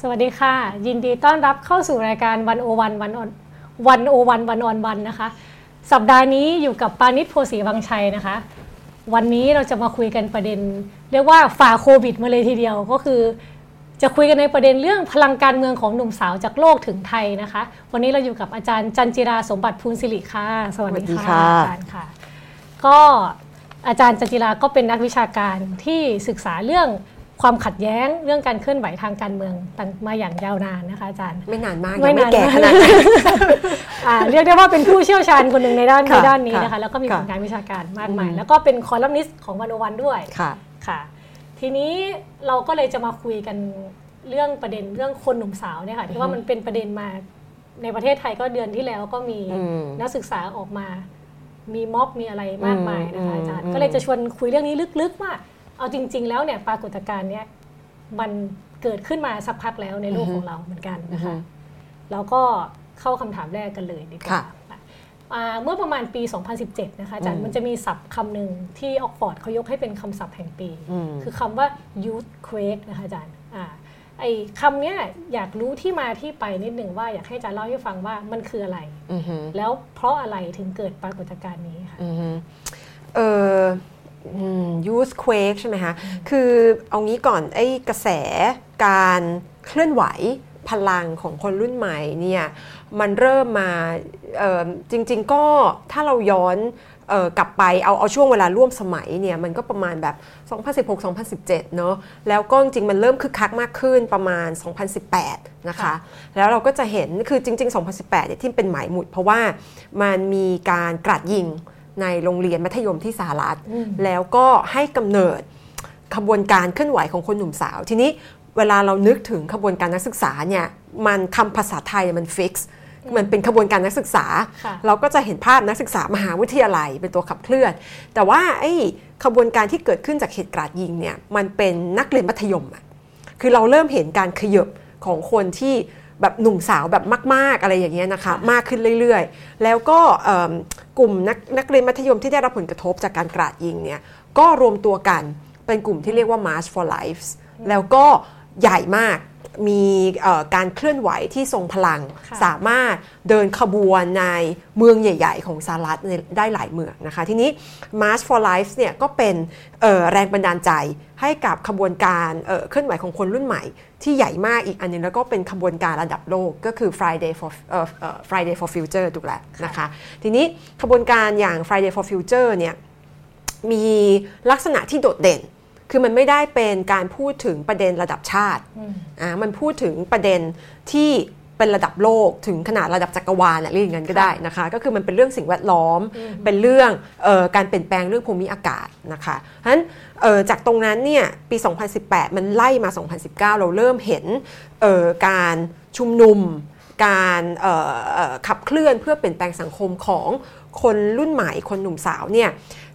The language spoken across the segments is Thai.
สวัสดีค่ะ ยินดีต้อนรับเข้าสู่รายการวันโอวันวันออนวันโอวันวันออนวันนะคะ สัปดาห์นี้อยู่กับปานิชโพสีวังชัยนะคะ วันนี้เราจะมาคุยกันประเด็น เรียกว่าฝ่าโควิดมาเลยทีเดียวก็คือ จะคุยกันในประเด็นเรื่องพลังการเมืองของหนุ่มสาวจากโลกถึงไทยนะคะ วันนี้เราอยู่กับอาจารย์จันจิราสมบัติพูนสิริค่ะ สวัสดีสวัสดีค่ะค่ะอาจารย์ค่ะ ก็อาจารย์จันจิราก็เป็นนักวิชาการที่ศึกษาเรื่อง ความขัดแย้งเรื่องการเคลื่อนไหวทางการเมืองต่างมาอย่างยาวนานนะคะอาจารย์ ไม่นานมากไม่ยังไม่นานแก่มากขนาดนั้นอ่าเรียกได้ว่าเป็นผู้เชี่ยวชาญคนหนึ่งในด้านในค่ะด้านนี้นะคะค่ะแล้วก็มีค่ะผลงานวิชาการมากมายอืมแล้วก็เป็นคอลัมนิสต์ของวันโอวันด้วยค่ะค่ะ ทีนี้เราก็เลยจะมาคุยกันเรื่องประเด็นเรื่องคนหนุ่มสาวเนี่ยค่ะที่ว่ามันเป็นประเด็นมาในประเทศไทยก็เดือนที่แล้วก็มีอืมนักศึกษาออกมา มีม็อบมีอะไรมากมายนะคะอืมอาจารย์อืมก็เลยจะชวนคุยเรื่องนี้ลึกๆว่า เอาจริง ๆ แล้วเนี่ยปรากฏการณ์เนี่ยมันเกิดขึ้นมาสักพักแล้วในโลกของเราเหมือนกันนะคะแล้วก็เข้าคำถามแรกกันเลยดีกว่าค่ะอ่าเมื่อประมาณปี 2017 นะคะอาจารอืย์มมันจะมีศัพท์คำหนึ่งที่ออกฟอร์ดเขายกให้เป็นคำศัพท์แห่งปีอืมคือคำว่า youth quake นะคะอาจารย์อ่าไอ้คำเนี้ยอยากรู้ที่มาที่ไปนิดหนึ่งว่าอยากให้อาจารย์เล่าให้ฟังว่ามันคืออะไรอือฮึแล้วเพราะอะไรถึงเกิดปรากฏการณ์นี้ค่ะอือ ฮึเอ่ออืม youth quake ใช่ไหมคะ คือเอางี้ก่อนไอ้กระแสการเคลื่อนไหวพลังของคนรุ่นใหม่เนี่ยมันเริ่มมาเอ่อจริง ๆ ก็ถ้าเราย้อนเอ่อกลับไปเอาเอาช่วงเวลาร่วมสมัยเนี่ยมันก็ประมาณแบบ 2016-2017 เนอะแล้วก็จริงๆมันเริ่มคึกคักมากขึ้นประมาณ 2018 นะคะค่ะแล้วเราก็จะเห็นคือจริง ๆ 2018เนี่ยที่เป็นหมายหมุดเพราะว่ามันมีการกราดยิง ในโรงเรียนมัธยมที่สหรัฐอืมแล้วก็ให้กำเนิดขบวนการเคลื่อนไหวของคนหนุ่มสาว ทีนี้เวลาเรานึกถึงขบวนการนักศึกษาเนี่ยมันคำภาษาไทยมันฟิกซ์มันเป็นขบวนการนักศึกษาค่ะเราก็จะเห็นภาพนักศึกษามหาวิทยาลัยเป็นตัวขับเคลื่อน แต่ว่าไอ้ขบวนการที่เกิดขึ้นจากเหตุกราดยิงเนี่ยมันเป็นนักเรียนมัธยมอะคือเราเริ่มเห็นการขยบของคนที่ แบบหนุ่มสาวแบบมาก ๆ อะไรอย่างเงี้ยนะคะ มากขึ้นเรื่อยๆ แล้วก็เอิ่มกลุ่มนักนักเรียนมัธยมที่ได้รับผลกระทบจากการกราดยิงเนี่ยก็รวมตัวกันเป็นกลุ่มที่เรียกว่า March for Lives แล้วก็ใหญ่มาก มีเอ่อการเคลื่อนไหวที่ทรงพลังค่ะสามารถเดินขบวนในเมืองใหญ่ ๆ ของสหรัฐในได้หลายเมืองนะคะ ทีนี้ March for Life เนี่ยก็เป็นเอ่อแรงบันดาลใจให้กับขบวนการเอ่อเคลื่อนไหวของคนรุ่นใหม่ ที่ใหญ่มากอีกอันหนึงแล้วก็เป็นขบวนการระดับโลกก็คือ Friday for เอ่อเอ่อ Friday for Future ถูกแล้วนะคะ ทีนี้ขบวนการอย่าง Friday for Future เนี่ยมีลักษณะที่โดดเด่น คือมันไม่ได้เป็นการพูดถึงประเด็นระดับชาติอืมอ่ามันพูดถึงประเด็นที่เป็นระดับโลกถึงขนาดระดับจักรวาลน่ะเรียกอย่างนั้นก็ได้นะคะ ก็คือมันเป็นเรื่องสิ่งแวดล้อม เป็นเรื่องเออการเปลี่ยนแปลงเรื่องภูมิอากาศนะคะเพราะฉะนั้นเอ่อจากตรงนั้นเนี่ยปี 2018 มันไล่มา 2019 เราเริ่มเห็นเอ่อการชุมนุมการเอ่อเอ่อขับเคลื่อนเพื่อเปลี่ยนแปลงสังคมของ คนรุ่นใหม่คนหนุ่มสาวเนี่ย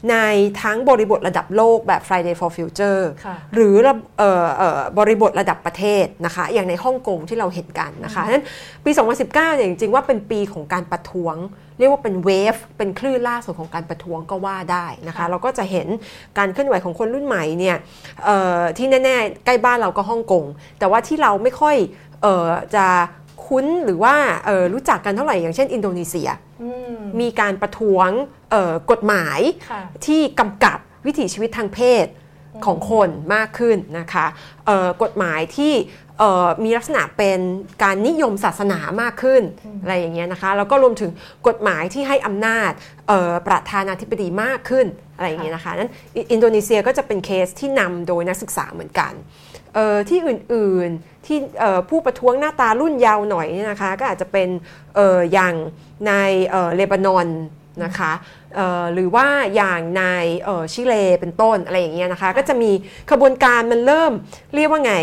ในทั้งบริบทระดับโลกแบบ Friday for Future ค่ะหรือระเอ่อเอ่อบริบทระดับประเทศนะคะอย่างในฮ่องกงที่เราเห็นกันนะคะฉะนั้นปี 2019เนี่ยจริงๆว่าเป็นปีของการประท้วง เรียกว่าเป็นเวฟเป็นคลื่นล่าสุดของการประท้วงก็ว่าได้นะคะค่ะเราก็จะเห็นการเคลื่อนไหวของคนรุ่นใหม่เนี่ยเอ่อที่แน่ๆ ใกล้บ้านเราก็ฮ่องกงแต่ว่าที่เราไม่ค่อยเอ่อจะคุ้นหรือว่าเอ่อรู้จักกันเท่าไหร่อย่างเช่น อินโดนีเซียอื มมีการประท้วงเอ่อกฎหมายค่ะที่กำกับวิถีชีวิตทางเพศของคนมากขึ้นนะคะเอ่อกฎหมายที่เอ่อมีลักษณะเป็นการนิยมศาสนามากขึ้นอะไรอย่างเงี้ยนะคะแล้วก็รวมถึงกฎหมายที่ให้อำนาจเอ่อประธานาธิบดีมากขึ้นอะไรอย่างเงี้ยนะคะนั้นอิอินโดนีเซียก็จะเป็นเคสที่นำโดยนักศึกษาเหมือนกันเอ่อที่อื่นๆที่เอ่อผู้ประท้วงหน้าตารุ่นยาวหน่อยเนี่ยนะคะก็อาจจะเป็น เอ่ออย่างในเอ่อเลบานอนนะคะเอ่อหรือว่าอย่างในเอ่อชิเลเป็นต้นอะไรอย่างเงี้ยนะคะ ก็จะมีขบวนการมันเริ่มเรียกว่าไง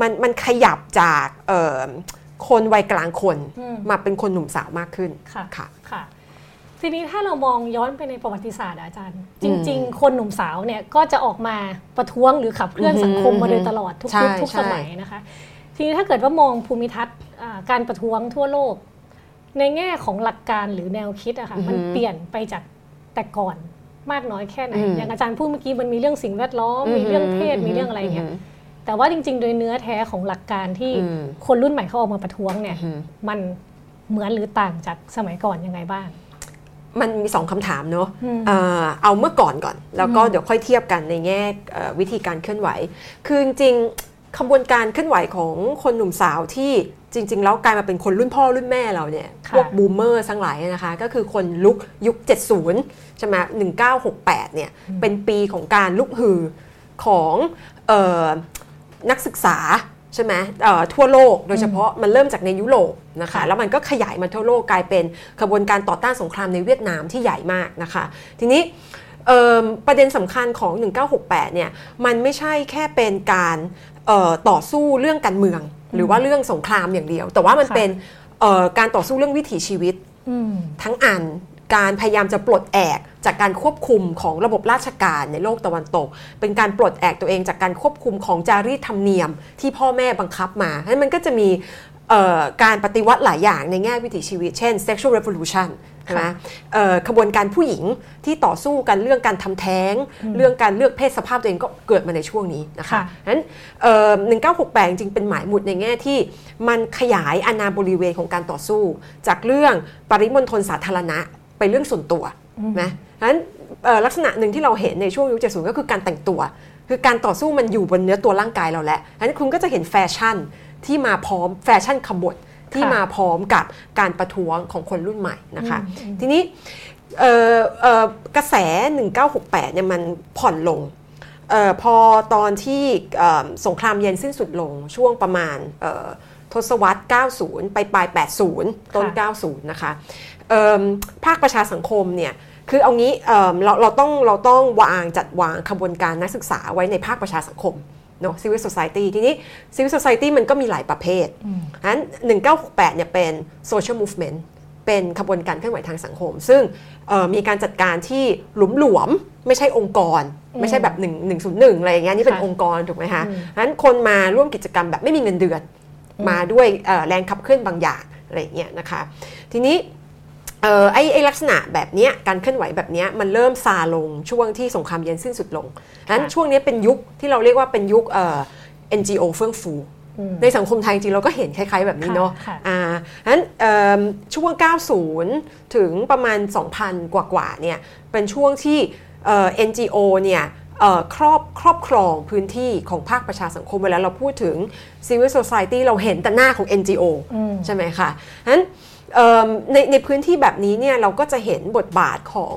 มันมันขยับจากเอ่อคนวัยกลางคนอืมมาเป็นคนหนุ่มสาวมากขึ้นค่ะค่ะค่ะทีนี้ถ้าเรามองย้อนไปในประวัติศาสตร์อะอาจารย์จอืมริง ๆ คนหนุ่มสาวเนี่ยก็จะออกมาประท้วงหรือขับเคลื่อนสังคมมาโดยตลอดทุกใช่ยุคทุกใช่สมัยนะคะ ทีนี้ถ้าเกิดว่ามองภูมิทัศน์อ่าการประท้วงทั่วโลก ในแง่ของหลักการหรือแนวคิดอะค่ะมันเปลี่ยนไปจากแต่ก่อนมากน้อยแค่ไหนอืมอย่างอาจารย์พูดเมื่อกี้มันมีเรื่องสิ่งแวดล้อมมีเรื่องเพศมีเรื่องอะไรอย่างเงี้ยแต่ว่าจริง ๆ โดยเนื้อแท้ของหลักการที่อืมคนรุ่นใหม่เขาออกมาประท้วงเนี่ยอืมมันเหมือนหรือต่างจากสมัยก่อนยังไงบ้าง มันมีสองคำถามเนอะอืมเอ่อเอาเมื่อก่อนก่อน แล้วก็อืมเดี๋ยวค่อยเทียบกันในแง่เอ่อวิธีการเคลื่อนไหว คือจริงๆขบวนการเคลื่อนไหวของคนหนุ่มสาวที่ จริง ๆ แล้วกลายมาเป็นคนรุ่นพ่อรุ่นแม่เราเนี่ยค่ะพวก boomer ทั้งหลายนะคะ ก็คือคนลุกยุค 70 ใช่ไหม1968 เนี่ย เป็นปีของการลุกฮือของเออนักศึกษาใช่ไหมเอ่อทั่วโลกโดยเฉพาะมันเริ่มจากในยุโรปนะคะค่ะแล้วมันก็ขยายมาทั่วโลกกลายเป็นขบวนการต่อต้านสงครามในเวียดนามที่ใหญ่มากนะคะ ทีนี้เอิ่มประเด็นสำคัญของ 1968 เนี่ยมันไม่ใช่แค่เป็นการเอ่อต่อสู้เรื่องการเมือง หรือว่าเรื่องสงครามอย่างเดียว แต่ว่ามันค่ะเป็นเอ่อการต่อสู้เรื่องวิถีชีวิตอืมทั้งอันการพยายามจะปลดแอกจากการควบคุมของระบบราชการในโลกตะวันตก เป็นการปลดแอกตัวเองจากการควบคุมของจารีตธรรมเนียมที่พ่อแม่บังคับมาฉะนั้นมันก็จะมีเอ่อ การปฏิวัติหลายอย่างในแง่วิถีชีวิต เช่น sexual revolution ใช่ไหมเอ่อขบวนการผู้หญิงที่ต่อสู้กันเรื่องการทำแท้ง เรื่องการเลือกเพศสภาพตัวเองก็เกิดมาในช่วงนี้นะคะค่ะฉะนั้นเอ่อ1968จริงๆเป็นหมายหมุดในแง่ที่มันขยายอาณาบริเวณของการต่อสู้ จากเรื่องปริมณฑลสาธารณะไปเรื่องส่วนตัวนะฉะนั้นเอ่อลักษณะหนึ่งที่เราเห็นในช่วงยุค70ก็คือการแต่งตัว คือการต่อสู้มันอยู่บนเนื้อตัวร่างกายเราแล้วฉะนั้นคุณก็จะเห็นแฟชั่น ที่มาพร้อมแฟชั่นขบฏที่ค่ะมาพร้อมกับการประท้วงของคนรุ่นใหม่นะคะ ทีนี้เอ่อเอ่อกระแส 1968เนี่ยมันผ่อนลงเออพอตอนที่เอ่อสงครามเย็นสิ้นสุดลงช่วงประมาณเอ่อทศวรรษ 90 ไปปลาย 80 ต้นค่ะ90 นะคะเอิ่มภาคประชาสังคมเนี่ยคือเอางี้เอิ่มเราเราต้องเราต้องวางจัดวางขบวนการนักศึกษาไว้ในภาคประชาสังคม เนาะ civil society ทีนี้ civil society มันก็มีหลายประเภทนั้น1968เนี่ยเป็น social movement เป็นขบวนการเคลื่อนไหวทางสังคม ซึ่งเอ่อมีการจัดการที่หลุมหลวมๆไม่ใช่องค์กร ไม่ใช่แบบ1 101อะไรอย่างเงี้ยนี่เป็นค่ะองค์กรถูกไหมคะนั้นคนมาร่วมกิจกรรมแบบไม่มีเงินเดือน มาด้วยเอ่อแรงขับเคลื่อนบางอย่างอะไรอย่างเงี้ยนะคะ ทีนี้ เอ่อไอ้ไอ้ลักษณะแบบเนี้ยการเคลื่อนไหวแบบเนี้ยมันเริ่มซาลงช่วงที่สงครามเย็นสิ้นสุดลงนั้นช่วงเนี้ยเป็นยุคที่เราเรียกว่าเป็นยุคเอ่อ NGO เฟื่องฟู ในสังคมไทยจริงๆเราก็เห็นคล้าย ๆ แบบนี้เนาะค่ะอ่านั้นเอิ่มช่วง 90 ถึงประมาณ 2,000 กว่าๆเนี่ยเป็นช่วงที่เอ่อ NGO เนี่ยเอ่อครอบครอบครองพื้นที่ของภาคประชาสังคมเวลาเราพูดถึง civil society เราเห็นแต่หน้าของ NGO ใช่ไหมคะนั้นเอิ่ม ในในพื้นที่แบบนี้เนี่ยเราก็จะเห็นบทบาทของ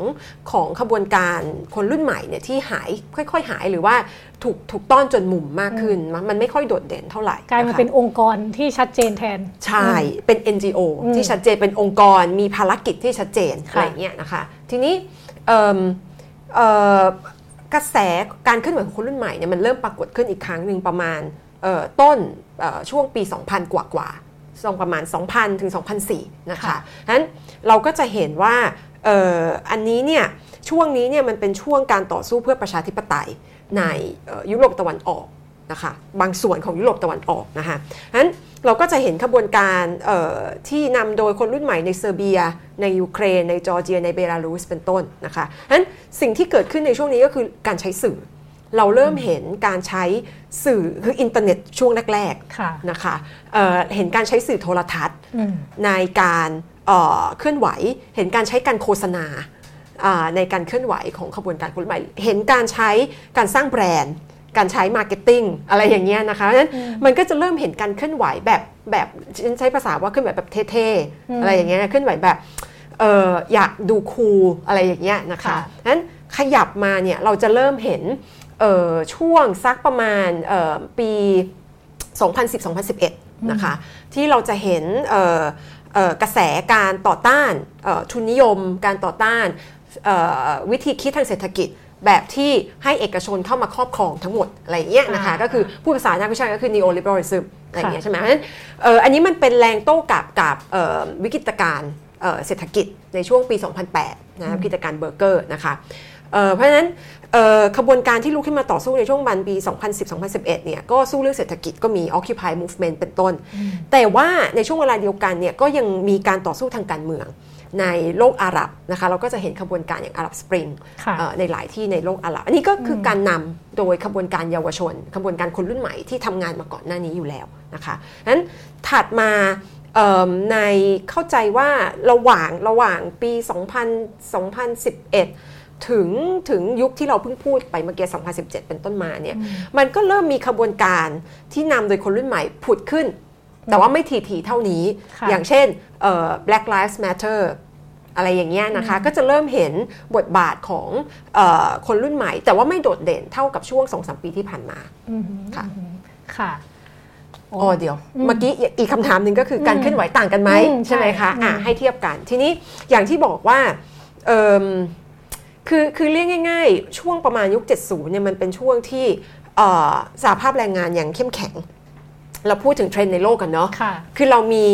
ของขบวนการคนรุ่นใหม่เนี่ยที่หายค่อยๆหายหรือว่าถูกถูกต้อนจนมุมมากขึ้น มันมันไม่ค่อยโดดเด่นเท่าไหร่กลายมานะคะเป็นองค์กรที่ชัดเจนแทน ใช่ เป็น NGO ที่ชัดเจนเป็นองค์กรมีภารกิจที่ชัดเจนค่ะอะไรอย่างเงี้ยนะคะ ทีนี้เอิ่มเอ่อกระแสการเคลื่อนไหวของคนรุ่นใหม่เนี่ยมันเริ่มปรากฏขึ้นอีกครั้งหนึ่งประมาณเอ่อต้นเอ่อช่วงปี 2000 กว่ากว่าๆ ช่วงประมาณ 2000 ถึง 2004นะคะฉะนั้นเราก็จะเห็นว่าเอ่ออันนี้เนี่ยช่วงนี้เนี่ยมันเป็นช่วงการต่อสู้เพื่อประชาธิปไตยในเอ่อยุโรปตะวันออกนะคะบางส่วนของยุโรปตะวันออกนะคะนั้นเราก็จะเห็นขบวนการเอ่อที่นำโดยคนรุ่นใหม่ในเซอร์เบีย ในยูเครน ในจอร์เจีย ในเบลารุสเป็นต้นนะคะนั้นสิ่งที่เกิดขึ้นในช่วงนี้ก็คือการใช้สื่อ เราเริ่มเห็นการใช้สื่อคืออินเทอร์เน็ตช่วงแรกค่ะๆนะคะเอ่อเห็นการใช้สื่อโทรทัศน์อืมในการเอ่อเคลื่อนไหว เห็นการใช้การโฆษณาอ่าในการเคลื่อนไหวของขบวนการคนรุ่นใหม่เห็นการใช้การสร้างแบรนด์การใช้ marketing อะไรอย่างเงี้ยนะคะเพราะฉะนั้นมันก็จะเริ่มเห็นการเคลื่อนไหวแบบแบบฉันใช้ภาษาว่าเคลื่อนไหวแบบเท่ๆอะไรอย่างเงี้ยนะเคลื่อนไหวแบบเอออยากดู cool อะไรอย่างเงี้ยนะคะค่ะนั้นขยับมาเนี่ยเราจะเริ่มเห็นเอ่อ ช่วงสักประมาณเอ่อปี 2010-2011 นะคะ ที่เราจะเห็นเอ่อเอ่อกระแสการต่อต้านเอ่อทุนนิยม การต่อต้านเอ่อวิธีคิดทางเศรษฐกิจแบบที่ให้เอกชนเข้ามาครอบครองทั้งหมดอะไรอย่างเงี้ยนะคะอ่าก็คือผู้ภาษานักวิชาการก็คือ neoliberalism อะไรอย่างเงี้ยค่ะใช่ไหมเพราะฉะนั้นเอ่ออันนี้มันเป็นแรงโต้กลับกับเอ่อวิกฤตการณ์เอ่อเศรษฐกิจในช่วงปี 2008นะวิกฤตการณ์เบอร์เกอร์นะคะ เอ่อเพราะฉะนั้นเอ่อขบวนการที่ลุกขึ้นมาต่อสู้ในช่วงบันปี 2010-2011 เนี่ยก็สู้เรื่องเศรษฐกิจก็มี Occupy Movement เป็นต้น แต่ว่าในช่วงเวลาเดียวกันเนี่ยก็ยังมีการต่อสู้ทางการเมืองในโลกอาหรับนะคะเราก็จะเห็นขบวนการอย่างอาหรับสปริงค่ะในหลายที่ในโลกอาหรับ อันนี้ก็คือการนำโดยขบวนการเยาวชน ขบวนการคนรุ่นใหม่ที่ทำงานมาก่อนหน้านี้อยู่แล้วนะคะนั้นถัดมาเอิ่มในเข้าใจว่าระหว่างระหว่างปี 2000 2011 ถึงถึงยุคที่เราเพิ่งพูดไปเมื่อกี้ 2017 เป็นต้นมาเนี่ย มันก็เริ่มมีขบวนการที่นำโดยคนรุ่นใหม่ผุดขึ้น แต่ว่าไม่ทีๆเท่านี้ค่ะอย่างเช่นเอ่อ Black Lives Matter อะไรอย่างเงี้ยนะคะ ก็จะเริ่มเห็นบทบาทของเออคนรุ่นใหม่ แต่ว่าไม่โดดเด่นเท่ากับช่วง2-3ปีที่ผ่านมาอืมค่ะค่ะอ๋อเดี๋ยว เมื่อกี้อีกคำถามหนึ่งก็คือการเคลื่อนไหวต่างกันไหมอืมใช่ไหมคะใช่อะอืมให้เทียบกัน ทีนี้อย่างที่บอกว่าเอิ่ม คือคือเรียกง่าย ๆ ช่วงประมาณยุค 70เนี่ยมันเป็นช่วงที่เอ่อสหภาพแรงงานอย่างเข้มแข็ง เราพูดถึงเทรนด์ในโลกกันเนาะค่ะคือเรามี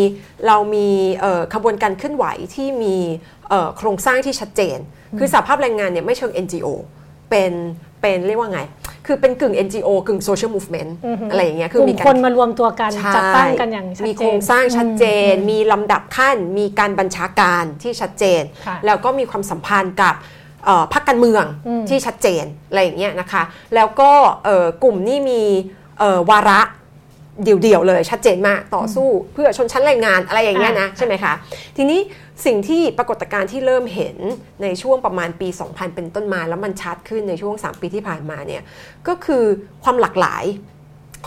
เรามีเอ่อขบวนการเคลื่อนไหวที่มีเอ่อโครงสร้างที่ชัดเจน คือสหภาพแรงงานเนี่ยไม่เชิง NGO เป็นเป็นเรียกว่าไง คือเป็นกึ่ง NGO กึ่ง social movement อือฮึอะไรอย่างเงี้ยกคือลุ่มีมการคนมารวมตัวกันใช่จัดตั้งกันอย่างชัดเจน มีโครงสร้างชัดเจนอืมมีลำดับขั้น มีการบัญชาการที่ชัดเจนค่ะแล้วก็มีความสัมพันธ์กับเอ่อ พรรคการเมืองอืมที่ชัดเจนอะไรอย่างเงี้ยนะคะ แล้วก็เอ่อกลุ่มนี่มีเอ่อวาระเดี่ยวๆเลยชัดเจนมากต่อสู้เพื่อชนชั้นแรงงานอะไรอย่างเงี้ยนะใช่ไหมคะ ทีนี้สิ่งที่ปรากฏการณ์ที่เริ่มเห็นในช่วงประมาณปี 2000 เป็นต้นมาแล้วมันชัดขึ้นในช่วง 3 ปีที่ผ่านมาเนี่ยก็คือความหลากหลาย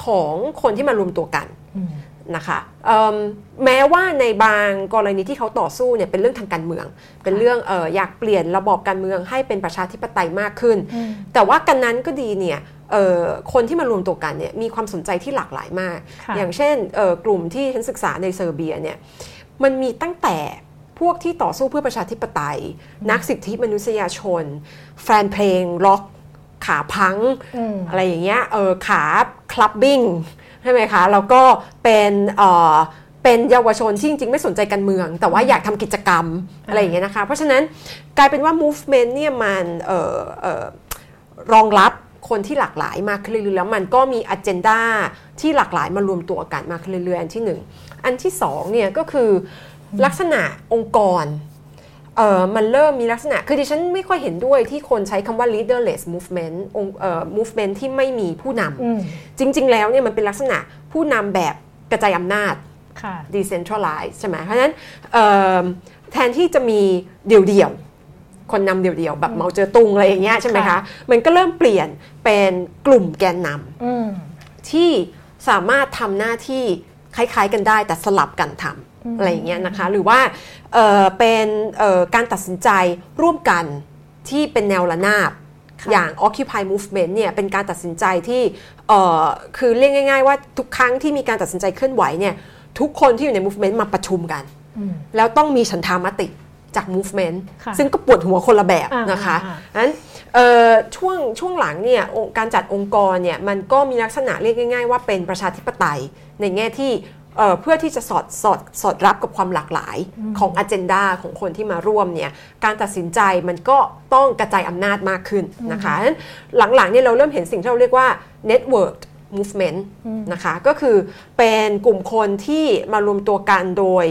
ของคนที่มารวมตัวกันอืม นะคะเอิ่มแม้ว่าในบางกรณีที่เขาต่อสู้เนี่ยเป็นเรื่องทางการเมือง เป็นเรื่องเอออยากเปลี่ยนระบอบการเมืองให้เป็นประชาธิปไตยมากขึ้นอืมแต่ว่ากันนั้นก็ดีเนี่ยเอ่อคนที่มารวมตัวกันเนี่ยมีความสนใจที่หลากหลายมากค่ะอย่างเช่นเอ่อกลุ่มที่ฉันศึกษาในเซอร์เบียเนี่ยมันมีตั้งแต่พวกที่ต่อสู้เพื่อประชาธิปไตย นักสิทธิมนุษยชน แฟนเพลงร็อกขาพังอืมอะไรอย่างเงี้ยเออขาคลับบิ้ง ใช่ไหมคะแล้วก็เป็นเออเป็นเยาวชนที่จริง ๆ ไม่สนใจการเมือง แต่ว่าอยากทำกิจกรรมอะไรอย่างเงี้ยนะคะเพราะฉะนั้นกลายเป็นว่า movement เนี่ยมันเออเออรองรับคนที่หลากหลายมากขึ้นเรื่อยๆแล้วมันก็มี agenda ที่หลากหลายมารวมตัวกันมากขึ้นเรื่อยๆอันที่หนึ่งอันที่สองเนี่ยก็คือลักษณะองค์กร เอ่อมันเริ่มมีลักษณะ คือดิฉันไม่ค่อยเห็นด้วยที่คนใช้คำว่า leaderless movement องค์เอ่อ movement ที่ไม่มีผู้นอืมำจริง ๆ แล้วเนี่ยมันเป็นลักษณะผู้นำแบบกระจายอำนาจค่ะ decentralize ใช่ไหม เพราะฉะนั้นเอ่อแทนที่จะมีเดี่ยวๆ คนนำเดี่ยวๆ แบบเมาเจอตุงอะไรอย่างเงี้ยใช่ไหมคะค่ะมันก็เริ่มเปลี่ยนเป็นกลุ่มแกนนำอืมที่สามารถทำหน้าที่คล้ายๆกันได้แต่สลับกันทำ อะไรอย่างเงี้ยนะคะ หรือว่าเอ่อเป็นเอ่อการตัดสินใจร่วมกันที่เป็นแนวระนาบค่ะอย่าง Occupy Movement เนี่ยเป็นการตัดสินใจที่เอ่อคือเรียกง่ายๆว่าทุกครั้งที่มีการตัดสินใจเคลื่อนไหวเนี่ยทุกคนที่อยู่ใน movement มาประชุมกันอืมแล้วต้องมีฉันทามติจาก movement ค่ะซึ่งก็ปวดหัวคนละแบบอ่านนะคะอ่านั้นเอ่อช่วงช่วงหลังเนี่ยองค์การจัดองค์กรเนี่ยมันก็มีลักษณะเรียกง่าย ๆ ว่าเป็นประชาธิปไตยในแง่ที่ เอ่อเพื่อที่จะสอดสอดสอดรับกับความหลากหลายของอ g e n d a ของคนที่มาร่วมเนี่ยการตัดสินใจมันก็ต้องกระจายอำนาจมากขึ้นนะคะนั้นหลังๆเนี่ยเราเริ่มเห็นสิ่งที่เราเรียกว่า network movement นะคะก็คือเป็นกลุ่มคนที่มารวมตัวกันโดย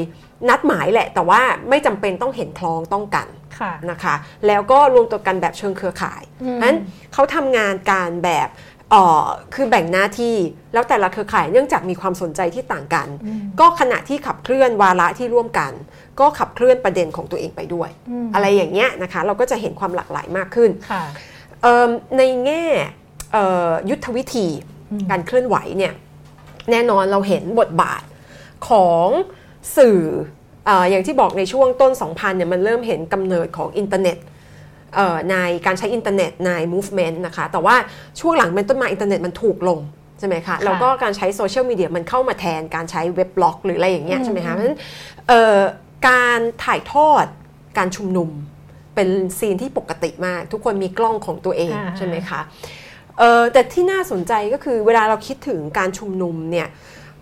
นัดหมายแหละ แต่ว่าไม่จำเป็นต้องเห็นคล้องต้องกันค่ะนะคะ แล้วก็รวมตัวกันแบบเชิงเครือข่ายอืมนั้นเขาทำงานการแบบเอ่อคือแบ่งหน้าที่แล้วแต่ละเครือข่ายเนื่องจากมีความสนใจที่ต่างกัน ก็ขณะที่ขับเคลื่อนวาระที่ร่วมกัน ก็ขับเคลื่อนประเด็นของตัวเองไปด้วยอืมอะไรอย่างเงี้ยนะคะเราก็จะเห็นความหลากหลายมากขึ้นค่ะเอิ่มในแง่เอ่อยุทธวิธีอืมการเคลื่อนไหวเนี่ยแน่นอนเราเห็นบทบาทของสื่อเอออย่างที่บอกในช่วงต้น 2000เนี่ยมันเริ่มเห็นกำเนิดของอินเทอร์เน็ตเอ่อ ในการใช้อินเทอร์เน็ตใน movement นะคะ แต่ว่าช่วงหลังเป็นต้นมาอินเทอร์เน็ตมันถูกลงใช่ไหมคะ แล้วก็การใช้โซเชียลมีเดียมันเข้ามาแทนการใช้ web blog หรืออะไรอย่างเงี้ยใช่ไหมคะ เพราะฉะนั้นเอ่อการถ่ายทอดการชุมนุมเป็น scene ที่ปกติมาก ทุกคนมีกล้องของตัวเองอ่าใช่ไหมคะเอ่อแต่ที่น่าสนใจก็คือเวลาเราคิดถึงการชุมนุมเนี่ย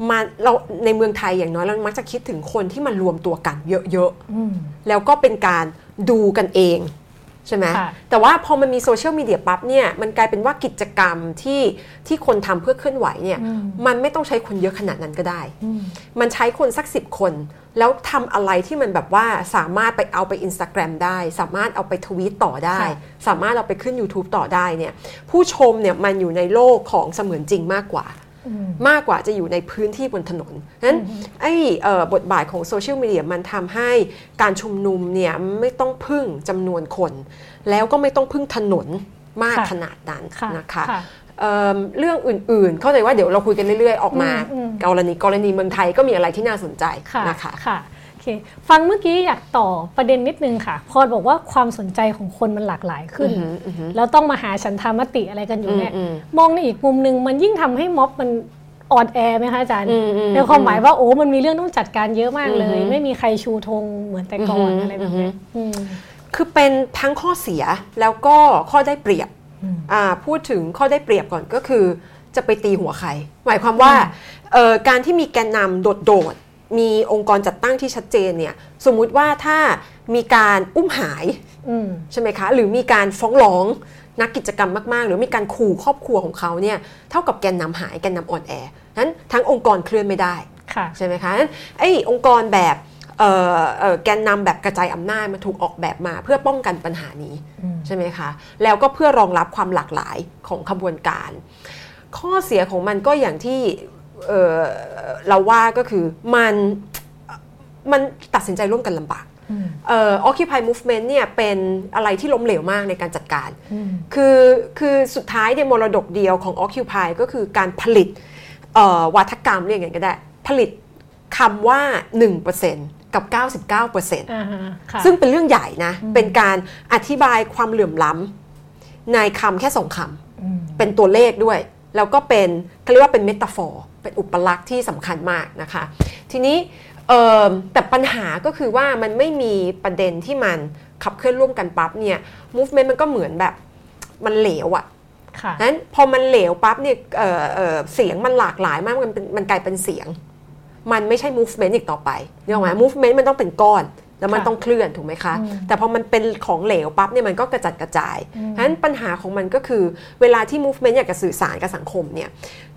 มาเราในเมืองไทยอย่างน้อยเรามักจะคิดถึงคนที่มันรวมตัวกันเยอะอืมๆแล้วก็เป็นการดูกันเอง ใช่ไหมค่ะแต่ว่าพอมันมีโซเชียลมีเดียปั๊บเนี่ยมันกลายเป็นว่ากิจกรรมที่ที่คนทำเพื่อเคลื่อนไหวเนี่ยอืมมันไม่ต้องใช้คนเยอะขนาดนั้นก็ได้อืมมันใช้คนสักสิบคน แล้วทำอะไรที่มันแบบว่าสามารถไปเอาไป Instagram ได้ สามารถเอาไปทวีตต่อได้ค่ะสามารถเอาไปขึ้น YouTube ต่อได้เนี่ยผู้ชมเนี่ยมันอยู่ในโลกของเสมือนจริงมากกว่าอื มมากกว่าจะอยู่ในพื้นที่บนถนนนั้นไอ้เอ่อบทบาทของโซเชียลมีเดียมันทำให้การชุมนุมเนี่ยไม่ต้องพึ่งจำนวนคน แล้วก็ไม่ต้องพึ่งถนนมากค่ะขนาดนั้นค่ะนะคะค่ะเอิ่มเรื่องอื่นๆ เข้าใจว่าเดี๋ยวเราคุยกันเรื่อยๆ ออกมาอืมอืมกรณีกรณีเมืองไทยก็มีอะไรที่น่าสนใจค่ะนะคะค่ะโอ เคฟังเมื่อกี้อยากต่อประเด็นนิดนึงค่ะ พอบอกว่าความสนใจของคนมันหลากหลายขึ้นอือหืออือหือแล้วต้องมาหาฉันทามติอะไรกันอยู่เนี่ยอืมอืมมองในอีกมุมหนึ่งมันยิ่งทำให้ม็อบมันอ่อนแอไหมคะอาจารย์อืมอืมในความหมายว่าโอ้มันมีเรื่องต้องจัดการเยอะมากเลยอือหือไม่มีใครชูธงเหมือนแต่ก่อนอือหือออะไรแบบเนี้ยอืมคือเป็นทั้งข้อเสียแล้วก็ข้อได้เปรียบอืมอ่าพูดถึงข้อได้เปรียบก่อนก็คือ จะไปตีหัวใคร หมายความว่าเอ่อการที่มีแกนนำโดดๆ มีองค์กรจัดตั้งที่ชัดเจนเนี่ยสมมุติว่าถ้ามีการอุ้มหายอืมใช่ไหมคะ หรือมีการฟ้องร้องนักกิจกรรมมาก ๆ หรือมีการขู่ครอบครัวของเขาเนี่ยเท่ากับแกนนำหายแกนนำอ่อนแอนั้นทั้งองค์กรเคลื่อนไม่ได้ค่ะใช่ไหมคะนั้นไอ้องค์กรแบบเอ่อเอ่อแกนนำแบบกระจายอำนาจมันถูกออกแบบมา เพื่อป้องกันปัญหานี้อืมใช่ไหมคะแล้วก็เพื่อรองรับความหลากหลายของขบวนการ ข้อเสียของมันก็อย่างที่ เอ่อเราว่าก็คือมันมันตัดสินใจร่วมกันลำบากอืมเอ่อ Occupy Movement เนี่ยเป็นอะไรที่ล้มเหลวมากในการจัดการอืมคือคือสุดท้ายเนี่ยมรดกเดียวของ Occupy ก็คือการผลิตเอ่อวัฒกรรมเรียกอย่างไงก็ได้ ผลิตคำว่า 1%กับ 99%อ่าฮะค่ะซึ่งเป็นเรื่องใหญ่นะ เป็นการอธิบายความเหลื่อมล้ำในคำแค่สองคอืมำเป็นตัวเลขด้วย แล้วก็เป็นเขาเรียกว่าเป็นเมตาฟอร์ เป็นอุปลักษณ์ที่สำคัญมากนะคะ ทีนี้เอิ่มแต่ปัญหาก็คือว่ามันไม่มีประเด็นที่มันขับเคลื่อนร่วมกันปั๊บเนี่ย movement มันก็เหมือนแบบมันเหลวอะค่ะนั้นพอมันเหลวปั๊บเนี่ยเอ่อเอ่อเสียงมันหลากหลายมากมันเป็นมันกลายเป็นเสียง มันไม่ใช่ movement อีกต่อไปเนี่ยหรอกไหม movement มันต้องเป็นก้อน แล้วมันค่ะต้องเคลื่อนถูกไหมคะอืมแต่พอมันเป็นของเหลวปั๊บเนี่ยมันก็กระจัดกระจายอืมฉะนั้นปัญหาของมันก็คือเวลาที่ movement อยากจะสื่อสารกับสังคมเนี่ย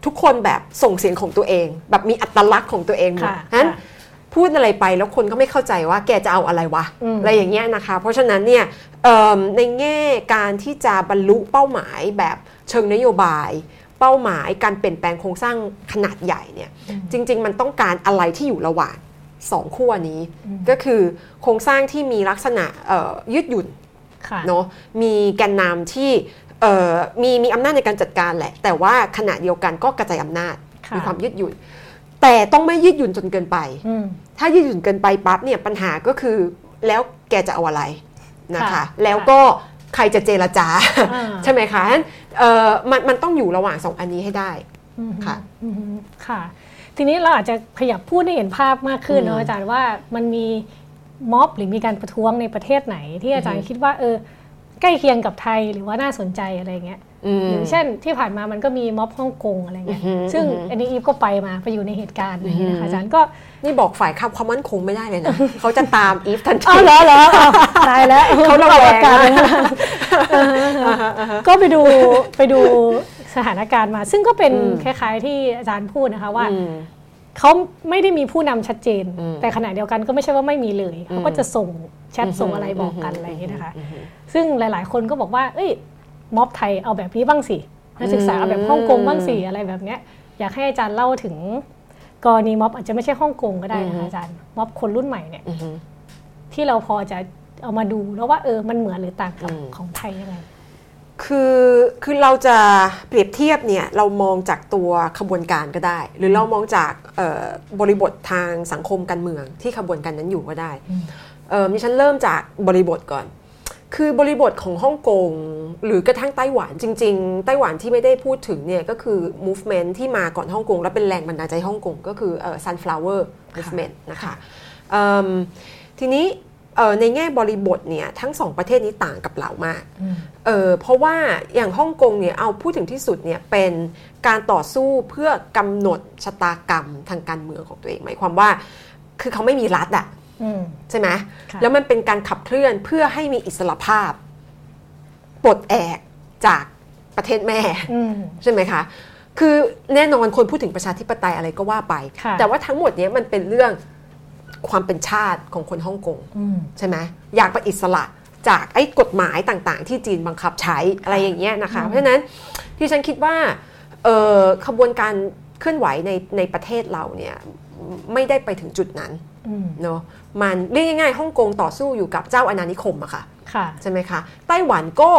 ทุกคนแบบส่งเสียงของตัวเอง แบบมีอัตลักษณ์ของตัวเองหมดค่ะฉะนั้นค่ะพูดอะไรไปแล้วคนก็ไม่เข้าใจว่าแกจะเอาอะไรวะอืมอะไรอย่างเงี้ยนะคะ เพราะฉะนั้นเนี่ยเอิ่มในแง่การที่จะบรรลุเป้าหมายแบบเชิงนโยบาย เป้าหมายการเปลี่ยนแปลงโครงสร้างขนาดใหญ่เนี่ยจริง ๆ มันต้องการอะไรที่อยู่ระหว่าง สองขั้วนี้ก็คือโครงสร้างที่มีลักษณะเอ่อยืดหยุ่นค่ะเนาะมีแกนนำที่เอ่อมีมีอำนาจในการจัดการแหละ แต่ว่าขณะเดียวกันก็กระจายอำนาจค่ะมีความยืดหยุ่น แต่ต้องไม่ยืดหยุ่นจนเกินไปอืมถ้ายืดหยุ่นเกินไปปั๊บเนี่ยปัญหาก็คือแล้วแกจะเอาอะไรนะคะค่ะแล้วก็ใครจะเจรจาอ่าใช่ไหมคะฉะนั้นเอ่อมันมันต้องอยู่ระหว่างสองอันนี้ให้ได้อืมค่ะอืมค่ะ ทีนี้เราอาจจะขยับพูดให้เห็นภาพมากขึ้นอืมเนาะอาจารย์ว่ามันมีม็อบหรือมีการประท้วงในประเทศไหน ที่อาจารย์คิดว่าเออใกล้เคียงกับไทยหรือว่าน่าสนใจอะไรเงี้ยอืมอย่างเช่นที่ผ่านมามันก็มีม็อบฮ่องกงอะไรเงี้ยอือหือซึ่งอือหืออัอันนี้อีฟก็ไปมาไปอยู่ในเหตุการณ์อะไรเงี้ยนะคะอือหืออาจารย์ก็ นี่บอกฝ่ายข้ามความมั่นคงไม่ได้เลยนะ เขาจะตามอีฟทันทีอ้าวเหรอเหรออ้าวตายแล้วเขาระแวงอากาศเลยนะเออก็ไปดูไปดูสถานการณ์มา ซึ่งก็เป็นอืมคล้าย ๆ ที่อาจารย์พูดนะคะว่าอืมเขาไม่ได้มีผู้นำชัดเจนอืมแต่ขณะเดียวกันก็ไม่ใช่ว่าไม่มีเลยเขาก็จะส่งแชทอืมส่งอะไรบอกกันอืมอะไรอย่างนี้ยนะคะอืมซึ่งหลาย ๆ คนก็บอกว่า เอ้ยม็อบไทยเอาแบบนี้บ้างสินักศึกษาเอาแบบฮ่องกงบ้างสิอะไรแบบเนี้ยอยากให้อาจารย์เล่าถึง กรณีม็อบอาจจะไม่ใช่ฮ่องกงก็ได้นะคะอาจารย์ม็อบคนรุ่นใหม่เนี่ยอืมที่เราพอจะเอามาดูแล้วว่าเออมันเหมือนหรือต่างกับอืมของไทยยังไงคือคือเราจะเปรียบเทียบเนี่ยเรามองจากตัวขบวนการก็ได้ หรือเรามองจากเอ่อบริบททางสังคมการเมืองที่ขบวนการนั้นอยู่ก็ได้อืมเออดิฉันเริ่มจากบริบทก่อน คือบริบทของฮ่องกงหรือกระทั่งไต้หวันจริง ๆ ไต้หวันที่ไม่ได้พูดถึงเนี่ยก็คือ movement ที่มาก่อนฮ่องกงและเป็นแรงบันดาลใจฮ่องกงก็คือเอ่อ sunflower movement นะคะเอิ่มทีนี้เอ่อในแง่บริบทเนี่ยทั้งสองประเทศนี้ต่างกับเรามากอืมเออเพราะว่าอย่างฮ่องกงเนี่ยเอาพูดถึงที่สุดเนี่ยเป็นการต่อสู้เพื่อกำหนดชะตากรรมทางการเมืองของตัวเองหมายความว่าคือเขาไม่มีรัฐอะอืม ใช่ไหมค่ะแล้วมันเป็นการขับเคลื่อนเพื่อให้มีอิสรภาพปลดแอกจากประเทศแม่อืมใช่ไหมคะคือแน่นอนคนพูดถึงประชาธิปไตยอะไรก็ว่าไปค่ะแต่ว่าทั้งหมดเนี้ยมันเป็นเรื่องความเป็นชาติของคนฮ่องกงอืมใช่ไหมอยากเป็นอิสระจากไอ้กฎหมายต่างๆ ที่จีนบังคับใช้อะไรอย่างเงี้ยนะคะ เพราะฉะนั้นที่ฉันคิดว่าเอ่อขบวนการเคลื่อนไหวในในประเทศเราเนี่ย ไม่ได้ไปถึงจุดนั้นอืมเนาะมันเรียกง่ายๆฮ่องกงต่อสู้อยู่กับเจ้าอาณานิคมอะค่ะค่ะใช่ไหมคะไต้หวันก็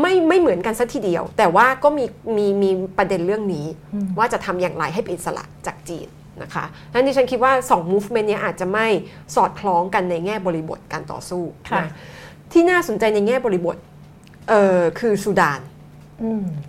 ไม่ไม่เหมือนกันสัทีเดียว แต่ว่าก็มีมีมีประเด็นเรื่องนี้อืมว่าจะทำอย่างไรให้เป็นอิสระจากจีนนะคะนั้นดิฉันคิดว่า 2 movement เนี้ยอาจจะไม่สอดคล้องกันในแง่บริบทการต่อสู้ค่ะนะที่น่าสนใจในแง่บริบทเอ่อคือซูดานอืม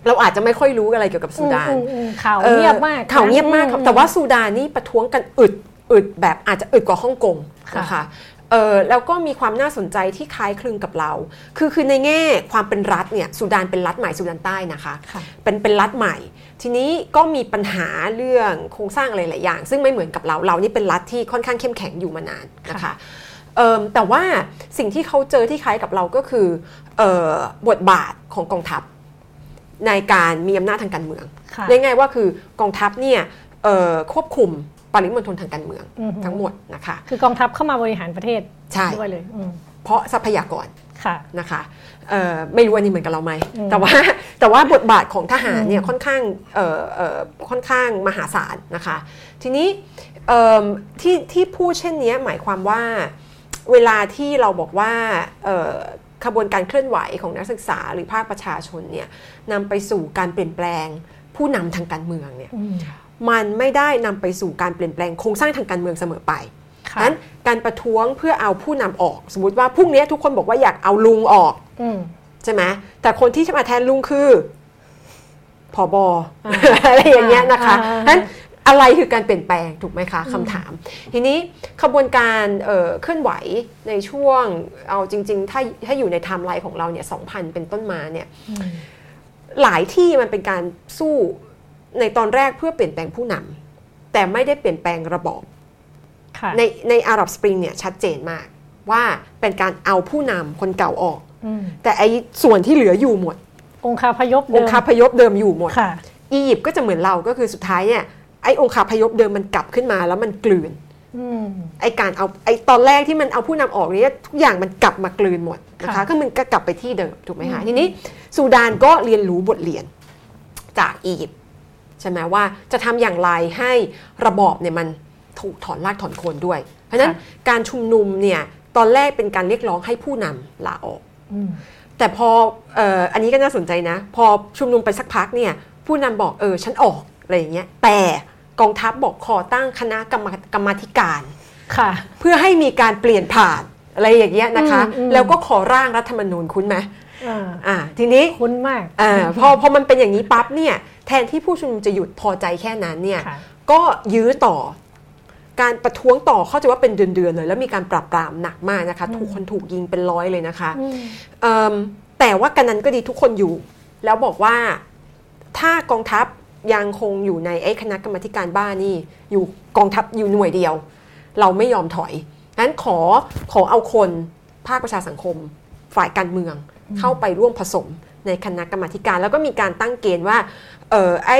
เราอาจจะไม่ค่อยรู้อะไรเกี่ยวกับซูดานอืมอืมข่าวเงียบมากออข่าวเงียบมากครับอืแต่ว่าซูดานนี่ประท้วงกันอึดอึดแบบอาจจะอึดกว่าฮ่องกงค่ะนะคะเออแล้วก็มีความน่าสนใจที่คล้ายคลึงกับเรา คือคือในแง่ความเป็นรัฐเนี่ยซูดานเป็นรัฐใหม่ซูดานใต้นะคะค่ะเป็นเป็นรัฐใหม่ ทีนี้ก็มีปัญหาเรื่องโครงสร้างอะไรหลายอย่าง ซึ่งไม่เหมือนกับเราเรานี่เป็นรัฐที่ค่อนข้างเข้มแข็งอยู่มานานนะคะเอิ่มแต่ว่าสิ่งที่เขาเจอที่คล้ายกับเราก็คือเออบทบาทของกองทัพ ในการมีอำนาจทางการเมืองค่ะเรียกง่ายๆว่าคือกองทัพเนี่ยเอ่อควบคุมปริมณฑลทางการเมืองอือฮึทั้งหมดนะคะ คือกองทัพเข้ามาบริหารประเทศใช่ด้วยเลยอืมเพราะทรัพยากรค่ะนะคะเอ่อไม่รู้อันนี้เหมือนกับเราไหมอืมแต่ว่าแต่ว่าบทบาทของทหารเนี่ยค่อนข้างเอ่อเอ่อค่อนข้างมหาศาลนะคะ ทีนี้เอิ่มที่ที่พูดเช่นนี้หมายความว่าเวลาที่เราบอกว่าเอ่อ ขบวนการเคลื่อนไหวของนักศึกษาหรือภาคประชาชนเนี่ยนำไปสู่การเปลี่ยนแปลงผู้นำทางการเมืองเนี่ยอืมมันไม่ได้นำไปสู่การเปลี่ยนแปลงโครงสร้างทางการเมืองเสมอไปค่ะนั้นการประท้วงเพื่อเอาผู้นำออก สมมติว่าพรุ่งนี้ทุกคนบอกว่าอยากเอาลุงออกอืมใช่ไหมแต่คนที่จะมาแทนลุงคือผอบออ่าอะไรอย่างเงี้ยนะคะอ่านั้น อะไรคือการเปลี่ยนแปลงถูกไหมคะคำถาม ทีนี้ขบวนการเอ่อเคลื่อนไหวในช่วงเอาจริง ๆ ถ้าถ้าอยู่ในไทม์ไลน์ของเราเนี่ย2,000เป็นต้นมาเนี่ยอืมหลายที่มันเป็นการสู้ในตอนแรกเพื่อเปลี่ยนแปลงผู้นำแต่ไม่ได้เปลี่ยนแปลงระบอบค่ะในในอาหรับสปริงเนี่ยชัดเจนมากว่าเป็นการเอาผู้นำคนเก่าออกอืมแต่ไอ้ส่วนที่เหลืออยู่หมด องคาพยพอเดิงมคาพยพเดิมอยู่หมดค่ะอียิปต์ก็จะเหมือนเราก็คือสุดท้ายเนี่ย ไอ้องคาพยพเดิมมันกลับขึ้นมาแล้วมันกลืนอืมไอ้การเอาไอ้ตอนแรกที่มันเอาผู้นำออกเนี่ยทุกอย่างมันกลับมากลืนหมดนะคะค่ะก็มันก็กลับไปที่เดิมถูกไหมคะอืมทีนี้ซูดานก็เรียนรู้บทเรียนจากอียิปต์ใช่ไหมว่าจะทำอย่างไรให้ระบอบเนี่ยมันถูกถอนรากถอนโคนด้วย เพราะฉะนั้นการชุมนุมเนี่ยตอนแรกเป็นการเรียกร้องให้ผู้นำลาออกอืมแต่พอเอ่ออันนี้ก็น่าสนใจนะ พอชุมนุมไปสักพักเนี่ยผู้นำบอกเออฉันออก อะไรอย่างเงี้ยแต่กองทัพบอกขอตั้งคณะกรรมกรรมาธิการค่ะ เพื่อให้มีการเปลี่ยนผ่านอะไรอย่างเงี้ยนะคะอืมอืมแล้วก็ขอร่างรัฐธรรมนูญคุ้นไหมอ่าอ่าทีนี้คุ้นมากอ่าพอพอมันเป็นอย่างนี้ปั๊บเนี่ยแทนที่ผู้ชุมนุมจะหยุดพอใจแค่นั้นเนี่ยค่ะก็ยื้อต่อการประท้วงต่อเข้าใจว่าเป็นเดือนๆเลย แล้วมีการปราบปรามหนักมากนะคะ ถูกคนถูกยิงเป็นร้อยเลยนะคะอืมเอิ่มแต่ว่ากันนั้นก็ดีทุกคนอยู่ แล้วบอกว่าถ้ากองทัพ ยังคงอยู่ในไอ้คณะกรรมาธิการบ้านนี่ อยู่กองทัพอยู่หน่วยเดียว เราไม่ยอมถอยงั้นขอขอเอาคนภาคประชาสังคม ฝ่ายการเมืองเข้าไปร่วมผสมในคณะกรรมาธิการ แล้วก็มีการตั้งเกณฑ์ว่าเออไอ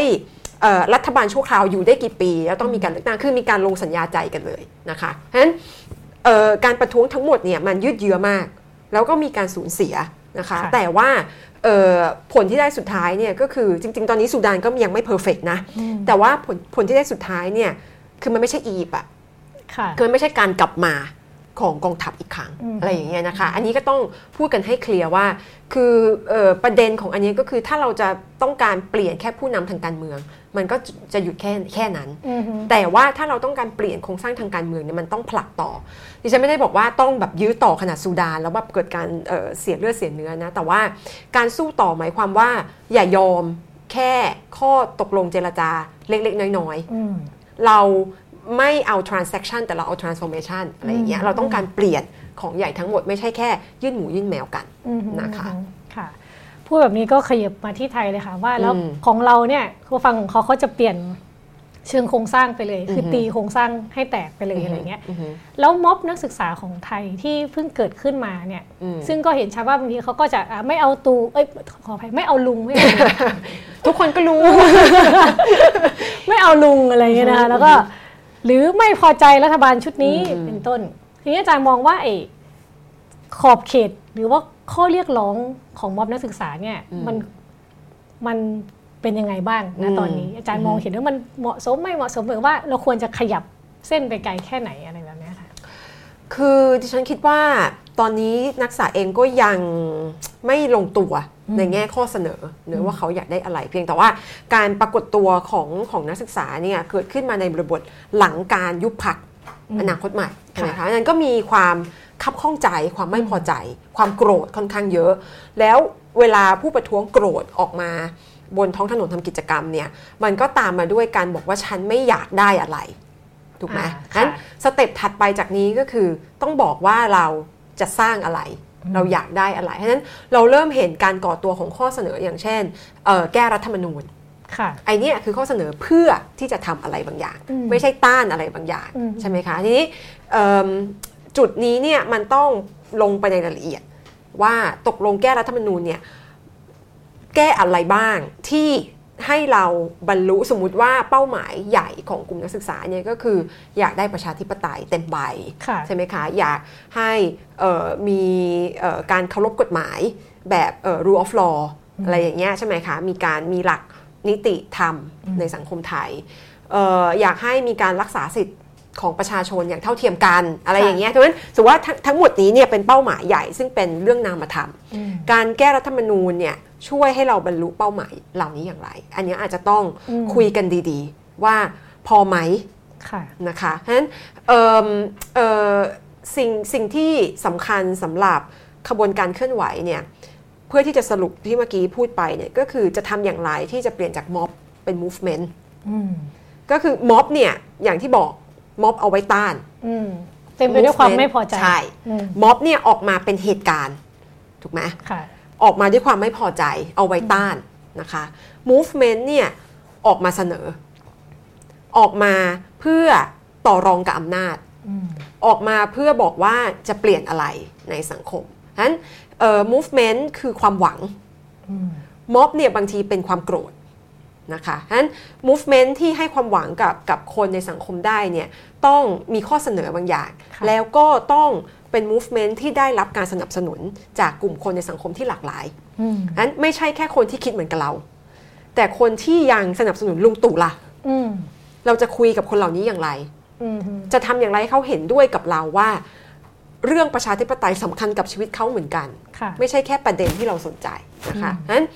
เอ่อรัฐบาลชั่วคราวอยู่ได้กี่ปี แล้วต้องมีการเลือกตั้งคือมีการลงสัญญาใจกันเลยนะคะเพราะฉะนั้นเอ่อการประท้วงทั้งหมดเนี่ยมันยืดเยื้อมาก แล้วก็มีการสูญเสียนะคะค่ะแต่ว่าเอ่อ ผลที่ได้สุดท้ายเนี่ยก็คือจริง ๆ ตอนนี้สุดานก็ยังไม่เพอร์เฟกนะอืมแต่ว่าผลผลที่ได้สุดท้ายเนี่ยคือมันไม่ใช่อียิปต์อะค่ะคือมันไม่ใช่การกลับมา ของกองทัพอีกครั้งอืมอะไรอย่างเงี้ยนะคะ อันนี้ก็ต้องพูดกันให้เคลียร์ว่า คือเอ่อประเด็นของอันนี้ก็คือถ้าเราจะต้องการเปลี่ยนแค่ผู้นำทางการเมือง มันก็จะหยุดแค่แค่นั้นอืมฮึแต่ว่าถ้าเราต้องการเปลี่ยนโครงสร้างทางการเมืองเนี่ยมันต้องผลักต่อดิฉันไม่ได้บอกว่าต้องแบบยื้อต่อขนาดซูดานแล้วแบบเกิดการเอ่อเสียเลือดเสียเนื้อนะแต่ว่าการสู้ต่อหมายความว่าอย่ายอมแค่ข้อตกลงเจรจาเล็กๆ น้อยๆอืมเรา ไม่เอา transaction แต่เราเอา transformation อะไรอย่างเงี้ยอืมเราต้องการเปลี่ยนของใหญ่ทั้งหมดไม่ใช่แค่ ยื่นหมูยื่นแมวกันอืมฮึนะคะอืมค่ะพูดแบบนี้ก็ขยับมาที่ไทยเลยค่ะ ว่าแล้วอืมของเราเนี่ยผู้ฟังของเขาเขาจะเปลี่ยนเชิงโครงสร้างไปเลย คืออฮึตีโครงสร้างให้แตกไปเลยอะไรเงี้ยอือฮึแล้วม็อบนักศึกษาของไทยที่เพิ่งเกิดขึ้นมาเนี่ยอืมซึ่งก็เห็นชาวบ้านบางทีเขาก็จะอะไม่เอาตูเอ้ยขออภัยไม่เอาลุงไม่เอาลุงทุกคนก็รู้ ไม่เอาลุงอะไรเงี้ยนะคะแล้วก็ หรือไม่พอใจรัฐบาลชุดนี้อืมเป็นต้น ทีนี้อาจารย์มองว่าไอ้ขอบเขตหรือว่าข้อเรียกร้องของม็อบนักศึกษาเนี่ยมันมันเป็นยังไงบ้างนะตอนนี้ อาจารย์มองเห็นว่ามันเหมาะสมไม่เหมาะสมหรือว่าเราควรจะขยับเส้นไปไกลแค่ไหนอะไรแบบเนี้ยค่ะคือดิฉันคิดว่าตอนนี้นักศึกษาเองก็ยังไม่ลงตัว ในแง่ข้อเสนอเนื้อว่าเขาอยากได้อะไร เพียงแต่ว่าการปรากฏตัวของของนักศึกษาเนี่ยเกิดขึ้นมาในบริบทหลังการยุบพักอนาคตใหม่ใช่ไหมคะนั้นก็มีความคับข้องใจความไม่พอใจ ความโกรธค่อนข้างเยอะ แล้วเวลาผู้ประท้วงโกรธออกมาบนท้องถนนทำกิจกรรมเนี่ยมันก็ตามมาด้วยการบอกว่าฉันไม่อยากได้อะไรถูกไหมอ่าค่ะงั้นสเต็ปถัดไปจากนี้ก็คือต้องบอกว่าเราจะสร้างอะไร เราอยากได้อะไรเพราะฉะนั้นเราเริ่มเห็นการก่อตัวของข้อเสนออย่างเช่นเอ่อแก้รัฐธรรมนูญค่ะไอเนี้ยคือข้อเสนอเพื่อที่จะทำอะไรบางอย่างอืมไม่ใช่ต้านอะไรบางอย่างอืมใช่ไหมคะทีนี้เอิ่มจุดนี้เนี่ยมันต้องลงไปในรายละเอียด ว่าตกลงแก้รัฐธรรมนูญเนี่ยแก้อะไรบ้างที่ ให้เราบรรลุสมมุติว่าเป้าหมายใหญ่ของกลุ่มนักศึกษาเนี่ยก็คืออยากได้ประชาธิปไตยเต็มใบค่ะใช่ไหมคะอยากให้เอ่อมีเอ่อการเคารพกฎหมายแบบเอ่อ rule of law อะไรอย่างเงี้ยใช่ไหมคะมีการมีหลักนิติธรรมในสังคมไทยเอ่ออยากให้มีการรักษาสิทธิ์ของประชาชนอย่างเท่าเทียมกันอะไรค่ะอย่างเงี้ยดังนั้นสมมติว่าทั้งทั้งหมดนี้เนี่ยเป็นเป้าหมายใหญ่ซึ่งเป็นเรื่องนามธรรมอืมการแก้รัฐธรรมนูญเนี่ย ช่วยให้เราบรรลุเป้าหมายเหล่านี้อย่างไร อันเนี้ยอาจจะต้องอืมคุยกันดีๆ ว่าพอไหมค่ะนะคะเพราะฉะนั้นเอิ่มเอ่อสิ่งสิ่งที่สำคัญสำหรับขบวนการเคลื่อนไหวเนี่ยเพื่อที่จะสรุปที่เมื่อกี้พูดไปเนี่ยก็คือจะทำอย่างไรที่จะเปลี่ยนจากม็อบเป็น movement อืมก็คือม็อบเนี่ยอย่างที่บอกม็อบเอาไว้ต้านอืมเต็มไปด้วยความ movement ไม่พอใจ ใช่อืมม็อบเนี่ยออกมาเป็นเหตุการณ์ ถูกไหมค่ะ ออกมาด้วยความไม่พอใจเอาไว้ต้านนะคะ movement เนี่ยออกมาเสนอ ออกมาเพื่อต่อรองกับอำนาจอืมออกมาเพื่อบอกว่าจะเปลี่ยนอะไรในสังคมฉะนั้นเอ่อ movement คือความหวังอืมม็อบเนี่ยบางทีเป็นความโกรธนะคะฉะนั้น movement ที่ให้ความหวังกับกับคนในสังคมได้เนี่ยต้องมีข้อเสนอบางอย่างค่ะแล้วก็ต้อง เป็น movement ที่ได้รับการสนับสนุนจากกลุ่มคนในสังคมที่หลากหลายอืมฉะนั้นไม่ใช่แค่คนที่คิดเหมือนกับเรา แต่คนที่ยังสนับสนุนลุงตู่ล่ะอืมเราจะคุยกับคนเหล่านี้อย่างไรอืมจะทำอย่างไรให้เขาเห็นด้วยกับเราว่า เรื่องประชาธิปไตยสำคัญกับชีวิตเขาเหมือนกันค่ะไม่ใช่แค่ประเด็นที่เราสนใจนะคะอืมนั้น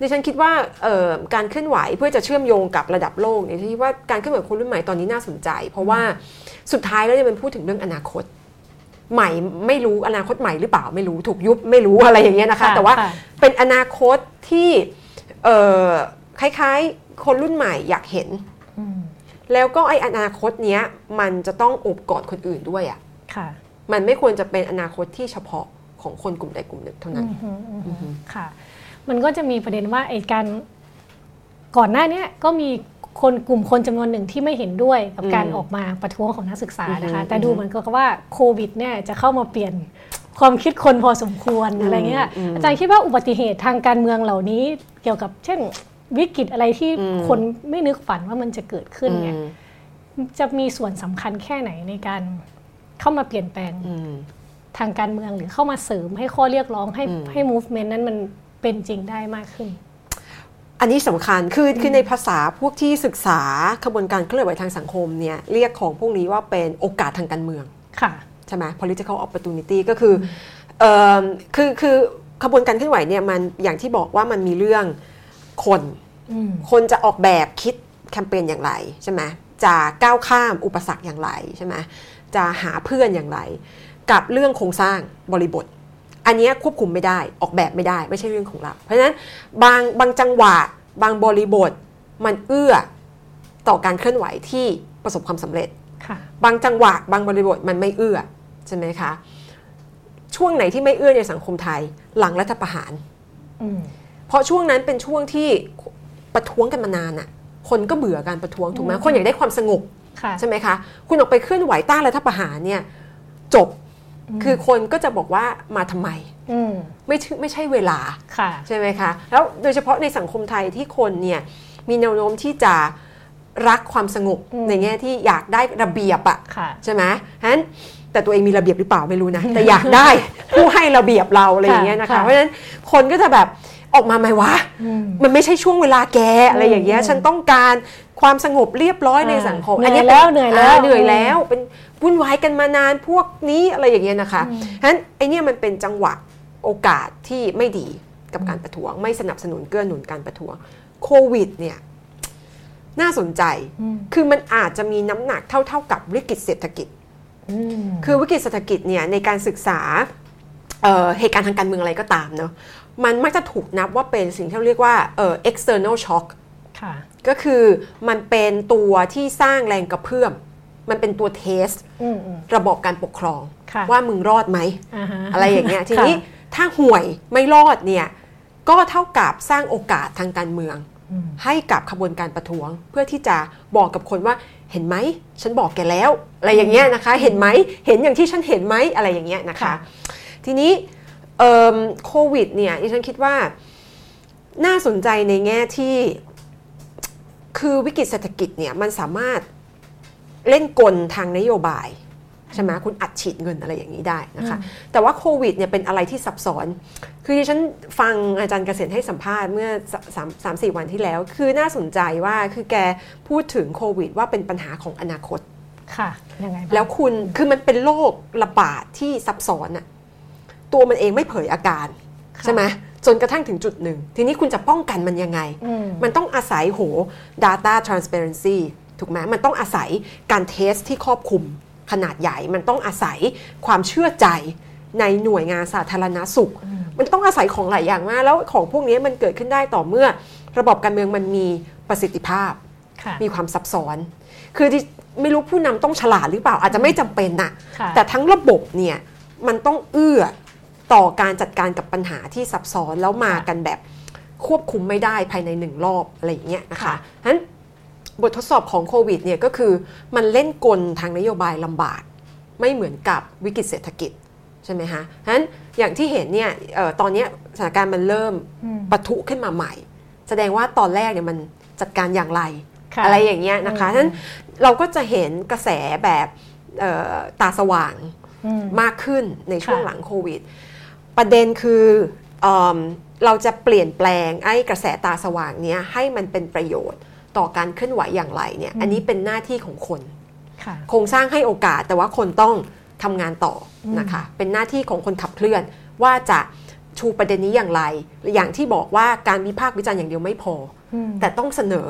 ดิฉันคิดว่าเอ่อการเคลื่อนไหวเพื่อจะเชื่อมโยงกับระดับโลกเนี่ยที่ว่าการเคลื่อนไหวคนรุ่นใหม่ตอนนี้น่าสนใจ เพราะว่าสุดท้ายแล้วเนี่ยมันพูดถึงเรื่องอนาคต ใหม่ไม่รู้อนาคตใหม่หรือเปล่าไม่รู้ถูกยุบไม่รู้อะไรอย่างเงี้ยนะคะค่ะแต่ว่าค่ะเป็นอนาคตที่เอ่อคล้ายๆ คนรุ่นใหม่อยากเห็นอืมแล้วก็ไออนาคตเนี้ยมันจะต้องโอบกอดคนอื่นด้วยอะ่ะค่ะมันไม่ควรจะเป็นอนาคตที่เฉพาะของคนกลุ่มใดกลุ่มหนึ่งเท่านั้นอืมฮึอืมฮึค่ะ มันก็จะมีประเด็นว่าไอ้การก่อนหน้าเนี้ยก็มี คนกลุ่มคนจำนวนหนึ่งที่ไม่เห็นด้วยกับการอืมออกมาประท้วงของนักศึกษานะคะอือฮึแต่ดูเหมือนกับว่าโควิดเนี่ยจะเข้ามาเปลี่ยนความคิดคนพอสมควรอะไรเงี้ยอืมอาจารย์คิดว่าอุบัติเหตุทางการเมืองเหล่านี้เกี่ยวกับเช่นวิกฤตอะไรที่อืมคนไม่นึกฝันว่ามันจะเกิดขึ้นเนี่ยอืมจะมีส่วนสำคัญแค่ไหนในการเข้ามาเปลี่ยนแปลงอืมทางการเมืองหรือเข้ามาเสริมให้ข้อเรียกร้องให้อืมให้ movement นั้นมันเป็นจริงได้มากขึ้น อันนี้สำคัญคือคือในภาษาพวกที่ศึกษาขบวนการเคลื่อนไหวทางสังคมเนี่ยเรียกของพวกนี้ว่าเป็นโอกาสทางการเมืองค่ะใช่ไหม political opportunity ก็คือเอ่อคือคือขบวนการเคลื่อนไหวเนี่ยมันอย่างที่บอกว่ามันมีเรื่องคนอืมคนจะออกแบบคิดแคมเปญอย่างไรใช่ไหมจะก้าวข้ามอุปสรรคอย่างไรใช่ไหมจะหาเพื่อนอย่างไร กับเรื่องโครงสร้างบริบท อันเนี้ยควบคุมไม่ได้ออกแบบไม่ได้ไม่ใช่เรื่องของเรา เพราะฉะนั้นบางบางจังหวะ บางบริบท มันเอื้อต่อการเคลื่อนไหวที่ประสบความสำเร็จค่ะบางจังหวะ บางบริบทมันไม่เอื้อใช่ไหมคะช่วงไหนที่ไม่เอื้อในสังคมไทยหลังรัฐประหารอืมเพราะช่วงนั้นเป็นช่วงที่ประท้วงกันมานานอะคนก็เบื่อการประท้วงถูกไหมคนอยากได้ความสงบค่ะใช่ไหมคะ คุณออกไปเคลื่อนไหวต้านรัฐประหารเนี่ยจบ คือคนก็จะบอกว่ามาทำไมอืมไม่ใช่ไม่ใช่เวลาค่ะใช่ไหมคะแล้วโดยเฉพาะในสังคมไทยที่คนเนี่ยมีแนวโน้มที่จะรักความสงบอืมในแง่ที่อยากได้ระเบียบอะค่ะใช่ไหมฉะนั้นแต่ตัวเองมีระเบียบหรือเปล่าไม่รู้นะ แต่อยากได้ผู้ให้ระเบียบเราอะไรอย่างเงี้ยนะคะค่ะเพราะฉะนั้นคนก็จะแบบ ออกมาไหมวะอืมมันไม่ใช่ช่วงเวลาแกอะไรอย่างเงี้ยอืมฉันต้องการความสงบเรียบร้อยอ่าในสังคมเหนื่อยป็แล้วเหนื่อยแล้วาเหนื่อยแล้ว เป็นวุ่นวายกันมานานพวกนี้อะไรอย่างเงี้ยนะคะฉะนั้นไอเนี่ยมันเป็นจังหวะโอกาสที่ไม่ดีกับการประท้วง ไม่สนับสนุนเกื้อหนุนการประท้วงโควิดเนี่ยน่าสนใจอืมคือมันอาจจะมีน้ำหนักเท่า ๆกับวิกฤตเศรษฐกิจอืมคือวิกฤตเศรษฐกิจเนี่ยในการศึกษาเอ่อเหตุการณ์ทางการเมืองอะไรก็ตามเนาะ มันมักจะถูกนับว่าเป็นสิ่งที่เราเรียกว่าเอ่อ external shock ค่ะก็คือมันเป็นตัวที่สร้างแรงกระเพื่อม มันเป็นตัวเทสอืมอืมระบบการปกครองค่ะว่ามึงรอดไหมอ่าฮะอะไรอย่างเงี้ยทีนี้ค่ะถ้าห่วยไม่รอดเนี่ยก็เท่ากับสร้างโอกาสทางการเมืองอืมให้กับขบวนการประท้วง เพื่อที่จะบอกกับคนว่าเห็นไหมฉันบอกแกแล้ว อะไรอย่างเงี้ยนะคะ เห็นไหมเห็นอย่างที่ฉันเห็นไหมอะไรอย่างเงี้ยนะคะค่ะทีนี้เอิ่ม โควิดเนี่ยดิฉันคิดว่าน่าสนใจในแง่ที่คือวิกฤตเศรษฐกิจเนี่ยมันสามารถเล่นกลทางนโยบายใช่ไหมคุณอัดฉีดเงินอะไรอย่างนี้ได้นะคะ แต่ว่าโควิดเนี่ยเป็นอะไรที่ซับซ้อน คือดิฉันฟังอาจารย์เกษตรให้สัมภาษณ์เมื่อสสามสามสี่วันที่แล้ว คือน่าสนใจว่าคือแกพูดถึงโควิด ว่าเป็นปัญหาของอนาคต ค่ะยังไงบ้างแล้วคุณคือมันเป็นโรคระบาดที่ซับซ้อนอะ ตัวมันเองไม่เผยอาการค่ะใช่ไหมจนกระทั่งถึงจุดหนึ่ง ทีนี้คุณจะป้องกันมันยังไงอืมมันต้องอาศัยโห data transparency ถูกไหมมันต้องอาศัยการเทสที่ครอบคลุมขนาดใหญ่ มันต้องอาศัยความเชื่อใจในหน่วยงานสาธารณสุข มันต้องอาศัยของหลายอย่างมาก แล้วของพวกนี้มันเกิดขึ้นได้ต่อเมื่อ ระบบการเมืองมันมีประสิทธิภาพค่ะมีความซับซ้อน คือที่ไม่รู้ผู้นำต้องฉลาดหรือเปล่า อาจจะไม่จำเป็นน่ะค่ะแต่ทั้งระบบเนี่ยมันต้องเอื้อ ต่อการจัดการกับปัญหาที่ซับซ้อนแล้วมากันแบบควบคุมไม่ได้ภายในหนึ่งรอบอะไรอย่างเงี้ยนะคะค่ะฉะนั้นบททดสอบของโควิดเนี่ยก็คือมันเล่นกลทางนโยบายลำบาก ไม่เหมือนกับวิกฤตเศรษฐกิจใช่ไหมคะฉะนั้นอย่างที่เห็นเนี่ยเอ่อตอนเนี้ยสถานการณ์มันเริ่มอืมปะทุขึ้นมาใหม่ แสดงว่าตอนแรกเนี่ยมันจัดการอย่างไรค่ะอะไรอย่างเงี้ยนะคะอืมฉะนั้นเราก็จะเห็นกระแสแบบเอ่อตาสว่างอืมมากขึ้นในช่วงค่ะหลังโควิด ประเด็นคือเอมเราจะเปลี่ยนแปลงไอ้กระแสตาสว่างเนี้ยให้มันเป็นประโยชน์ต่อการเคลื่อนไหวอย่างไรเนี่ยอันนี้เป็นหน้าที่ของคนค่ะโครงสร้างให้โอกาสแต่ว่าคนต้องทำงานต่ออมนะคะเป็นหน้าที่ของคนขับเคลื่อนว่าจะชูประเด็นนี้อย่างไร อย่างที่บอกว่าการวิพากษ์วิจารณ์อย่างเดียวไม่พออืมแต่ต้องเสนอ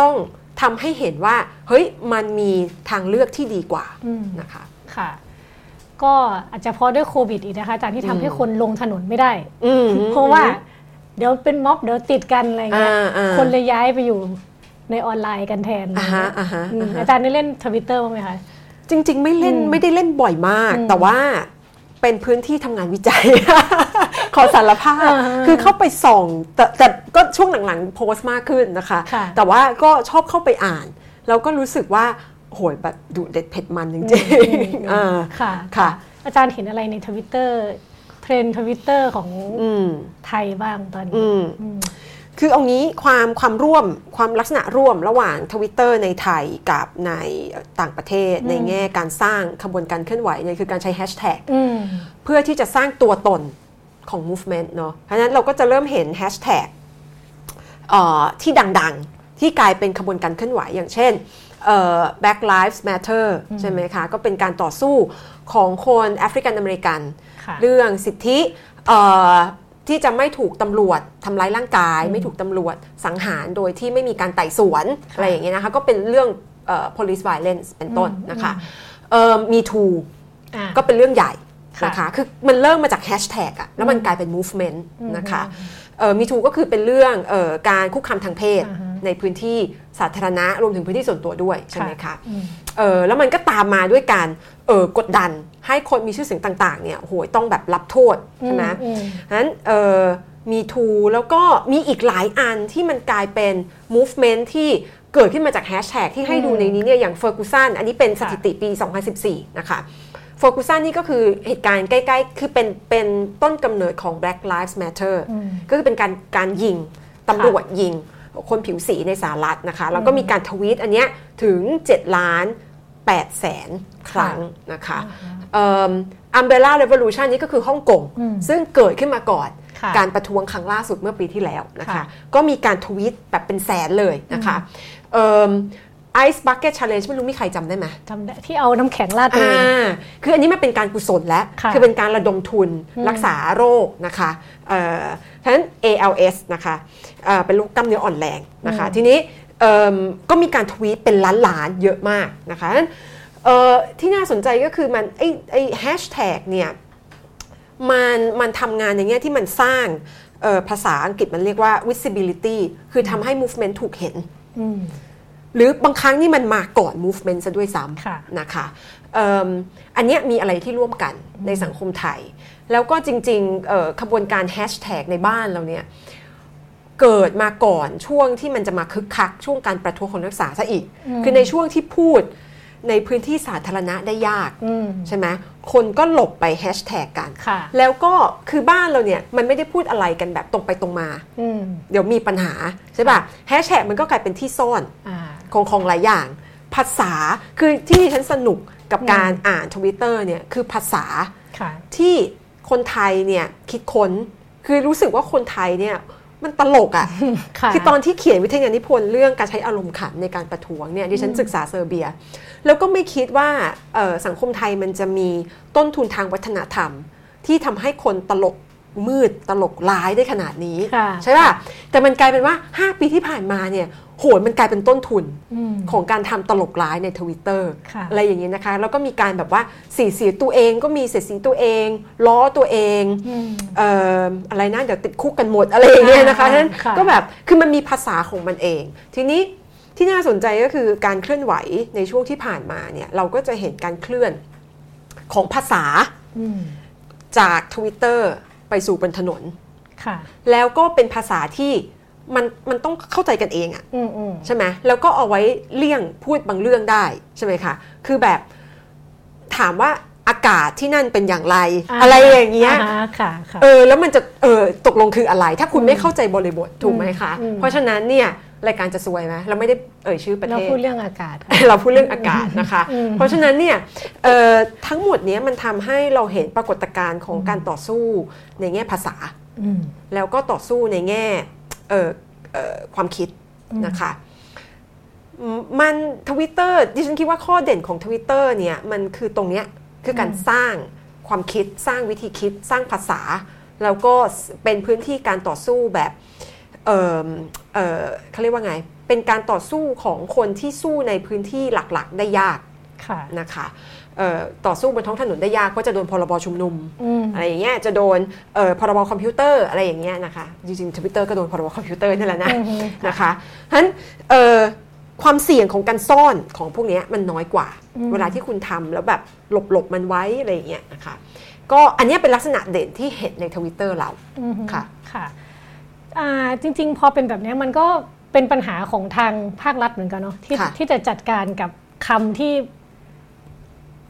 ต้องทำให้เห็นว่า เฮ้ยมันมีทางเลือกที่ดีกว่าอืมนะคะค่ะ ก็อาจจะเพราะด้วยโควิดอีกนะคะอาจารย์ที่ทำให้คนลงถนนไม่ได้อืมเพราะว่า เดี๋ยวเป็นม็อบเดี๋ยวติดกันอะไรเงี้ยอ่าอ่าคนเลยย้ายไปอยู่ในออนไลน์กันแทนอ่าฮะอ่าฮะอืมอ่าฮะอาจารย์ได้เล่นทวิตเตอร์บ้างไหมคะจริง ๆ ไม่เล่นอืมไม่ได้เล่นบ่อยมากอืมแต่ว่าเป็นพื้นที่ทำงานวิจัย ขอสารภาพอ่าฮะคือเข้าไปส่องแต่แต่ก็ช่วงหลังๆโพสต์มากขึ้นนะคะค่ะแต่ว่าก็ชอบเข้าไปอ่าน แล้วก็รู้สึกว่า โหยแบบดุเด็ดเผ็ดมันจริงๆอ่าค่ะค่ะ อาจารย์เห็นอะไรในทวิตเตอร์เทรนด์ทวิตเตอร์ของอืมไทยบ้างตอนนี้อืมอืมคือเอางี้ความความร่วมความลักษณะร่วมระหว่างทวิตเตอร์ในไทยกับในต่างประเทศอืมในแง่การสร้างขบวนการเคลื่อนไหวเนี่ยคือการใช้แฮชแท็กอืมเพื่อที่จะสร้างตัวตนของ movement เนาะเพราะฉะนั้นเราก็จะเริ่มเห็นแฮชแท็กที่ดังๆ ที่กลายเป็นขบวนการเคลื่อนไหวอย่างเช่นเอ่อ Black Lives Matter ใช่ไหมคะ ก็เป็นการต่อสู้ของคนแอฟริกันอเมริกันค่ะเรื่องสิทธิเอ่อที่จะไม่ถูกตำรวจทำร้ายร่างกาย ไม่ถูกตำรวจสังหารโดยที่ไม่มีการไต่สวน อะไรอย่างเงี้ยนะคะ ก็เป็นเรื่องเอ่อ police violence เป็นต้นนะคะมีทูอ่าก็เป็นเรื่องใหญ่ค่ะนะคะ คือมันเริ่มมาจากแฮชแท็กอะแล้วมันกลายเป็น movement นะคะ มีทูก็คือเป็นเรื่องเออการคุกคามทางเพศอ่าฮะในพื้นที่สาธารณะรวมถึงพื้นที่ส่วนตัวด้วยใช่ไหมคะอืมเออแล้วมันก็ตามมาด้วยการเออกดดันให้คนมีชื่อเสียงต่างๆเนี่ยโอ้โหต้องแบบรับโทษใช่ไหมอืมนั้นเออมีทูแล้วก็มีอีกหลายอันที่มันกลายเป็น movement ที่เกิดขึ้นมาจากแฮชแท็กที่ให้ดูในนี้เนี่ยอย่าง Ferguson อันนี้เป็นสถิติค่ะปี 2014 นะคะ Ferguson นี่ก็คือเหตุการณ์ใกล้ ๆ คือเป็นเป็นต้นกำเนิดของ Black Lives Matter อืมก็คือเป็นการการยิงตำรวจยิง คนผิวสีในสหรัฐนะคะ แล้วก็มีการทวีตอันเนี้ยถึง 7 ล้าน8แสนครั้งนะคะอัมเบล่าเร v o l u t i o n นี่ก็คือฮ่องกงอืมซึ่งเกิดขึ้นมาก่อนค่ะการประท้วงครั้งล่าสุดเมื่อปีที่แล้วนะคะค่ะก็มีการทวีตแบบเป็นแสนเลยนะคะ Ice Bucket Challenge ไม่รู้มีใครจำได้ไหมจำได้ที่เอาน้ำแข็งราดตัวเองอ่าคืออันนี้มันเป็นการกุศลแล้วค่ะคือเป็นการระดมทุนอืมรักษาโรคนะคะเอ่อฉะนั้น ALS นะคะเอ่อเป็นโรคกล้ามเนื้ออ่อนแรงนะคะ ทีนี้เอิ่มก็มีการทวีตเป็นล้านๆเยอะมากนะคะฉะนั้นเอ่อที่น่าสนใจก็คือมันไอ้ไอ้แฮชแท็กเนี่ยมันมันทำงานในแง่ที่มันสร้างเอ่อภาษาอังกฤษมันเรียกว่า visibility คือทำให้ movement ถูกเห็นอืม หรือบางครั้งนี่มันมาก่อน movement ซะด้วยซ้ค่ะำนะคะเอิ่มอันเนี้ยมีอะไรที่ร่วมกันในสังคมไทย แล้วก็จริงๆเอ่อขบวนการแฮชแท็กในบ้านเราเนี่ยเกิดมาก่อนช่วงที่มันจะมาคึกคัก ช่วงการประท้วงของนักศึกษาซะอีก คือในช่วงที่พูดในพื้นที่สาธารณะได้ยากอืมใช่ไหมคนก็หลบไปแฮชแท็กกันค่ะแล้วก็คือบ้านเราเนี่ยมันไม่ได้พูดอะไรกันแบบตรงไปตรงมาอืมเดี๋ยวมีปัญหาใช่ป่ะแฮชแท็กมันก็กลายเป็นที่ซ่อนอ่าของของหลายอย่าง ภาษาคือที่ดิฉันสนุกกับการอ่านทวิตเตอร์เนี่ยคือภาษาค่ะที่คนไทยเนี่ยคิดค้นคือรู้สึกว่าคนไทยเนี่ยมันตลกอะ่ะค่ะคือตอนที่เขียนวิทยานิพนธ์เรื่องการใช้อารมณ์ขันในการประท้วงเนี่ยดิฉันศึกษาเซอร์เบีย แล้วก็ไม่คิดว่าเอ่อสังคมไทยมันจะมีต้นทุนทางวัฒนธรรม ที่ทำให้คนตลก มืดตลกร้ายได้ขนาดนี้ค่ะใช่ป่ะ แต่มันกลายเป็นว่า 5 ปีที่ผ่านมาเนี่ยโหยมันกลายเป็นต้นทุนอืมของการทำตลกร้ายในทวิตเตอร์ค่ะอะไรอย่างนี้นะคะ แล้วก็มีการแบบว่าสีสีตัวเองก็มีเสียดสีตัวเอง ล้อตัวเองอืมเอ่ออะไรนะเดี๋ยวติดคุกกันหมดอะไรอย่างเงี้ยนะคะฉะนั้นค่ะก็แบบคือมันมีภาษาของมันเอง ทีนี้ที่น่าสนใจก็คือการเคลื่อนไหวในช่วงที่ผ่านมาเนี่ยเราก็จะเห็นการเคลื่อนของภาษาอืมจาก Twitter ไปสู่บนถนนค่ะ แล้วก็เป็นภาษาที่มันมันต้องเข้าใจกันเองอะอืมอืมใช่ไหมแล้วก็เอาไว้เลี่ยงพูดบางเรื่องได้ใช่ไหมคะคือแบบถามว่าอากาศที่นั่นเป็นอย่างไรอะไรอย่างเงี้ยาฮะค่ะค่ะเออแล้วมันจะเออตกลงคืออะไร ถ้าคุณไม่เข้าใจบริบทถูกไหมคะอืมเพราะฉะนั้นเนี่ย รายการจะซวยไหมเราไม่ได้เอ่ยชื่อประเราเทศพูดเรื่องอากาศค่ะเราพูดเรื่องอากาศนะคะอืมเพราะฉะนั้นเนี่ยเอ่อทั้งหมดเนี้ยมันทำให้เราเห็นปรากฏการณ์ของการต่อสู้ในแง่ภาษาอืมแล้วก็ต่อสู้ในแง่เอ่อเอ่อความคิดอืมนะคะอืมมันทวิตเตอร์ดิฉันคิดว่าข้อเด่นของทวิตเตอร์เนี่ยมันคือตรงเนี้ยคือการสร้างความคิดสร้างวิธีคิด สร้างภาษา แล้วก็เป็นพื้นที่การต่อสู้แบบ เออเออเขาเรียกว่าไง เป็นการต่อสู้ของคนที่สู้ในพื้นที่หลักๆ ได้ยากค่ะนะคะเอ่อต่อสู้บนท้องถนนได้ยากเพราะจะโดนพรบชุมนุมอืมอะไรอย่างเงี้ยจะโดนเอ่อพรบคอมพิวเตอร์อะไรอย่างเงี้ยนะคะจริงๆทวิตเตอร์ก็โดนพรบคอมพิวเตอร์นี่แหละนะอือฮึนะคะฉะนั้นเอ่อความเสี่ยงของการซ่อนของพวกเนี้ยมันน้อยกว่าอืมเวลาที่คุณทำแล้วแบบหลบหลบๆมันไว้อะไรอย่างเงี้ยนะคะก็อันเนี้ยเป็นลักษณะเด่นที่เห็นในทวิตเตอร์เราอืมค่ะค่ะอ่า จริง ๆ พอเป็นแบบเนี้ยมันก็เป็นปัญหาของทางภาครัฐเหมือนกันเนาะที่ค่ะที่จะจัดการกับคำที่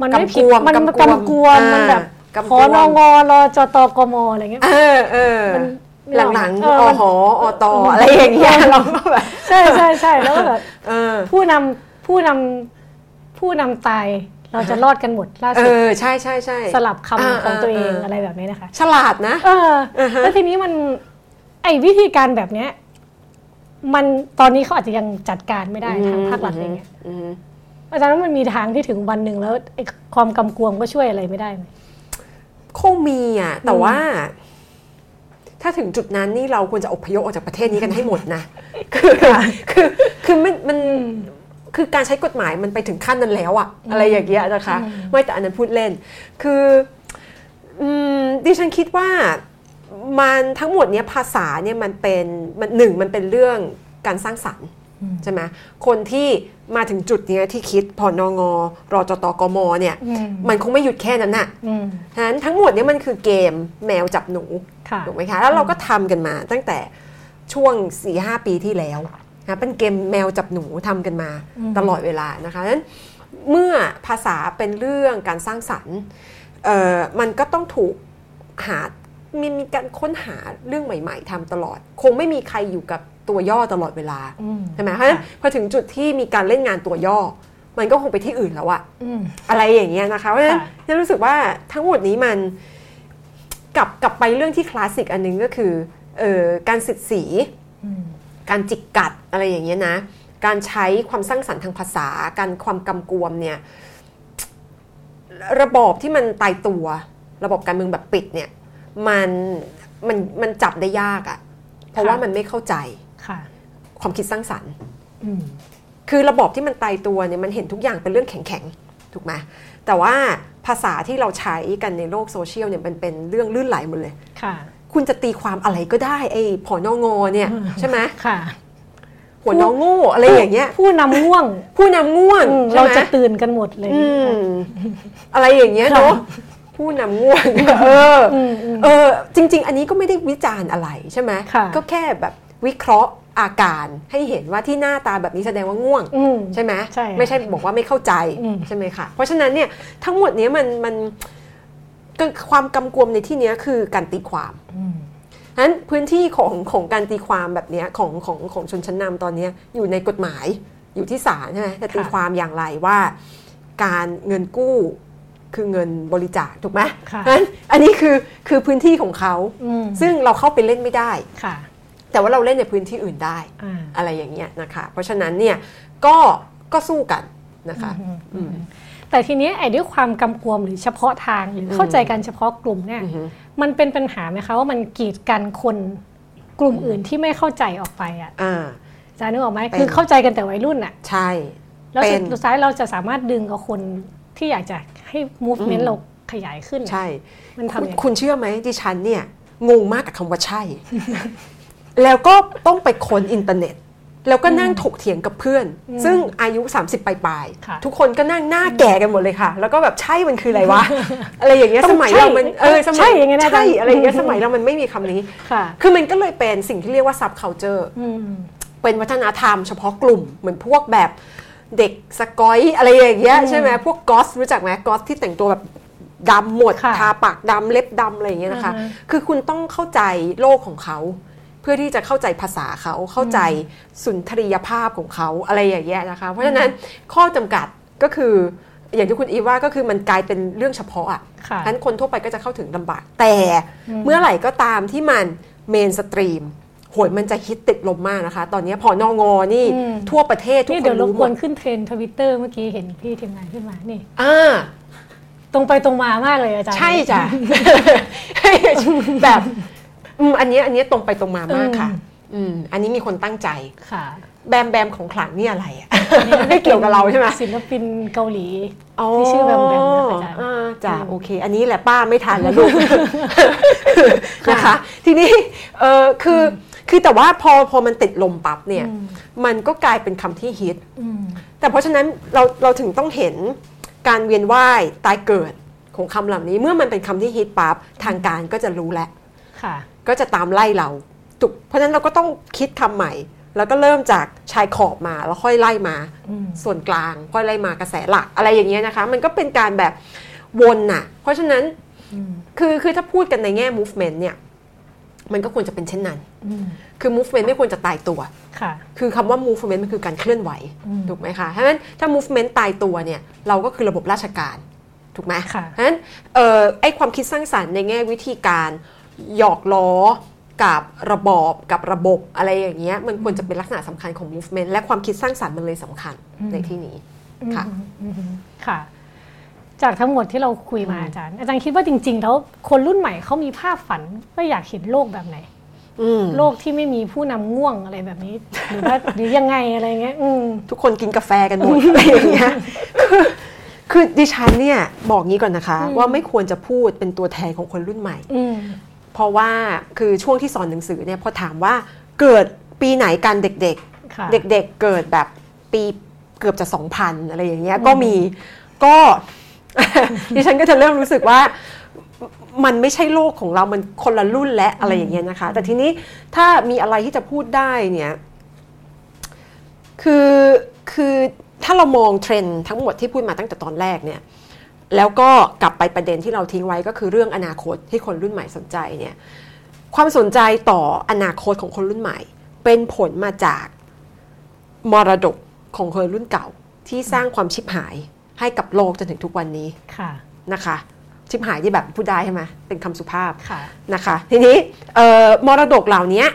มันไม่กำกผิดวมมันกำกวมกำกวมมันแบบอ่ากำขกวอมนงรอจตกมอะไรเงี้ยเออเออมันไม่ออกหลังเอๆออมันหออตอะไรอย่างเงี้ยเราก็แบบใช่ใช่ใช่แล้วก็แบบเออผู้นำผู้นำผู้นำตายเราจะรอดกันหมดล่าเอสุดอใช่ใช่ใช่สลับคำอ่าของตัวเองอ่าอะไรแบบนี้นะคะ ฉลาดนะเอออ่าฮะแล้วทีนี้มัน ไอ้วิธีการแบบเนี้ย มันตอนนี้เขาอาจจะยังจัดการไม่ได้ทางภาครัฐอะไรเงี้ยอืมอาจารย์ว่ามันมีทางที่ถึงวันหนึ่งแล้วไอ้ความกำกวมก็ช่วยอะไรไม่ได้ไหมคงมีอะ แต่ว่า ถ้าถึงจุดนั้นนี่เราควรจะอพยพออกจากประเทศนี้กันให้หมดนะ คือคือคือมันมันคือการใช้กฎหมายมันไปถึงขั้นนั้นแล้วอะอะไรอย่างเงี้ยนะคะ ไม่แต่อันนั้นพูดเล่น คืออืมดิฉันคิดว่า มันทั้งหมดเนี้ยภาษาเนี่ยมันเป็นมันหนึ่งมันเป็นเรื่องการสร้างสรรค์ใช่ไหมคนที่มาถึงจุดเนี้ยที่คิดพอนงรอจตกมเนี่ยอืมมันคงไม่หยุดแค่นั้นน่ะอืมฉะนั้นทั้งหมดเนี้มันคือเกมแมวจับหนูค่ะถูกไหมคะแล้วเราก็ทำกันมาตั้งแต่ช่วง4ีหปีที่แล้วนะเป็นเกมแมวจับหนูทำกันมาอืมตลอดเวลานะคะดังนั้นเมื่อภาษาเป็นเรื่องการสร้างสรรค์เอ่อมันก็ต้องถูกหา มีมีการค้นหาเรื่องใหม่ ๆทำตลอด คงไม่มีใครอยู่กับตัวย่อตลอดเวลาอืมใช่ไหมเพราะฉะนั้นพอถึงจุดที่มีการเล่นงานตัวย่อ มันก็คงไปที่อื่นแล้วอะอืมอะไรอย่างเงี้ยนะคะเพราะฉะนั้นค่ะจะรู้สึกว่าทั้งหมดนี้มันกลับกลับไปเรื่องที่คลาสสิกอันหนึงก็คือเออการสิทธิ์สีอืมการจิกกัดอะไรอย่างเงี้ยนะ การใช้ความสร้างสรรค์ทางภาษา การความกำกวมเนี่ย ระบอบที่มันตายตัว ระบบการเมืองแบบปิดเนี่ย มันมันมันจับได้ยากอะเพราะว่ามันไม่เข้าใจค่ะ ความคิดสร้างสรรค์อืมคือระบอบที่มันตายตัวเนี่ยมันเห็นทุกอย่างเป็นเรื่องแข็งๆถูกไหมแต่ว่าภาษาที่เราใช้กันในโลกโซเชียลเนี่ยมันเป็นเรื่องลื่นไหลหมดเลยค่ะ คุณจะตีความอะไรก็ได้ไอ้ผอนองอเนี่ย ใช่ไหมค่ะหัวนองโง่อะไรอย่างเงี้ย ผู้นำง่วง ผู้นำง่วงอืมใช่เราไหมจะตื่นกันหมดเลยอืมอะไรอย่างเงี้ยค่ะเนาะ ผู้นำง่วงเออออืมอืมเออจริง ๆ อันนี้ก็ไม่ได้วิจารณ์อะไรใช่ไหมค่ะก็แค่แบบวิเคราะห์อาการให้เห็นว่าที่หน้าตาแบบนี้แสดงว่าง่วงอืมใช่ไหมใช่ค่ะไม่ใช่บอกว่าไม่เข้าใจอืมใช่ไหมคะเพราะฉะนั้นเนี่ยทั้งหมดเนี้ยมันมันก็ความกำกวมในที่เนี้ยคือการตีความอืมนั้นพื้นที่ของของการตีความแบบเนี้ยของของของชนชั้นนำตอนเนี้ยอยู่ในกฎหมายอยู่ที่ศาลใช่ไหมจะตีค่ะความอย่างไรว่า การเงินกู้ คือเงินบริจาคถูกไหมค่ะนั้นอันนี้คือคือพื้นที่ของเขาอืมซึ่งเราเข้าไปเล่นไม่ได้ค่ะแต่ว่าเราเล่นในพื้นที่อื่นได้อ่าอะไรอย่างเงี้ยนะคะ เพราะฉะนั้นเนี่ยก็ก็สู้กันนะคะอืมอืมแต่ทีเนี้ยไอ้ด้วยความกำกวมหรือเฉพาะทางหรือเข้าใจกันเฉพาะกลุ่มเนี่ยอือฮึมันเป็นปัญหาไหมคะว่ามันกีดกันคนกลุ่มอื่นที่ไม่เข้าใจออกไปอะอ่าอาจารย์นึกออกไหมเป็นคือเข้าใจกันแต่วัยรุ่นอะ ใช่ แล้วเป็สุนดสุดท้ายเราจะสามารถดึงเอาคนที่อยากจะ ให้ movement อืมเราขยายขึ้นอะใช่มันคุณทำยังไงคุณเชื่อไหมดิฉันเนี่ยงงมากกับคำว่าใช่ แล้วก็ต้องไปค้นอินเทอร์เน็ต แล้วก็นั่งถกเถียงกับเพื่อน ซึ่งอายุ 30ปลายค่ะๆทุกคนก็นั่งหน้าแก่กันหมดเลยค่ะ แล้วก็แบบใช่มันคืออะไรวะ อะไรอย่างเงี้ยต้สองมัยใช่เรามันเออสมัใช่อย่างเงี้ยนะใช่อาจารย์อะไรอย่างเงี้ยสมัยเรามันไม่มีคำนี้ค่ะคือมันก็เลยเป็นสิ่งที่เรียกว่า subculture อืมเป็นวัฒนธรรมเฉพาะกลุ่มเหมือนพวกแบบ เด็กสกอยอะไรอย่างเงี้ยใช่ไหมพวก goth รู้จักไหม goth ที่แต่งตัวแบบดำหมดค่ะทาปากดำเล็บดำอะไรอย่างเงี้ยนะคะอือฮึคือคุณต้องเข้าใจโลกของเขาเพื่อที่จะเข้าใจภาษาเขาเข้าใจสุนทรียภาพของเขาอะไรอย่างเงี้ยนะคะ เพราะฉะนั้นข้อจำกัดก็คืออย่างที่คุณอีฟว่าก็คือมันกลายเป็นเรื่องเฉพาะอะค่ะฉะนั้นคนทั่วไปก็จะเข้าถึงลำบาก แต่เมื่อไหร่ก็ตามที่มัน mainstream โหยมันจะฮิตติดลมมากนะคะ ตอนนี้พอนองอนี่อืมทั่วประเทศทุกนี่คเดี๋ยนวรบรู้กหมวนดขึ้นเทรนด์ทวิตเตอร์ Twitter เมื่อกี้เห็นพี่ทีมงานขึ้นมานี่อ่าตรงไปตรงมามากเลยอาจารย์ ใช่จ้ะแบบอืมอันเนี้ยอันเนี้ยตรงไปตรงมามากค่ะอืมอันนี้มีคนตั้งใจค่ะ แบมแบมของขลังนี่อะไรอะไม่เกี่ยวกับเราใช่ไหมศิลปินเกาหลีที่ชื่อแบมแบมนะคะอาจารย์อ่าจ้ะโอเค อันนี้แหละป้าไม่ทันแล้วลูกนะคะ ทีนี้เออคืออ คือแต่ว่าพอพอมันติดลมปั๊บเนี่ยอืมมันก็กลายเป็นคำที่ฮิตอืมแต่เพราะฉะนั้นเราเราถึงต้องเห็นการเวียนว่ายตายเกิดของคำเหล่านี้ เมื่อมันเป็นคำที่ฮิตปั๊บทางการก็จะรู้แล้วค่ะก็จะตามไล่เราถูกเพราะฉะนั้นเราก็ต้องคิดคำใหม่ แล้วก็เริ่มจากชายขอบมาแล้วค่อยไล่มาอืมส่วนกลางค่อยไล่มากระแสหลักอะไรอย่างเงี้ยนะคะ มันก็เป็นการแบบวนน่ะ เพราะฉะนั้นอืมคือคือถ้าพูดกันในแง่ movement เนี่ย มันก็ควรจะเป็นเช่นนั้นอืมคือ movement ไม่ควรจะตายตัว ค่ะ คือคำว่า movement มันคือการเคลื่อนไหวอืมถูกไหมคะเพราะฉะนั้นถ้า movement ตายตัวเนี่ย เราก็คือระบบราชการ ถูกไหมค่ะเพราะฉะนั้นเอ่อไอความคิดสร้างสรรค์ในแง่วิธีการหยอกล้อกับระบอบกับระบบอะไรอย่างเงี้ย มันควรจะเป็นลักษณะสำคัญของ movement และความคิดสร้างสรรค์มันเลยสำคัญในที่นี้ ค่ะอืมอืมค่ะ จากทั้งหมดที่เราคุยมาอาจารย์ อาจารย์คิดว่าจริง ๆ แล้วคนรุ่นใหม่เขามีภาพฝันว่าอยากเห็นโลกแบบไหนอืมโลกที่ไม่มีผู้นำง่วงอะไรแบบนี้ หรือว่าหรือยังไงอะไรเงี้ยอืมทุกคนกินกาแฟกันหมดอะไรอย่างเงี้ยคือคือดิฉันเนี่ยบอกงี้ก่อนนะคะอืมว่าไม่ควรจะพูดเป็นตัวแทนของคนรุ่นใหม่อืมเพราะว่าคือช่วงที่สอนหนังสือเนี่ยพอถามว่าเกิดปีไหนกันเด็กค่ะๆเด็กๆเกิดแบบปีเกือบจะ 2,000 อะไรอย่างเงี้ยก็มีก็ ดิฉันก็จะเริ่มรู้สึกว่ามันไม่ใช่โลกของเรา มันคนละรุ่นและอะไรอย่างเงี้ยนะคะ แต่ทีนี้ถ้ามีอะไรที่จะพูดได้เนี่ย คือ คือถ้าเรามองเทรนด์ทั้งหมดที่พูดมาตั้งแต่ตอนแรกเนี่ย แล้วก็กลับไปประเด็นที่เราทิ้งไว้ก็คือเรื่องอนาคตที่คนรุ่นใหม่สนใจเนี่ย ความสนใจต่ออนาคตของคนรุ่นใหม่ เป็นผลมาจากมรดกของคนรุ่นเก่าที่สร้างความชิบหาย ให้กับโลกจนถึงทุกวันนี้ค่ะนะคะชิบหายที่แบบพูดได้ใช่ไหมเป็นคำสุภาพค่ะนะคะ ทีนี้เอ่อมรดกเหล่านี้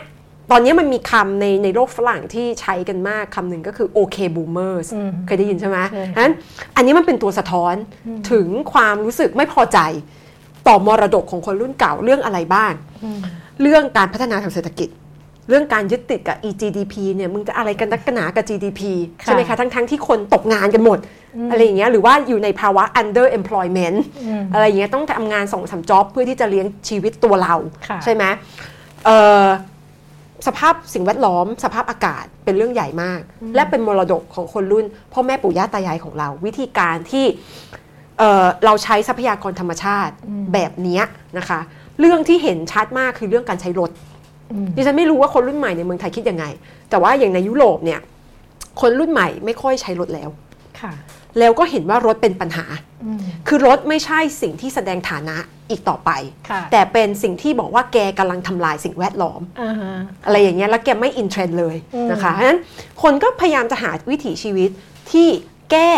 ตอนนี้มันมีคำในในโลกฝรั่งที่ใช้กันมากคำหนึ่งก็คือ OK boomers อืมเคยได้ยินใช่ไหมเคยค่ะฉะนั้นอันนี้มันเป็นตัวสะท้อนถึงความรู้สึกไม่พอใจ ต่อมรดกของคนรุ่นเก่าเรื่องอะไรบ้างอืมเรื่องการพัฒนาทางเศรษฐกิจ เรื่องการยึดติดกับ EGDP เนี่ยมึงจะอะไรกันนักกันหนากับ GDP ค่ะใช่ไหมคะทั้งทั้งที่คนตกงานกันหมด อะไรอย่างเงี้ยหรือว่าอยู่ในภาวะ under employment อืมอะไรอย่างเงี้ยต้องทำงานส่งสามจ็อบเพื่อที่จะเลี้ยงชีวิตตัวเราค่ะใช่ไหมเอ่อสภาพสิ่งแวดล้อม สภาพอากาศเป็นเรื่องใหญ่มาก และเป็นมรดกของคนรุ่นพ่อแม่ปู่ย่าตายายของเรา วิธีการที่เอ่อเราใช้ทรัพยากรธรรมชาติแบบเนี้ยนะคะ เรื่องที่เห็นชัดมากคือเรื่องการใช้รถอืม ดิฉันไม่รู้ว่าคนรุ่นใหม่ในเมืองไทยคิดยังไง แต่ว่าอย่างในยุโรปเนี่ย คนรุ่นใหม่ไม่ค่อยใช้รถแล้วค่ะแล้วก็เห็นว่ารถเป็นปัญหาอืมคือรถไม่ใช่สิ่งที่แสดงฐานะอีกต่อไปค่ะแต่เป็นสิ่งที่บอกว่าแกกำลังทำลายสิ่งแวดล้อมอ่าฮะอะไรอย่างเงี้ย แล้วแกไม่อินเทรนด์เลยอืมนะคะเพราะฉะนั้นคนก็พยายามจะหาวิถีชีวิตที่แก้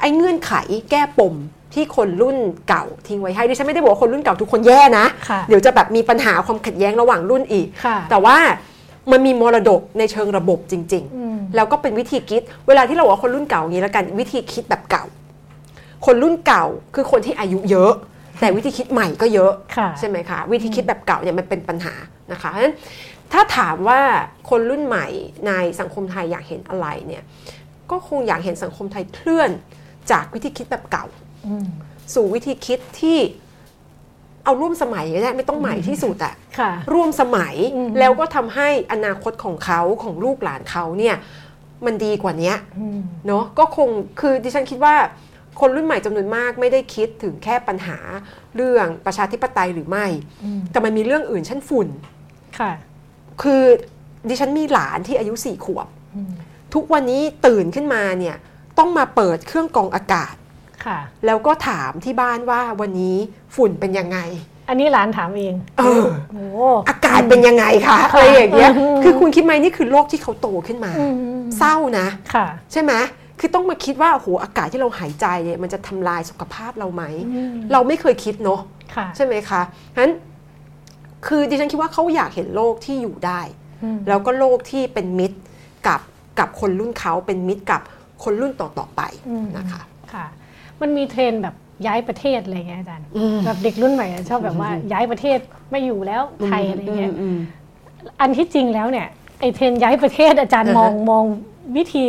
ไอ้เงื่อนไขแก้ปม ที่คนรุ่นเก่าทิ้งไว้ให้ดิฉันไม่ได้บอกว่าคนรุ่นเก่าทุกคนแย่นะค่ะเดี๋ยวจะแบบมีปัญหาความขัดแย้งระหว่างรุ่นอีกค่ะแต่ว่ามันมีมรดกในเชิงระบบจริงอืมๆแล้วก็เป็นวิธีคิด เวลาที่เราบอกว่าคนรุ่นเก่าอย่างนี้แล้วกันวิธีคิดแบบเก่า คนรุ่นเก่าคือคนที่อายุเยอะ แต่วิธีคิดใหม่ก็เยอะค่ะใช่ไหมคะวิธีคิดแบบเก่าเนี่ยมันเป็นปัญหานะคะเพราะฉะนั้นถ้าถามว่าคนรุ่นใหม่ในสังคมไทยอยากเห็นอะไรเนี่ยก็คงอยากเห็นสังคมไทยเคลื่อนจากวิธีคิดแบบเก่าอืม สู่วิธีคิดที่เอาร่วมสมัยก็ได้ไม่ต้องใหม่ที่สุดอะค่ะร่วมสมัยอืมแล้วก็ทำให้อนาคตของเขาของลูกหลานเขาเนี่ยมันดีกว่านี้อืมเนาะก็คงคือดิฉันคิดว่าคนรุ่นใหม่จำนวนมากไม่ได้คิดถึงแค่ปัญหาเรื่องประชาธิปไตยหรือไม่อืมแต่มันมีเรื่องอื่นเช่นฝุ่นค่ะ คือดิฉันมีหลานที่อายุสี่ขวบอืมทุกวันนี้ตื่นขึ้นมาเนี่ยต้องมาเปิดเครื่องกรองอากาศค่ะ แล้วก็ถามที่บ้านว่าวันนี้ฝุ่นเป็นยังไง อันนี้หลานถามเอง เออโอ้อากาศเป็นยังไงคะอะไรอย่างเงี้ยคือคุณคิดไหมนี่คือโลกที่เขาโตขึ้นมาอืมเศร้านะค่ะ ใช่ไหมคือต้องมาคิดว่าโอ้โหอากาศที่เราหายใจเนี่ยมันจะทำลายสุขภาพเราไหมอืมเราไม่เคยคิดเนาะค่ะใช่ไหมคะฉะนั้นคือดิฉันคิดว่าเขาอยากเห็นโลกที่อยู่ได้อืมแล้วก็โลกที่เป็นมิตรกับกับคนรุ่นเขาเป็นมิตรกับคนรุ่นต่อๆไปอืมนะคะค่ะ มันมีเทรนด์แบบย้ายประเทศอะไรเงี้ยอาจารย์อืมแบบเด็กรุ่นใหม่อะชอบแบบว่าย้ายประเทศไม่อยู่แล้วไทยอะไรเงี้ยอืมอันที่จริงแล้วเนี่ยไอเทรนด์ย้ายประเทศอาจารย์มองอ่าฮะมองวิธี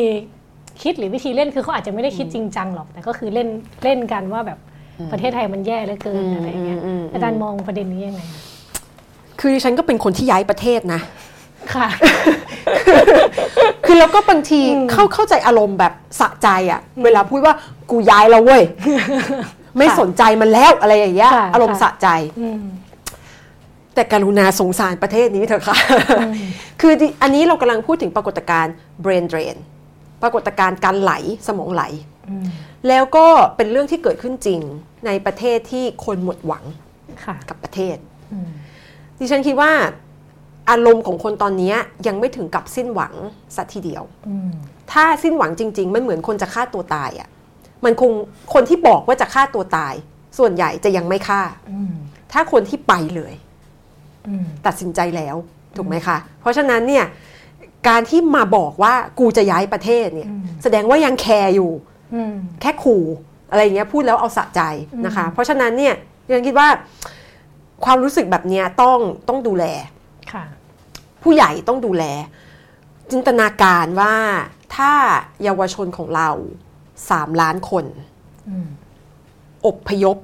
คิดหรือวิธีเล่นคือเขาอาจจะไม่ได้คิดจริงจังหรอก แต่ก็คือเล่นเล่นกันว่าแบบประเทศไทยมันแย่เหลือเกินอะไรเงี้ยอืมอืมอืมอาจารย์มองประเด็นนี้ยังไงคะคือดิฉันก็เป็นคนที่ย้ายประเทศนะค่ะ คือแล้วก็บางทีเข้าเข้าใจอารมณ์แบบสะใจอะเวลาพูดว่า กูย้ายแล้วเว้ย ไม่สนใจมันแล้วอะไรอย่างเงี้ยค่ะอารมณ์ค่ะสะใจอืมแต่กรุณาสงสารประเทศนี้เถอะค่ะ คือดิอันนี้เรากำลังพูดถึงปรากฏการณ์ brain drain ปรากฏการณ์การไหลสมองไหลอืมแล้วก็เป็นเรื่องที่เกิดขึ้นจริงในประเทศที่คนหมดหวังค่ะกับประเทศอืมดิฉันคิดว่าอารมณ์ของคนตอนนี้ยังไม่ถึงกับสิ้นหวังสัทีเดียวอืมถ้าสิ้นหวังจริง ๆ มันเหมือนคนจะฆ่าตัวตายอะ่ะ มันคงคนที่บอกว่าจะฆ่าตัวตาย ส่วนใหญ่จะยังไม่ฆ่าอืมถ้าคนที่ไปเลยอืมตัดสินใจแล้วถูกไหมคะ เพราะฉะนั้นเนี่ยการที่มาบอกว่ากูจะย้ายประเทศเนี่ยอืมแสดงว่ายังแคร์อยู่อืมแค่ขู่อะไรอย่างเงี้ยพูดแล้วเอาสะใจนะคะ เพราะฉะนั้นเนี่ยดิฉันคิดว่าความรู้สึกแบบเนี้ยต้องต้องดูแลค่ะผู้ใหญ่ต้องดูแล จินตนาการว่าถ้าเยาวชนของเรา สามล้านคนอืมอบพยพ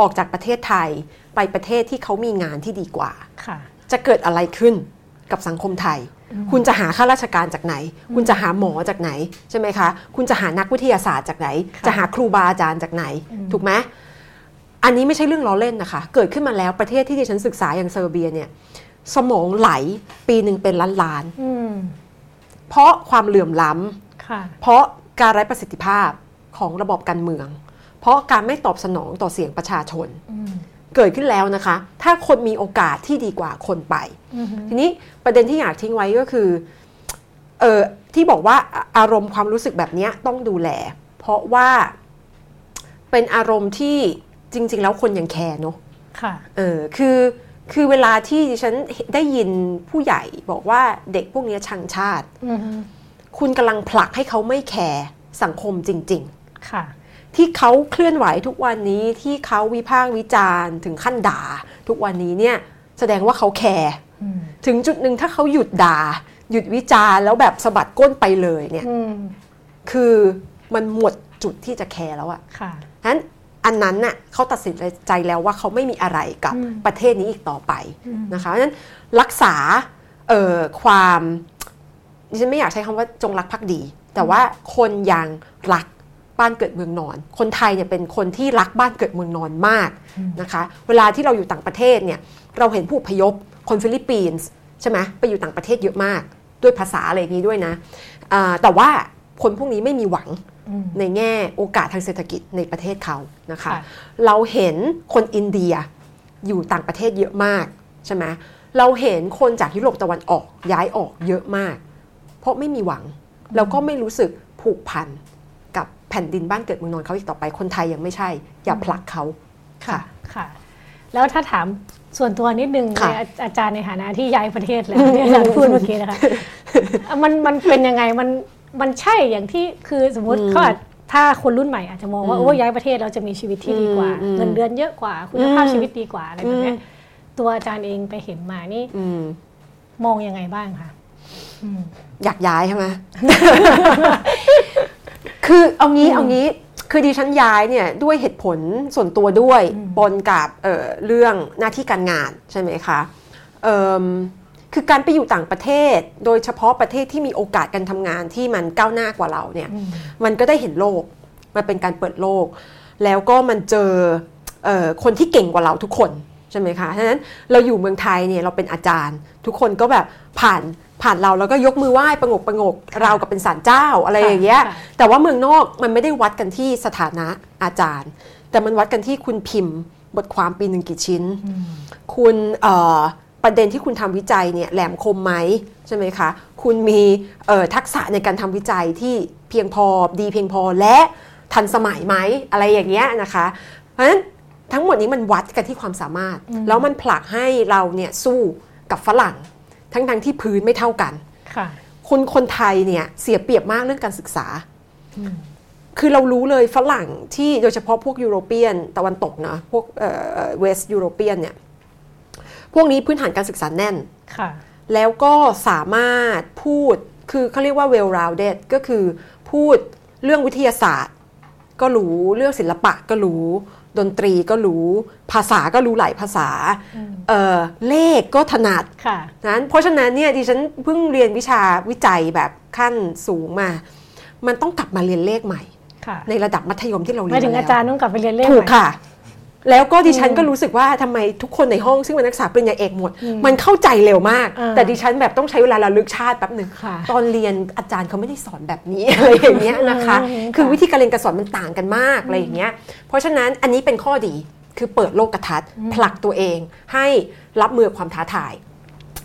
ออกจากประเทศไทยไปประเทศที่เขามีงานที่ดีกว่าค่ะจะเกิดอะไรขึ้นกับสังคมไทย คุณจะหาข้าราชการจากไหน คุณจะหาหมอจากไหนใช่ไหมคะ คุณจะหานักวิทยาศาสตร์จากไหนค่ะจะหาครูบาอาจารย์จากไหน ถูกไหมอันนี้ไม่ใช่เรื่องล้อเล่นนะคะ เกิดขึ้นมาแล้วประเทศที่ดิฉันศึกษาอย่างเซอร์เบียเนี่ย สมองไหลปีหนึ่งเป็นล้านล้านอืมๆเพราะความเหลื่อมล้ำค่ะเพราะ การไร้ประสิทธิภาพของระบบการเมือง เพราะการไม่ตอบสนองต่อเสียงประชาชนอืมเกิดขึ้นแล้วนะคะ ถ้าคนมีโอกาสที่ดีกว่าคนไปอือฮึทีนี้ประเด็นที่อยากทิ้งไว้ก็คือเออที่บอกว่าอะอารมณ์ความรู้สึกแบบเนี้ยต้องดูแล เพราะว่าเป็นอารมณ์ที่จริง ๆ แล้วคนยังแคร์เนอะค่ะเออคือคือเวลาที่ดิฉันได้ยินผู้ใหญ่บอกว่าเด็กพวกเนี้ยชังชาติอือฮึ คุณกำลังผลักให้เขาไม่แคร์สังคมจริง ๆ ค่ะ ที่เขาเคลื่อนไหวทุกวันนี้ที่เขาวิพากษ์วิจารณ์ ถึงขั้นด่า ทุกวันนี้เนี่ยแสดงว่าเขาแคร์อืมถึงจุดหนึ่งถ้าเขาหยุดด่า หยุดวิจารณ์แล้วแบบสะบัดก้นไปเลยเนี่ยอืมคือมันหมดจุดที่จะแคร์แล้วอะค่ะฉะนั้นอันนั้นน่ะเขาตัดสินใจแล้วว่าเขาไม่มีอะไรกับอืมประเทศนี้อีกต่อไปอืมนะคะเพราะฉะนั้นรักษาเอ่อความ ดิฉันไม่อยากใช้คำว่าจงรักภักดี แต่ว่าคนยังรักบ้านเกิดเมืองนอน คนไทยเนี่ยเป็นคนที่รักบ้านเกิดเมืองนอนมากนะคะ เวลาที่เราอยู่ต่างประเทศเนี่ยเราเห็นผู้อพยพคนฟิลิปปินส์ใช่ไหมไปอยู่ต่างประเทศเยอะมาก ด้วยภาษาอะไรอย่างนี้ด้วยนะอ่าแต่ว่าคนพวกนี้ไม่มีหวังอืมในแง่โอกาสทางเศรษฐกิจในประเทศเขานะคะค่ะเราเห็นคนอินเดียอยู่ต่างประเทศเยอะมากใช่ไหมเราเห็นคนจากยุโรปตะวันออกย้ายออกเยอะมาก เพราะไม่มีหวัง แล้วก็ไม่รู้สึกผูกพันกับแผ่นดินบ้านเกิดเมืองนอนเขาอีกต่อไปคนไทยยังไม่ใช่ อย่าผลักเขาค่ะค่ะ แล้วถ้าถามส่วนตัวนิดนึงค่ะในอาอาจารย์ในฐานะที่ย้ายประเทศแล้วที่อาจารย์พูดเมื่อกี้นะคะมันมันเป็นยังไงมันมันใช่อย่างที่คือสมมติเขาอาจถ้าคนรุ่นใหม่อาจจะมองว่าโอ้ย้ายประเทศเราจะมีชีวิตที่ดีกว่าอืมเงินเดือนเยอะกว่า คุณภาพอืมชีวิตดีกว่าอะไรแบบเนี้ยอืมตัวอาจารย์เองไปเห็นมานี่อืมมองยังไงบ้างคะ อืมอยากย้ายใช่ไหมคือเอางี้เอางี้คือดิฉันย้ายเนี่ยด้วยเหตุผลส่วนตัวด้วยปนกับเอ่อเรื่องหน้าที่การงานใช่ไหมคะเอิ่มคือการไปอยู่ต่างประเทศ โดยเฉพาะประเทศที่มีโอกาสการทำงานที่มันก้าวหน้ากว่าเราเนี่ย มันก็ได้เห็นโลก มันเป็นการเปิดโลก แล้วก็มันเจอเออคนที่เก่งกว่าเราทุกคนใช่ไหมคะฉะนั้นเราอยู่เมืองไทยเนี่ยเราเป็นอาจารย์ ทุกคนก็แบบผ่าน ผ่านเราแล้วก็ยกมือไหว้ประงกประงกเรากับเป็นศาลเจ้าอะไรอย่างเงี้ยค่ะแต่ว่าเมืองนอกมันไม่ได้วัดกันที่สถานะอาจารย์ แต่มันวัดกันที่คุณพิมพ์ บทความปีหนึ่งกี่ชิ้น คุณเอ่อประเด็นที่คุณทำวิจัยเนี่ยแหลมคมไหมใช่ไหมคะ คุณมีเอ่อทักษะในการทำวิจัยที่เพียงพอดีเพียงพอและทันสมัยไหมอะไรอย่างเงี้ยนะคะเพราะฉะนั้นทั้งหมดนี้มันวัดกันที่ความสามารถ แล้วมันผลักให้เราเนี่ยสู้กับฝรั่ง ทั้งๆที่พื้นไม่เท่ากันค่ะคนคนไทยเนี่ยเสียเปรียบมากเรื่องการศึกษา คือเรารู้เลยฝรั่งที่โดยเฉพาะพวกยุโรเปียนตะวันตกนะพวกเวสต์ยุโรเปียนเนี่ยพวกนี้พื้นฐานการศึกษาแน่นค่ะแล้วก็สามารถพูดคือเขาเรียกว่า well rounded ก็คือพูดเรื่องวิทยาศาสตร์ ก็รู้เรื่องศิลปะก็รู้ ดนตรีก็รู้ภาษาก็รู้หลายภาษาเอ่อเลขก็ถนัดค่ะนั้นเพราะฉะนั้นเนี่ยดิฉันเพิ่งเรียนวิชาวิจัยแบบขั้นสูงมา มันต้องกลับมาเรียนเลขใหม่ค่ะในระดับมัธยมที่เราเรีหยมายนถึงแล้วอาจารย์ต้องกลับไปเรียนเลขถูกใหม่ค่ะ แล้วก็ดิฉันก็รู้สึกว่าทำไมทุกคนในห้องซึ่งเป็นนักศึกษาปริญญาเอกหมด มันเข้าใจเร็วมากอ่าแต่ดิฉันแบบต้องใช้เวลาระลึกชาติแป๊บหนึ่งค่ะตอนเรียนอาจารย์เขาไม่ได้สอนแบบนี้อะไรอย่างเงี้ยนะคะอืมคือวิธีการเรียนการสอนมันต่างกันมากอะไรอย่างเงี้ยเพราะฉะนั้นอันนี้เป็นข้อดีคือเปิดโลกทัศน์ผลักตัวเอง ให้รับมือกับความท้าทาย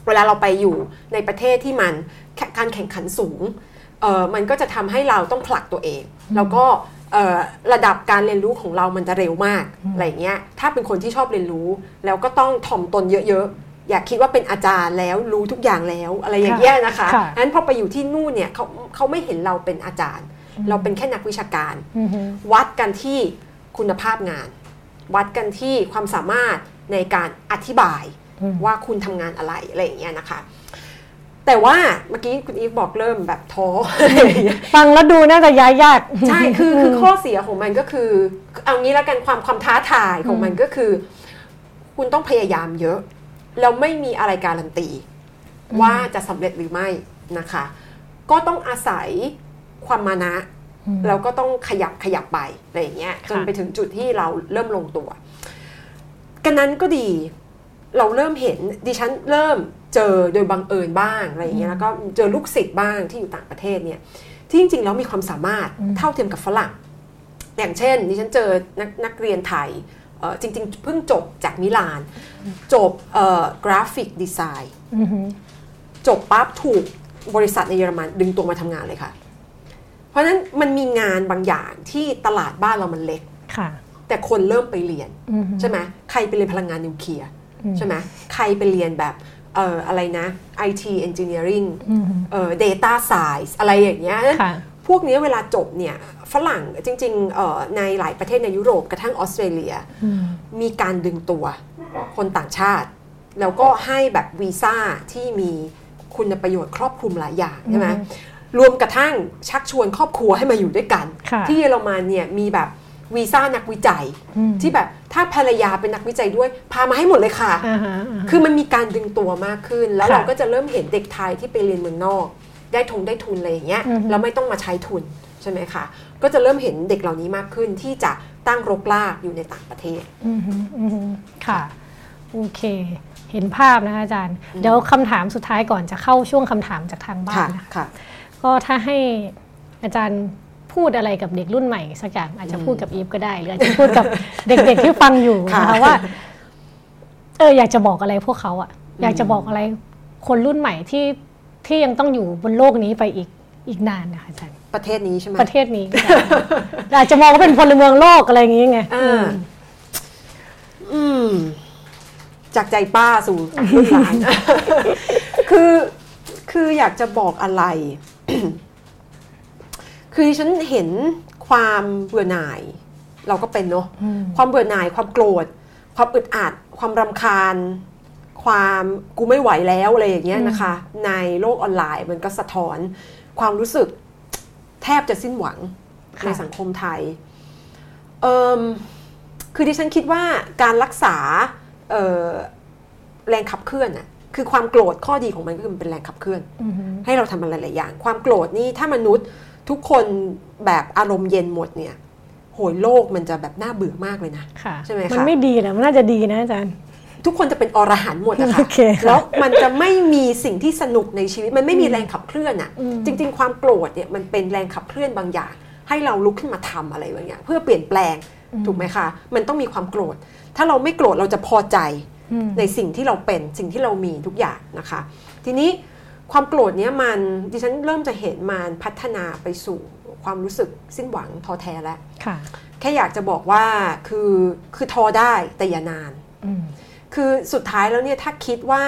เวลาเราไปอยู่ในประเทศที่มันแข่งการแข่งขันสูงเออมันก็จะทำให้เราต้องผลักตัวเอง แล้วก็เอ่อ ระดับการเรียนรู้ของเรามันจะเร็วมากอะไรเงี้ยถ้าเป็นคนที่ชอบเรียนรู้ แล้วก็ต้องถ่อมตนเยอะๆ อย่าคิดว่าเป็นอาจารย์แล้วรู้ทุกอย่างแล้วอะไรอย่างเงี้ยนะคะค่ะนั้นพอไปอยู่ที่นู่นเนี่ยเขาเขาไม่เห็นเราเป็นอาจารย์ เราเป็นแค่นักวิชาการอือฮึวัดกันที่คุณภาพงาน วัดกันที่ความสามารถในการอธิบายว่าคุณทำงานอะไรอะไรอย่างเงี้ยนะคะ แต่ว่าเมื่อกี้คุณอีฟบอกเริ่มแบบท้ออะไรอย่างเงี้ยฟังแล้วดูน่าจะย้ายยาก ใช่คือคือข้อเสียของมันก็คือ เอางี้แล้วกันความความท้าทายของมันก็คือ คุณต้องพยายามเยอะ แล้วไม่มีอะไรการันตี ว่าจะสำเร็จหรือไม่นะคะ ก็ต้องอาศัยความมานะแล้วก็ต้องขยับขยับไปอะไรอย่างเงี้ยจนค่ะไปถึงจุดที่เราเริ่มลงตัว กันนั้นก็ดี เราเริ่มเห็นดิฉันเริ่มเจอโดยบังเอิญบ้างอะไรอย่างเงี้ยแล้วก็เจอลูกศิษย์บ้างที่อยู่ต่างประเทศเนี่ยที่จริงๆแล้วมีความสามารถอืมเท่าเทียมกับฝรั่งอย่างเช่นดิฉันเจอนักนักเรียนไทยเอ่อจริงๆเพิ่งจบจากมิลาน จบกราฟิกดีไซน์อือฮึจบปั๊บถูกบริษัทในเยอรมันดึงตัวมาทำงานเลยค่ะ เพราะฉะนั้นมันมีงานบางอย่างที่ตลาดบ้านเรามันเล็กค่ะแต่คนเริ่มไปเรียนอือฮึใช่ไหมใครไปเรียนพลังงานนิวเคลียร์อืม ใช่ไหมใครไปเรียนแบบเอ่ออะไรนะ IT engineering อือฮึเอ่อ data science อะไรอย่างเงี้ยค่ะพวกเนี้ยเวลาจบเนี่ยฝรั่งจริงๆเอ่อในหลายประเทศในยุโรปกระทั่งออสเตรเลียอืมมีการดึงตัวคนต่างชาติ แล้วก็ให้แบบวีซ่าที่มีคุณประโยชน์ครอบคลุมหลายอย่างใช่ไหมอืมรวมกระทั่งชักชวนครอบครัวให้มาอยู่ด้วยกันค่ะที่เยอรมันเนี่ยมีแบบ วีซ่านักวิจัยอืมที่แบบถ้าภรรยาเป็นนักวิจัยด้วย พามาให้หมดเลยค่ะอ่าฮะอ่าฮะคือมันมีการดึงตัวมากขึ้น แล้วค่ะเราก็จะเริ่มเห็นเด็กไทยที่ไปเรียนเมืองนอก ได้ทุนได้ทุนอะไรอย่างเงี้ยอือฮึแล้วไม่ต้องมาใช้ทุนใช่ไหมคะก็จะเริ่มเห็นเด็กเหล่านี้มากขึ้นที่จะตั้งรกรากอยู่ในต่างประเทศอือฮึอือฮึค่ะโอเค เห็นภาพนะคะอาจารย์ เดี๋ยวคำถามสุดท้ายก่อนจะเข้าช่วงคำถามจากทางบ้านค่ะนะคะค่ะก็ถ้าให้อาจารย์ พูดอะไรกับเด็กรุ่นใหม่สักอย่างอาจจะพูดกับอีฟก็ได้หรืออาจจะพูดกับเด็กๆที่ฟังอยู่นะคะค่ะว่า เอออยากจะบอกอะไรพวกเขาอะอยากจะบอกอะไรคนรุ่นใหม่ที่ที่ยังต้องอยู่บนโลกนี้ไปอีกอีกนานนะคะอาจารย์ประเทศนี้ใช่ไหมประเทศนี้ก็ได้อาจจะมองว่าเป็นพลเมืองโลกอะไรอย่างงี้ไงอ่าอืมจากใจป้าสู่รุ่นหลานคือคืออยากจะบอกอะไร คือดิฉันเห็นความเบื่อหน่าย เราก็เป็นเนาะอืมความเบื่อหน่ายความโกรธ ความอึดอัด ความรำคาญ ความกูไม่ไหวแล้วอะไรอย่างเงี้ยนะคะ ในโลกออนไลน์มันก็สะท้อน ความรู้สึกแทบจะสิ้นหวังค่ะในสังคมไทยเอิมคือดิฉันคิดว่าการรักษาเอ่อแรงขับเคลื่อนน่ะคือความโกรธข้อดีของมันก็คือมันเป็นแรงขับเคลื่อนอือฮึให้เราทำอะไรหลายอย่าง ความโกรธนี่ถ้ามนุษย์ ทุกคนแบบอารมณ์เย็นหมดเนี่ยโหยโลกมันจะแบบน่าเบื่อมากเลยนะค่ะใช่ไหมคะมันไม่ดีนะมันน่าจะดีนะอาจารย์ ทุกคนจะเป็นอรหันต์หมดนะคะโอเคค่ะแล้วมันจะไม่มีสิ่งที่สนุกในชีวิต มันไม่มีแรงขับเคลื่อนอะ่ะอืมจริง ๆ ความโกรธเนี่ยมันเป็นแรงขับเคลื่อนบางอย่าง ให้เราลุกขึ้นมาทำอะไรบางอย่างเพื่อเปลี่ยนแปลงถูกไหมคะ มันต้องมีความโกรธ ถ้าเราไม่โกรธเราจะพอใจอืมในสิ่งที่เราเป็นสิ่งที่เรามีทุกอย่างนะคะ ทีนี้ ความโกรธเนี้ยมันดิฉันเริ่มจะเห็นมันพัฒนาไปสู่ความรู้สึกสิ้นหวังท้อแท้แล้วค่ะแค่อยากจะบอกว่าคือคือท้อได้แต่อย่านานอืมคือสุดท้ายแล้วเนี่ยถ้าคิดว่า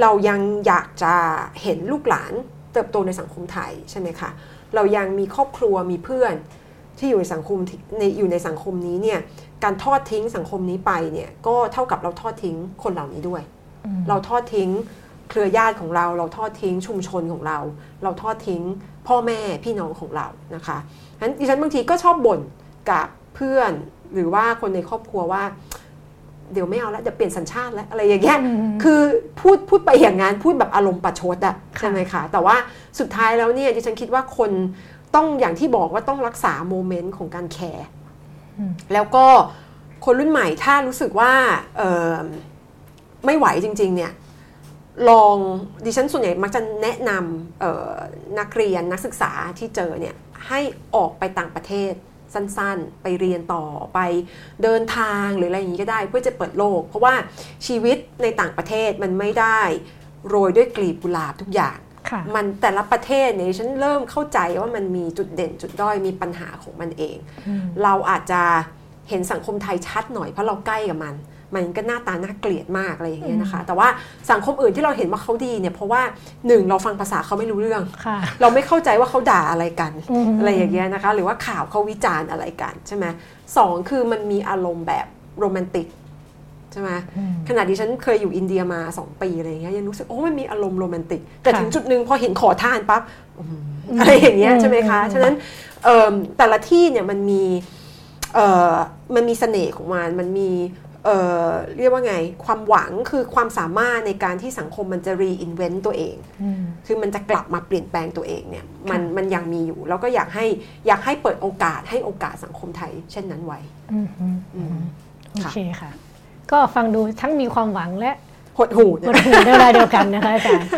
เรายังอยากจะเห็นลูกหลานเติบโตในสังคมไทยใช่ไหมคะเรายังมีครอบครัวมีเพื่อนที่อยู่ในสังคมที่ในอยู่ในสังคมนี้เนี่ยการทอดทิ้งสังคมนี้ไปเนี่ยก็เท่ากับเราทอดทิ้งคนเหล่านี้ด้วยอืมเราทอดทิ้ง เครือญาติของเรา เราทอดทิ้งชุมชนของเรา เราทอดทิ้งพ่อแม่พี่น้องของเรานะคะฉะนั้นดิฉันบางทีก็ชอบบ่นกับเพื่อนหรือว่าคนในครอบครัวว่า เดี๋ยวไม่เอาแล้วเดี๋ยวเปลี่ยนสัญชาติแล้วอะไรอย่างเงี้ยอืมคือพูดพูดไปอย่างนั้นพูดแบบอารมณ์ประชดอะค่ะใช่ไหมคะแต่ว่าสุดท้ายแล้วเนี่ยดิฉันคิดว่าคนต้องอย่างที่บอกว่าต้องรักษาโมเมนต์ของการแคร์อืมแล้วก็คนรุ่นใหม่ถ้ารู้สึกว่าเอ่อไม่ไหวจริง ๆ เนี่ย ลองดิฉันส่วนใหญ่มักจะแนะนำเอ่อนักเรียนนักศึกษาที่เจอเนี่ยให้ออกไปต่างประเทศสั้นๆ ไปเรียนต่อไปเดินทางหรืออะไรอย่างนี้ก็ได้เพื่อจะเปิดโลก เพราะว่าชีวิตในต่างประเทศมันไม่ได้โรยด้วยกลีบกุหลาบทุกอย่างค่ะมันแต่ละประเทศเนี่ยฉันเริ่มเข้าใจว่ามันมีจุดเด่นจุดด้อยมีปัญหาของมันเองอืมเราอาจจะเห็นสังคมไทยชัดหน่อยเพราะเราใกล้กับมัน มันก็หน้าตาน่าเกลียดมากอะไรอย่างเงี้ยนะคะ แต่ว่าสังคมอื่นที่เราเห็นว่าเขาดีเนี่ยเพราะว่าหนึ่งเราฟังภาษาเขาไม่รู้เรื่องค่ะเราไม่เข้าใจว่าเขาด่าอะไรกันอืมอะไรอย่างเงี้ยนะคะ หรือว่าข่าวเขาวิจารณ์อะไรกันใช่ไหมสองคือมันมีอารมณ์แบบโรแมนติกใช่ไหมอืมขณะที่ฉันเคยอยู่อินเดียมา2ปีอะไรอย่างเงี้ยยังรู้สึกโอ้มันมีอารมณ์โรแมนติก แต่ค่ะถึงจุดหนึ่งพอเห็นขอทานปั๊บอืมอะไรอย่างเงี้ยใช่ไหมคะ ฉะนั้นเอิ่มแต่ละที่เนี่ยมันมีเอ่อมันมีเสน่ห์ของมันมันมี เอ่อเรียกว่าไงความหวังคือความสามารถในการที่สังคมมันจะ reinvent ตัวเองอืมคือมันจะกลับมาเปลี่ยนแปลงตัวเองเนี่ยมันค่ะมันยังมีอยู่ แล้วก็อยากให้อยากให้เปิดโอกาสให้โอกาสสังคมไทย เช่นนั้นไว้อืมอืมอืมโอเคค่ะ ก็ฟังดูทั้งมีความหวังและหดหู่หดหู่ในเวลาเดียวกันนะคะอาจารย์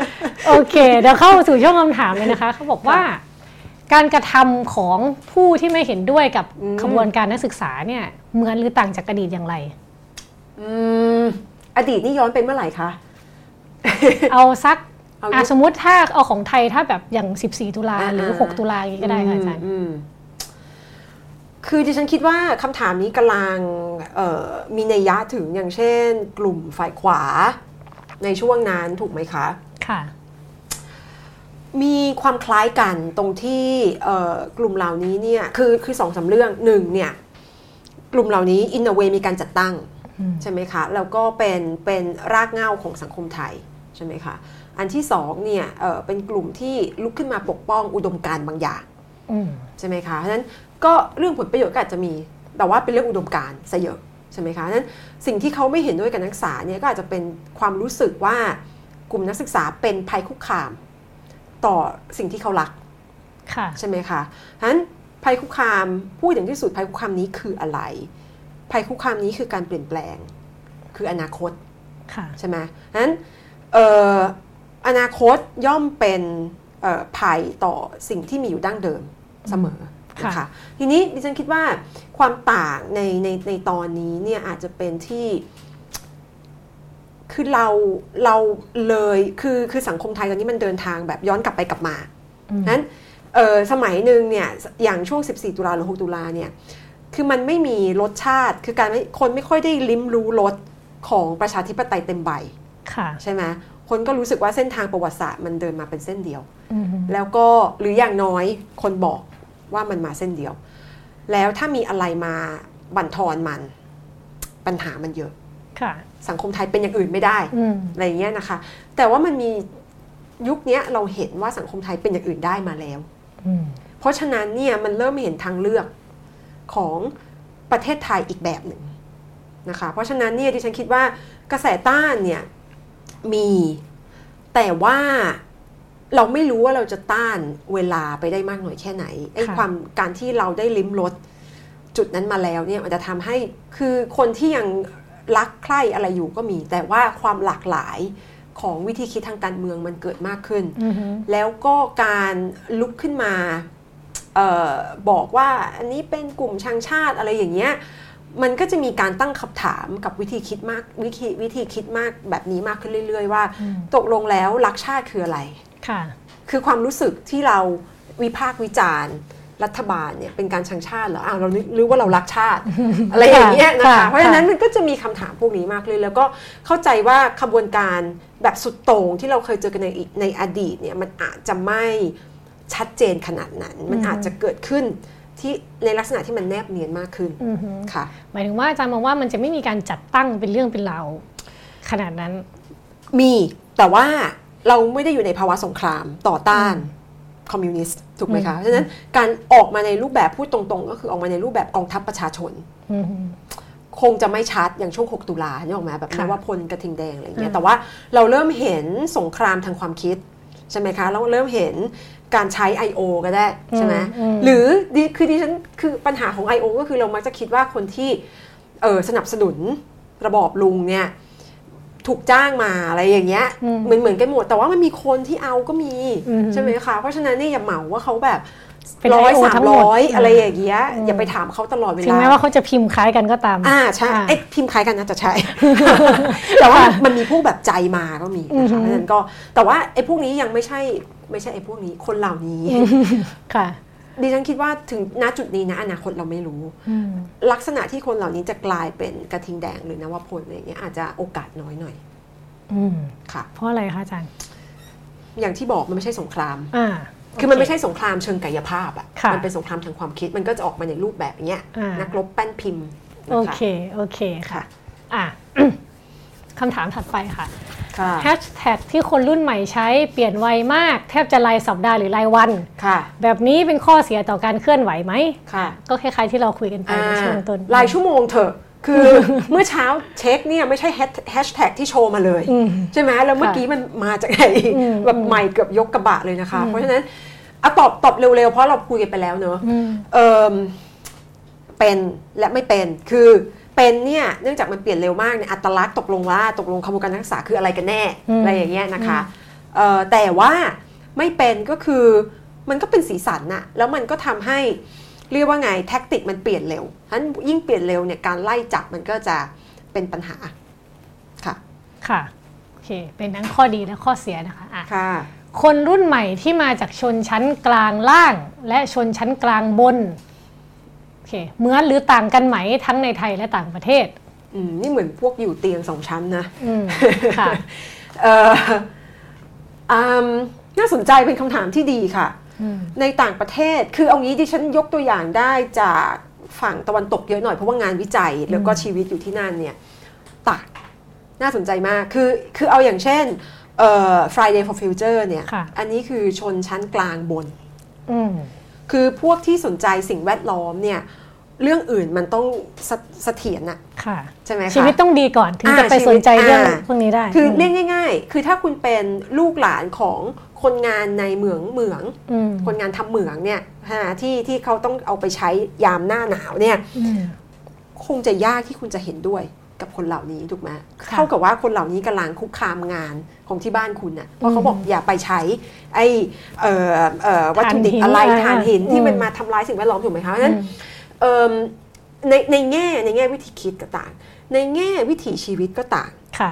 โอเคเดี๋ยวเข้าสู่ช่วงคำถามเลยนะคะเขาบอกว่าการกระทำของผู้ที่ไม่เห็นด้วยกับอืมขบวนการนักศึกษาเนี่ยเหมือนหรือต่างจากอดีตอย่างไร อืมอดีตนี่ย้อนไปเมื่อไหร่คะ เอาสักเอาอะยุคสมมติถ้าเอาของไทยถ้าแบบอย่าง 14 ตุลาอ่าหรืออ่า6ตุลาอย่างนี้ก็ได้ค่ะอาจารย์มมคือดิฉันคิดว่าคำถามนี้กำลังเอ่อมีนัยยะถึงอย่างเช่น กลุ่มฝ่ายขวาในช่วงนั้นถูกไหมคะ ค่ะ มีความคล้ายกันตรงที่เอ่อกลุ่มเหล่านี้เนี่ยคือคือสองสามเรื่องหนึ่งเนี่ย กลุ่มเหล่านี้อินเวมีการจัดตั้งอืม ใช่ไหมคะแล้วก็เป็นเป็นรากเหง้าของสังคมไทยใช่ไหมคะอันที่สองเนี่ยเอ่อเป็นกลุ่มที่ลุกขึ้นมาปกป้องอุดมการณ์บางอย่างอืมใช่ไหมคะเพราะฉะนั้นก็เรื่องผลประโยชน์ก็อาจจะมีแต่ว่าเป็นเรื่องอุดมการณ์ซะเยอะใช่ไหมคะเพราะฉะนั้นสิ่งที่เขาไม่เห็นด้วยกับนักศึกษาเนี่ยก็อาจจะเป็นความรู้สึกว่ากลุ่มนักศึกษาเป็นภัยคุกคาม ต่อสิ่งที่เขารักค่ะใช่ไหมคะเพราะฉะนั้นภัยคุกคามพูดอย่างที่สุดภัยคุกคามนี้คืออะไร ภัยคุกคามนี้คือการเปลี่ยนแปลง คืออนาคตค่ะใช่ไหมเพราะฉะนั้นเอ่ออนาคตย่อมเป็นเอ่อภัยต่อสิ่งที่มีอยู่ดั้งเดิมเสมอนะคะค่ะทีนี้ดิฉันคิดว่าความต่างในในในตอนนี้เนี่ยอาจจะเป็นที่คือเราเราเลยคือคือสังคมไทยตอนนี้มันเดินทางแบบย้อนกลับไปกลับมาอืมนั้นเออสมัยหนึ่งเนี่ยอย่างช่วง 14 ตุลาหรือ 6 ตุลาเนี่ย คือมันไม่มีรสชาติ คือการไม่คนไม่ค่อยได้ลิ้มรู้รสของประชาธิปไตยเต็มใบค่ะใช่ไหมคนก็รู้สึกว่าเส้นทางประวัติศาสตร์มันเดินมาเป็นเส้นเดียวอืมแล้วก็หรืออย่างน้อยคนบอกว่ามันมาเส้นเดียว แล้วถ้ามีอะไรมาบั่นทอนมัน ปัญหามันเยอะค่ะสังคมไทยเป็นอย่างอื่นไม่ได้อืมอะไรอย่างเงี้ยนะคะ แต่ว่ามันมียุคเนี้ยเราเห็นว่าสังคมไทยเป็นอย่างอื่นได้มาแล้วอืมเพราะฉะนั้นเนี่ยมันเริ่มเห็นทางเลือก ของประเทศไทยอีกแบบหนึ่งนะคะเพราะฉะนั้นเนี่ยดิฉันคิดว่ากระแสต้านเนี่ยมีแต่ว่าเราไม่รู้ว่าเราจะต้านเวลาไปได้มากน้อยแค่ไหนไอ้ค่ะความการที่เราได้ลิ้มรสจุดนั้นมาแล้วเนี่ยมันจะทำให้คือคนที่ยังรักใคร่อะไรอยู่ก็มี แต่ว่าความหลากหลายของวิธีคิดทางการเมืองมันเกิดมากขึ้นอืมแล้วก็การลุกขึ้นมาเออ บอกว่าอันนี้เป็นกลุ่มชังชาติอะไรอย่างเงี้ยมันก็จะมีการตั้งคำถามกับวิธีคิดมากวิธีวิธีคิดมากแบบนี้มากขึ้นเรื่อย ๆ ว่าอืมตกลงแล้วรักชาติคืออะไรค่ะคือความรู้สึกที่เราวิพากษ์วิจารณ์ รัฐบาลเนี่ยเป็นการชังชาติเหรออ้าวเรานึกรู้ว่าเรารักชาติ อะไรอย่างเงี้ยนะคะค่ะเพราะฉะนั้นมันก็จะมีคำถามพวกนี้มากเลย แล้วก็เข้าใจว่าขบวนการแบบสุดโต่งที่เราเคยเจอกันในในอดีตเนี่ยมันอาจจะไม่ ชัดเจนขนาดนั้น มันอาจจะเกิดขึ้นที่ในลักษณะที่มันแนบเนียนมากขึ้นอืมค่ะ หมายถึงว่าอาจารย์มองว่ามันจะไม่มีการจัดตั้งเป็นเรื่องเป็นราวขนาดนั้น มีแต่ว่าเราไม่ได้อยู่ในภาวะสงครามต่อต้านคอมมิวนิสต์ถูกไหมคะเพราะฉะนั้นการออกมาในรูปแบบพูดตรงๆ ก็คือออกมาในรูปแบบกองทัพประชาชนอืมคงจะไม่ชัดอย่างช่วง 6 ตุลาเนี่ยออกมาแบบค่ะนว่าพลกระทิงแดงอะไรเงี้อืยมแต่ว่าเราเริ่มเห็นสงครามทางความคิดใช่ไหมคะเราเริ่มเห็น การใช้ I.O. ก็ได้ใช่ไหมอืมหรือดิคือดิฉันคือปัญหาของ I.O. ก็คือเรามักจะคิดว่าคนที่เออสนับสนุนระบอบลุงเนี่ยถูกจ้างมาอะไรอย่างเงี้ยอืมเหมือนเหมือนกันหมด แต่ว่ามันมีคนที่เอาก็มีอืมใช่ไหมคะ เพราะฉะนั้นเนี่ยอย่าเหมาว่าเขาแบบเป็นร้อย IO สามทั้งหมดร้อยอืมอะไรอย่างเงี้ยอืมอย่าไปถามเขาตลอดเวถึงลาแม้ว่าเขาจะพิมพ์คล้ายกันก็ตาม อ่าใช่อ่าไอ้พิมพ์คล้ายกันนะจะใช่แต่ว่ามันมีพวกแบบใจมาก็มีอือนะคะฮึเพราะฉะนั้นก็แต่ว่าไอ้พวกนี้ยังไม่ใช่ ไม่ใช่ไอ้พวกนี้คนเหล่านี้ค่ะดิฉันคิดว่าถึงณจุดนี้นะอนาคตเราไม่รู้อืมลักษณะที่คนเหล่านี้จะกลายเป็นกระทิงแดงหรือนวพลอะไรอย่างเงี้ยอาจจะโอกาสน้อยหน่อยอืมค่ะ เพราะอะไรคะอาจารย์ อย่างที่บอกมันไม่ใช่สงครามอ่าคือมันไม่ใช่สงครามเชิงกายภาพอะค่ะมันเป็นสงครามทางความคิดมันก็จะออกมาในรูปแบบอย่างเงี้ยอ่านันักรบแป้นพิมพ์โอนะคะเคโอเคค่ะค่ะอะ คำถามถัดไปค่ะค่ะแฮชแท็กที่คนรุ่นใหม่ใช้เปลี่ยนไวมาก แทบจะรายสัปดาห์หรือรายวันค่ะแบบนี้เป็นข้อเสียต่อการเคลื่อนไหวไหมค่ะก็คล้ายๆที่เราคุยกันไปในช่วงต้นรายชั่วโมงเถอะคือเมื่อเช้าเช็คเนี่ยไม่ใช่แฮชแท็กที่โชว์มาเลยอืมใช่ไหมแล้วเมื่อกี้มันมาจากไหนอืมแบบใหม่เกือบยกกระบะเลยนะคะ เพราะฉะนั้นอะตอบตอบเร็วๆ เพราะเราคุยกันไปแล้วเนอะอืมเอมเป็นและไม่เป็นคือ เป็นเนี่ยเนื่องจากมันเปลี่ยนเร็วมากเนี่ยอัตลักษณ์ตกลงว่าตกลงขบวนการนักศึกษาคืออะไรกันแน่อืมอะไรอย่างเงี้ยนะคะเอ่อแต่ว่าไม่เป็นก็คือมันก็เป็นสีสันน่ะแล้วมันก็ทำให้เรียกว่าไงแท็กติกมันเปลี่ยนเร็วฉะนั้นยิ่งเปลี่ยนเร็วเนี่ยการไล่จับมันก็จะเป็นปัญหาค่ะค่ะโอเคเป็นทั้งข้อดีและข้อเสียนะคะอะค่ะคนรุ่นใหม่ที่มาจากชนชั้นกลางล่าง และชนชั้นกลางบนโอ เคเหมือนหรือต่างกันไหมทั้งในไทยและต่างประเทศอืมนี่เหมือนพวกอยู่เตียงสองชั้นนะอืมค่ะเอ่ออืมน่าสนใจเป็นคำถามที่ดีค่ะอืมในต่างประเทศคือเอางี้ดิฉันยกตัวอย่างได้จากฝั่งตะวันตกเยอะหน่อยเพราะว่างานวิจัยแล้วก็ชีวิตอยู่ที่นั่นเนี่ยต่างน่าสนใจมากคือคือเอาอย่างเช่นเอ่อ Friday for Future เนี่ยค่ะอันนี้คือชนชั้นกลางบนอืม คือพวกที่สนใจสิ่งแวดล้อมเนี่ยเรื่องอื่นมันต้องเสเสถียรน่ะค่ะใช่ไหมคะชีวิตต้องดีก่อนถึงอ่าจะไปสนใจชีวิตเรื่องอ่าพวกนี้ได้ คือเรียมกง่าย ๆ คือถ้าคุณเป็นลูกหลานของคนงานในเหมืองเหมืองอืมคนงานทำเหมืองเนี่ยฮะที่ที่เขาต้องเอาไปใช้ยามหน้าหนาวเนี่ยอืมคงจะยากที่คุณจะเห็นด้วยกับคนเหล่านี้ถูกไหมค่ะเท่ากับว่าคนเหล่านี้กำลังคุกคามงาน ของที่บ้านคุณน่ะเพราะเขาอืมบอกอย่าไปใช้ไอ้เอ่อเอ่อวัตถุดิบถ่านหินอะไรอ่าถ่านหินที่อืมมันมาทำลายสิ่งแวดล้อมถูกไหมคะเพราะฉะนั้นอืมเอิ่มในในแง่ในแง่วิธีคิดก็ต่าง ในแง่วิถีชีวิตก็ต่างค่ะ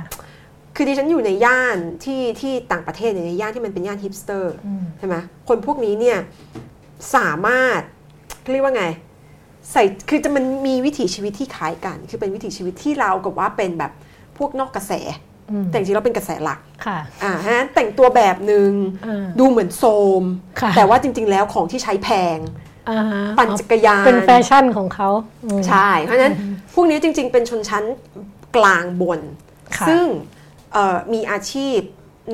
คือดิฉันอยู่ในย่านที่ที่ต่างประเทศเนี่ยในย่านที่มันเป็นย่านฮิปสเตอร์อืมใช่ไหมคนพวกนี้เนี่ยสามารถเรียกว่าไงใส่คือจะมันมีวิถีชีวิตที่คล้ายกัน คือเป็นวิถีชีวิตที่เรากับว่าเป็นแบบพวกนอกกระแสอืม แต่จริงๆเราเป็นกระแสหลักค่ะอ่าฮะแต่งตัวแบบหนึง่งอ่าดูเหมือนโซมค่ะแต่ว่าจริง ๆ แล้วของที่ใช้แพงอ่าฮะปั่นจักรยาน เป็นแฟชั่นของเขาอืมใช่ เพราะฉะนั้นพวกนี้จริง ๆ เป็นชนชั้นกลางบนค่ะซึ่งเอ่อมีอาชีพ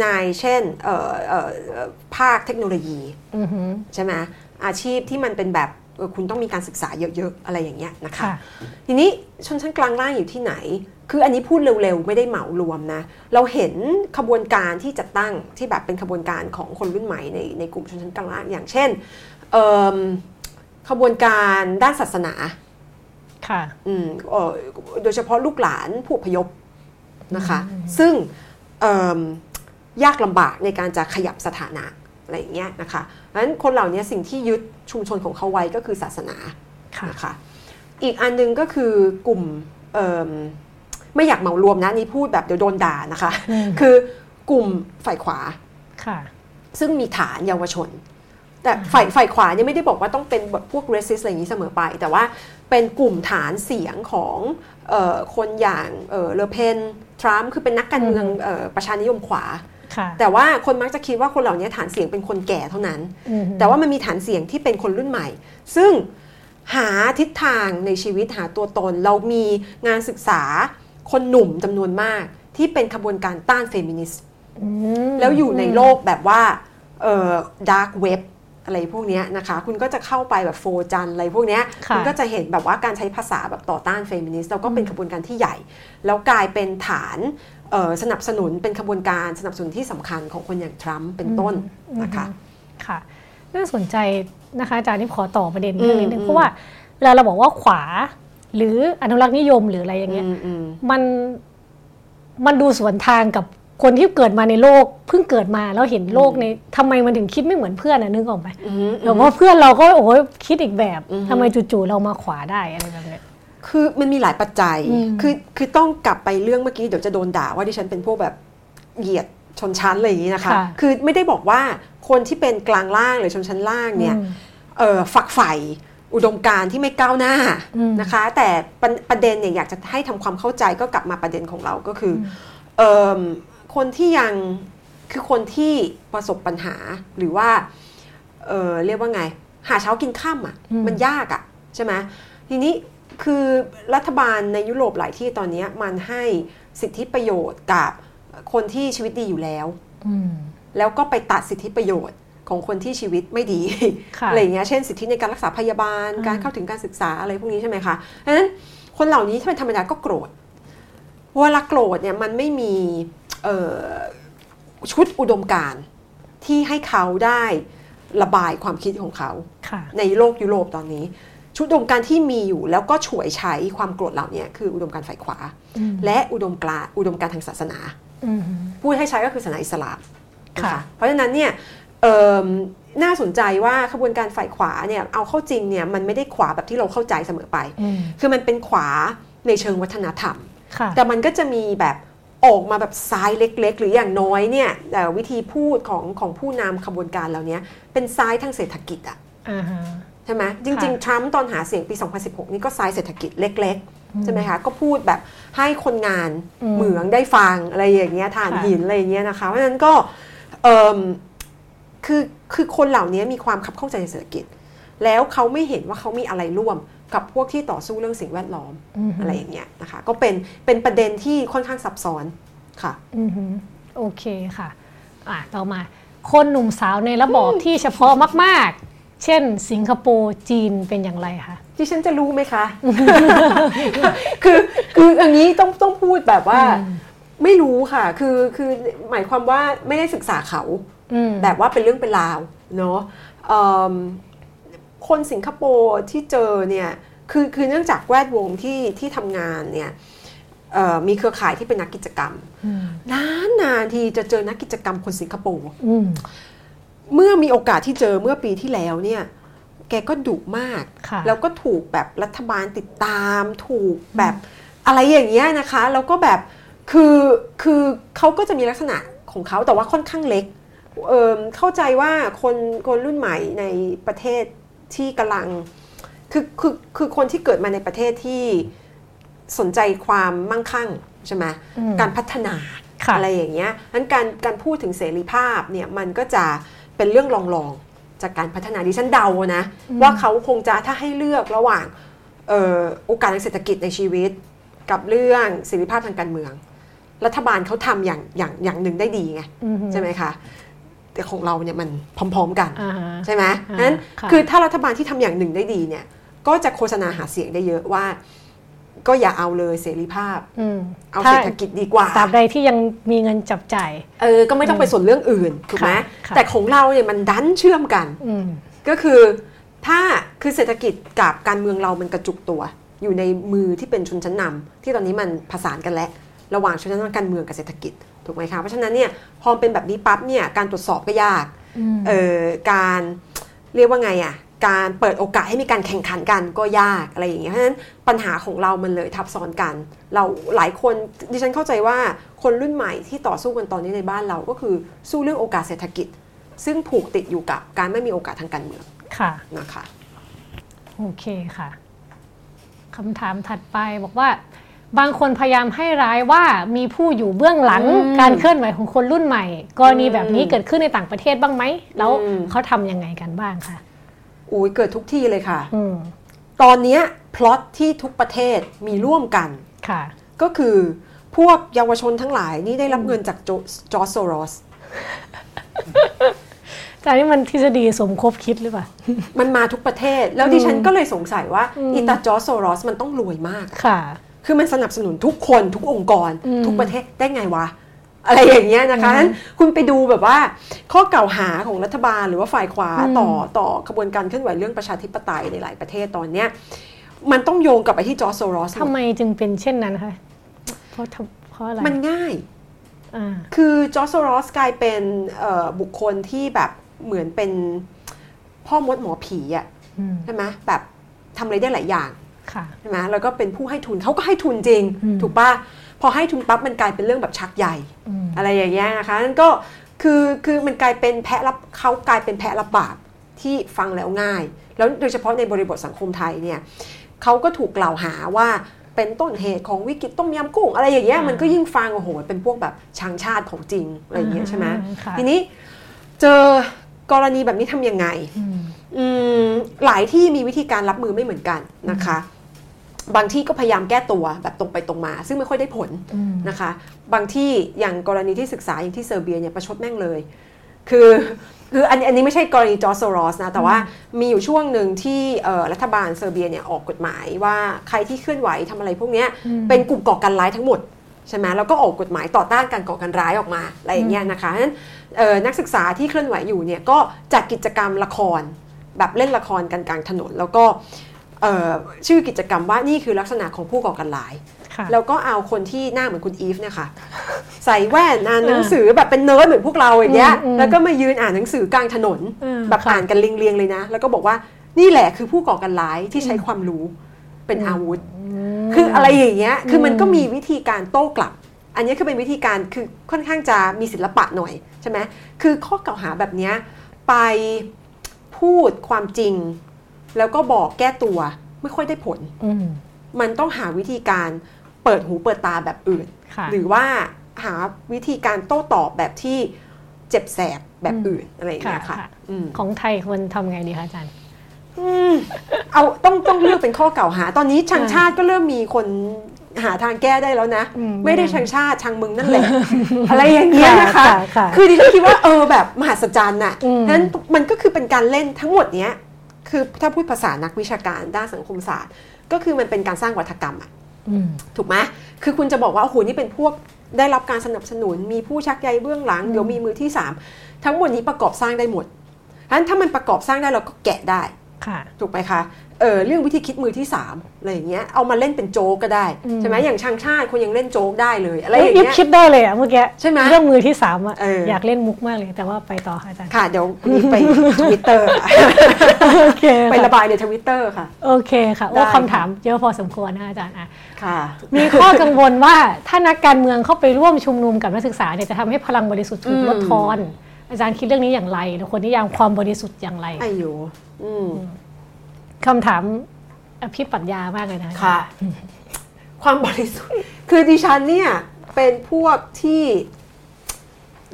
ในเช่นเอ่อเอ่อเอ่อภาคเทคโนโลยีอือหือใช่ไหมอาชีพที่มันเป็นแบบเอ่อคุณต้องมีการศึกษาเยอะ ๆ อะไรอย่างเงี้ยนะคะค่ะทีนี้ชนชั้นกลางล่างอยู่ที่ไหน คืออันนี้พูดเร็วๆ ไม่ได้เหมารวมนะ เราเห็นขบวนการที่จัดตั้งที่แบบเป็นขบวนการของคนรุ่นใหม่ในในกลุ่มชนชั้นกลางล่างอย่างเช่นเอิ่มขบวนการด้านศาสนาค่ะอืมเอ่อโดยเฉพาะลูกหลานผู้อพยพนะคะ ซึ่งเอิ่มยากลำบากในการจะขยับสถานะอะไรอย่างเงี้ยนะคะเพราะฉะนั้นคนเหล่านี้สิ่งที่ยึดชุมชนของเขาไว้ก็คือศาสนาค่ะนะคะอีกอันหนึงก็คือกลุ่มเอิ่ม ไม่อยากเหมารวมนะนี่พูดแบบเดี๋ยวโดนด่านะคะอืมคือกลุ่มฝ่ายขวาค่ะซึ่ซึ่งมีฐานเยาวชน แต่ฝ่ายฝ่ายขวาเนี่ยไม่ได้บอกว่าต้องเป็นแบบพวก racist อะไรอย่างนี้เสมอไป แต่ว่าเป็นกลุ่มฐานเสียงของเออคนอย่างเออเลอเพนทรัมป์คือเป็นนักการเมืองเออประชานิยมขวาค่ะแต่ว่าคนมักจะคิดว่าคนเหล่านี้ฐานเสียงเป็นคนแก่เท่านั้นอือหือแต่ว่ามันมีฐานเสียงที่เป็นคนรุ่นใหม่ ซึ่งหาทิศทางในชีวิตหาตัวตน เรามีงานศึกษา คนหนุ่มจำนวนมากที่เป็นขบวนการต้านเฟมินิสต์อืมแล้วอยู่ในโลกแบบว่าเอ่อ dark webอะไรพวกเนี้ยนะคะ คุณก็จะเข้าไปแบบโฟจันอะไรพวกเนี้ยค่ะณก็จะเห็นแบบว่าการใช้ภาษาแบบต่อต้านเฟมินิสต์แล้วก็เป็นขบวนการที่ใหญ่ แล้วกลายเป็นฐานเอ่อสนับสนุนเป็นขบวนการสนับสนุนที่สำคัญของคนอย่างทรัมป์เป็นต้นนะคะค่ะ น่าสนใจนะคะอาจารย์นี่ขอต่อประเด็นเรื่องนิดนึอืงมเพราะว่าเวลาเราบอกว่าขวา หรืออนุรักษ์นิยมหรืออะไรอย่างเงี้ยอืมอืมมันมันดูสวนทางกับคนที่เกิดมาในโลกเพิ่งเกิดมาแล้วเห็นโลกในทำไมมันถึงคิดไม่เหมือนเพื่อนนะนึกออกไหมอืมแบบว่าเพื่อนเราก็โอ้ยคิดอีกแบบอือฮึทำไมจู่ๆเรามาขวาได้อะไรแบบเนี้ยคือมันมีหลายปัจจัยอืมคือคือต้องกลับไปเรื่องเมื่อกี้เดี๋ยวจะโดนด่าว่าดิฉันเป็นพวกแบบเหยียดชนชั้นอะไรอย่างนี้นะคะค่ะคือไม่ได้บอกว่าคนที่เป็นกลางล่างหรือชนชั้นล่างเนี่ยอืมเอ่อฝักใฝ่ อุดมการณ์ที่ไม่ก้าวหน้าอืมนะคะ แต่ประประเด็นเนี่ยอยากจะให้ทำความเข้าใจก็กลับมาประเด็นของเราก็คืออมเอิ่มคนที่ยังคือคนที่ประสบปัญหาหรือว่าเอ่อเรียกว่าไง หาเช้ากินข้ามอะอืมมันยากอะใช่ไหมทีนี้คือรัฐบาลในยุโรปหลายที่ตอนเนี้ยมันให้สิทธิประโยชน์กับคนที่ชีวิตดีอยู่แล้วอืมแล้วก็ไปตัดสิทธิประโยชน์ ของคนที่ชีวิตไม่ดีค่ะอะไรอย่างเงี้ยเช่นสิทธิในการรักษาพยาบาลอืมการเข้าถึงการศึกษาอะไรพวกนี้ใช่ไหมคะดังนั้นคนเหล่านี้ถ้าเป็นธรรมดาก็โกรธเวลาโกรธเนี่ยมันไม่มีเอ่อชุดอุดมการณ์ที่ให้เขาได้ระบายความคิดของเขาค่ะในโลกยุโรปตอนนี้ ชุดอุดมการณ์ที่มีอยู่แล้วก็ฉวยใช้ความโกรธเหล่านี้คืออุดมการณ์ฝ่ายขวาอืมและอุดมการณ์อุดมการณ์ทางศาสนาอืมพูดให้ใช้ก็คือศาสนาอิสลามนะค่ะคะเพราะฉะนั้นเนี่ยเอิ่ม น่าสนใจว่าขบวนการฝ่ายขวาเนี่ยเอาเข้าจริงเนี่ยมันไม่ได้ขวาแบบที่เราเข้าใจเสมอไปอืมคือมันเป็นขวาในเชิงวัฒนธรรมค่ะแต่มันก็จะมีแบบออกมาแบบซ้ายเล็ก ๆ หรืออย่างน้อยเนี่ยเอ่อวิธีพูดของของผู้นำขบวนการเหล่านี้เป็นซ้ายทางเศรษฐกิจอะอ่าฮะใช่ไหมจริง ๆ ทรัมป์ตอนหาเสียงปี 2016 นี่ก็ซ้ายเศรษฐกิจเล็ก ๆ ใช่ไหมคะก็พูดแบบให้คนงานอืมเหมืองได้ฟังอะไรอย่างเงี้ยทานค่ะหินอะไรอย่างเงี้ยนะคะเพราะฉะนั้นก็เอิ่ม คือคือคนเหล่านี้มีความขับเข้าใจในเศรษฐกิจ แล้วเขาไม่เห็นว่าเขามีอะไรร่วมกับพวกที่ต่อสู้เรื่องสิ่งแวดล้อมอืมอะไรอย่างเงี้ยนะคะ ก็เป็นเป็นประเด็นที่ค่อนข้างซับซ้อนค่ะอือหือโอเคค่ะอะต่อมา คนหนุ่มสาวในระบอบที่เฉพาะมาก ๆ เช่น สิงคโปร์จีนเป็นอย่างไรคะที่ฉันจะรู้ไหมคะ คือคืออย่างนี้ต้องต้องพูดแบบว่าอืมไม่รู้ค่ะ คือคือหมายความว่าไม่ได้ศึกษาเขาอืม แบบว่าเป็นเรื่องเป็นราวเนาะเอิ่มคนสิงคโปร์ที่เจอเนี่ยคือคือเนื่องจากแวดวงที่ที่ทำงานเนี่ยเอ่อมีเครือข่ายที่เป็นนักกิจกรรมอืมนานนานๆทีจะเจอนักกิจกรรมคนสิงคโปร์อืมเมื่อมีโอกาสที่เจอเมื่อปีที่แล้วเนี่ยแกก็ดุมากค่ะแล้วก็ถูกแบบรัฐบาลติดตาม ถูกแบบอะไรอย่างเงี้ยนะคะ แล้วก็แบบคือคือเขาก็จะมีลักษณะของเขาแต่ว่าค่อนข้างเล็ก เออเข้าใจว่าคนคนรุ่นใหม่ในประเทศที่กำลังคือคือคือคนที่เกิดมาในประเทศที่สนใจความมั่งคั่งใช่ไหมอืมการพัฒนาค่ะอะไรอย่างเงี้ยนั้นการการพูดถึงเสรีภาพเนี่ยมันก็จะเป็นเรื่องรองๆ จากการพัฒนาดิฉันเดานะว่าเขาคงจะถ้าให้เลือกระหว่างเอ่อโอกาสทางเศรษฐกิจในชีวิต กับเรื่องเสรีภาพทางการเมือง รัฐบาลเขาทำอย่างอย่างอย่างหนึ่งได้ดีไงอืมใช่ไหมคะ แต่ของเราเนี่ยมันพร้อม ๆ กันอ่าฮะใช่ไหมอ่านั้นค่ะคือถ้ารัฐบาลที่ทำอย่างหนึ่งได้ดีเนี่ย ก็จะโฆษณาหาเสียงได้เยอะว่า ก็อย่าเอาเลยเสรีภาพอืมเอาถ้าเศรษฐกิจดีกว่าตราบใดที่ยังมีเงินจับจ่ายเออก็ไม่ต้องไปสนเรื่องอื่นถูกไหมค่ะค่ะแต่ของเราเนี่ยมันดันเชื่อมกันอืมก็คือถ้าคือเศรษฐกิจกับการเมืองเรามันกระจุกตัว อยู่ในมือที่เป็นชนชั้นนำที่ตอนนี้มันผสานกันแล้วระหว่างชนชั้นนำการเมืองกับเศรษฐกิจ ถูกไหมคะเพราะฉะนั้นเนี่ยพอเป็นแบบนี้ปั๊บเนี่ยการตรวจสอบก็ยากอืมเอ่อการเรียกว่าไงอะการเปิดโอกาสให้มีการแข่งขันกันก็ยากอะไรอย่างเงี้ยเพราะฉะนั้นปัญหาของเรามันเลยทับซ้อนกัน เราหลายคนดิฉันเข้าใจว่าคนรุ่นใหม่ที่ต่อสู้กันตอนนี้ในบ้านเราก็คือสู้เรื่องโอกาสเศรษฐกิจ ซึ่งผูกติดอยู่กับการไม่มีโอกาสทางการเมืองค่ะนะคะโอเคค่ะคำถามถัดไปบอกว่า บางคนพยายามให้ร้ายว่ามีผู้อยู่เบื้องหลังอืมการเคลื่อนไหวของคนรุ่นใหม่ กรณีอืมแบบนี้เกิดขึ้นในต่างประเทศบ้างไหม แล้วอืมเขาทำยังไงกันบ้างคะอุ้ยเกิดทุกที่เลยค่ะอืมตอนเนี้ยพล็อตที่ทุกประเทศมีร่วมกันค่ะ ก็คือพวกเยาวชนทั้งหลายนี่ได้รับเงินจากโจจอร์จโซรอสแต่อันนี้มันทฤษฎีสมคบคิดหรือเปล่า มันมาทุกประเทศ แล้วดิฉันก็เลยสงสัยว่าอืมอีตาจอร์จโซรอสมันต้องรวยมากค่ะ คือมันสนับสนุนทุกคนทุกองค์กรอืมทุกประเทศได้ไงวะ อะไรอย่างเงี้ยนะคะอืมนั้นคุณไปดูแบบว่า ข้อกล่าวหาของรัฐบาลหรือว่าฝ่ายขวาอืมต่อต่อขบวนการเคลื่อนไหวเรื่องประชาธิปไตยในหลายประเทศตอนเนี้ยมันต้องโยงกลับไปที่จอร์จโซรอสทำไมจึงเป็นเช่นนั้นคะเพราะทำเพราะอะไรมันง่ายอ่าคือจอร์จโซรอสกลายเป็นเอ่อบุคคลที่แบบเหมือนเป็นพ่อมดหมอผีอะอืมใช่ไหมแบบทำอะไรได้หลายอย่างค่ะ ใช่ไหมแล้วก็เป็นผู้ให้ทุนเขาก็ให้ทุนจริงอืมถูกปะพอให้ทุนปั๊บมันกลายเป็นเรื่องแบบชักใหญ่อืมอะไรอย่างเงี้ยนะคะนั่นก็คือคือมันกลายเป็นแพะรับเขากลายเป็นแพะรับบาปที่ฟังแล้วง่าย แล้วโดยเฉพาะในบริบทสังคมไทยเนี่ยเขาก็ถูกกล่าวหาว่าเป็นต้นเหตุของวิกฤตต้มยำกุ้งอะไรอย่างเงี้ยอ่ามัมันก็ยิ่งฟังโอ้โหเป็นพวกแบบชังชาติของจริงอะไรอย่างเงี้ยใช่ไหมอ่าค่ะทีนี้เจอกรณีแบบนี้ทำยังไงอืมอืม หลายที่มีวิธีการรับมือไม่เหมือนกันนะคะ บางที่ก็พยายามแก้ตัวแบบตรงไปตรงมา ซึ่งไม่ค่อยได้ผลอืมนะคะ บางที่อย่างกรณีที่ศึกษาอย่างที่เซอร์เบียเนี่ยประชดแม่งเลย คือคืออันอันนี้ไม่ใช่กรณีจอร์จโซรอสนะ แต่ว่ามีอยู่ช่วงหนึ่งที่เอ่อรัฐบาลเซอร์เบียเนี่ยออกกฎหมายว่าใครที่เคลื่อนไหวทำอะไรพวกเนี้ยอืมเป็นกลุ่มก่อการร้ายทั้งหมดใช่ไหมแล้วก็ออกกฎหมายต่อต้านการก่อการร้ายออกมาอะไรอย่างเงี้ยนะคะฉะนั้นเอ่อนักศึกษาที่เคลื่อนไหวอยู่เนี่ยก็จัดกิจกรรมละคร แบบเล่นละครกันกลางถนน แล้วก็เอ่อชื่อกิจกรรมว่านี่คือลักษณะของผู้ก่อการร้ายค่ะแล้วก็เอาคนที่หน้าเหมือนคุณอีฟเนี่ยค่ะ ใส่แว่นอ่านหนังสือแบบเป็นเนิร์ดเหมือนพวกเราอย่างเงี้ยอืมอืมแล้วก็มายืนอ่านหนังสือกลางถนนอืมแบบค่ะอ่านกันเรียงๆเลยนะ แล้วก็บอกว่านี่แหละคือผู้ก่อการร้ายที่ใช้ความรู้เป็นอาวุธ คืออะไรอย่างเงี้ยคือมันก็มีวิธีการโต้กลับ อันนี้คือเป็นวิธีการคือค่อนข้างจะมีศิลปะหน่อยใช่ไหมคือข้อกล่าวหาแบบเนี้ยไป พูดความจริง แล้วก็บอกแก้ตัวไม่ค่อยได้ผลอืมมันต้องหาวิธีการเปิดหูเปิดตาแบบอื่นค่ะหรือว่าหาวิธีการโต้ตอบแบบที่เจ็บแสบแบบอื่นอะไรอย่างเงี้ยค่ะค่ะอืมของไทยควรทำไงดีคะอาจารย์อืมเอาต้องต้องเลือกเป็นข้อกล่าวหา ตอนนี้ชังอ่าชาติก็เริ่มมีคน หาทางแก้ได้แล้วนะอืมไม่ได้ชังชาติชังมึงนั่นแหละอะไรอย่างเงี้ยนะคะค่ะค่ะคือดิฉันคิดว่าเออแบบมหัศจรรย์น่ะอืมนั้นมันก็คือเป็นการเล่นทั้งหมดเนี้ยคือถ้าพูดภาษานักวิชาการด้านสังคมศาสตร์ ก็คือมันเป็นการสร้างวัฒกรรมอะอืมถูกไหมคือคุณจะบอกว่าโอ้โหนี่เป็นพวกได้รับการสนับสนุน มีผู้ชักใยเบื้องหลังเดี๋ยวมีมือที่สามทั้งหมดนี้ประกอบสร้างได้หมดฉะนั้นถ้ามันประกอบสร้างได้เราก็แกะได้ค่ะถูกไหมคะ เออเรื่องวิธีคิดมือที่สามอะไรอย่างเงี้ยเอามาเล่นเป็นโจ๊กก็ได้อืมใช่ไหมอย่างช่างชาติคุณยังเล่นโจ๊กได้เลยอะไรเอ้อยย่างยิบเงี้ยคิดได้เลยอะเมื่อกี้ใช่ไหมเรื่องมือที่สามอะเออออยากเล่นมุกมากเลยแต่ว่าไปต่อค่ะอาจารย์ค่ะเดี๋ยวคุณนี้ไปทวิตเตอร์โอเคไประบายในทวิตเตอร์ค่ะ โอเคค่ะได้โอ้ค่ะคำถามเยอะพอสมควรนะคะอาจารย์อะค่ะ มีข้อกังวลว่าถ้านักการเมืองเข้าไปร่วมชุมนุมกับนักศึกษาเนี่ยจะทำให้พลังบริสุทธิ์ถูกอืมลดทอน อาจารย์คิดเรื่องนี้อย่างไรหรือคนนิยามความบริสุทธิ์อย่างไรไอโยอืม คำถามอภิปรัชญามากเลยนะค่ะ ความบริสุทธิ์คือดิฉันเนี่ยเป็นพวกที่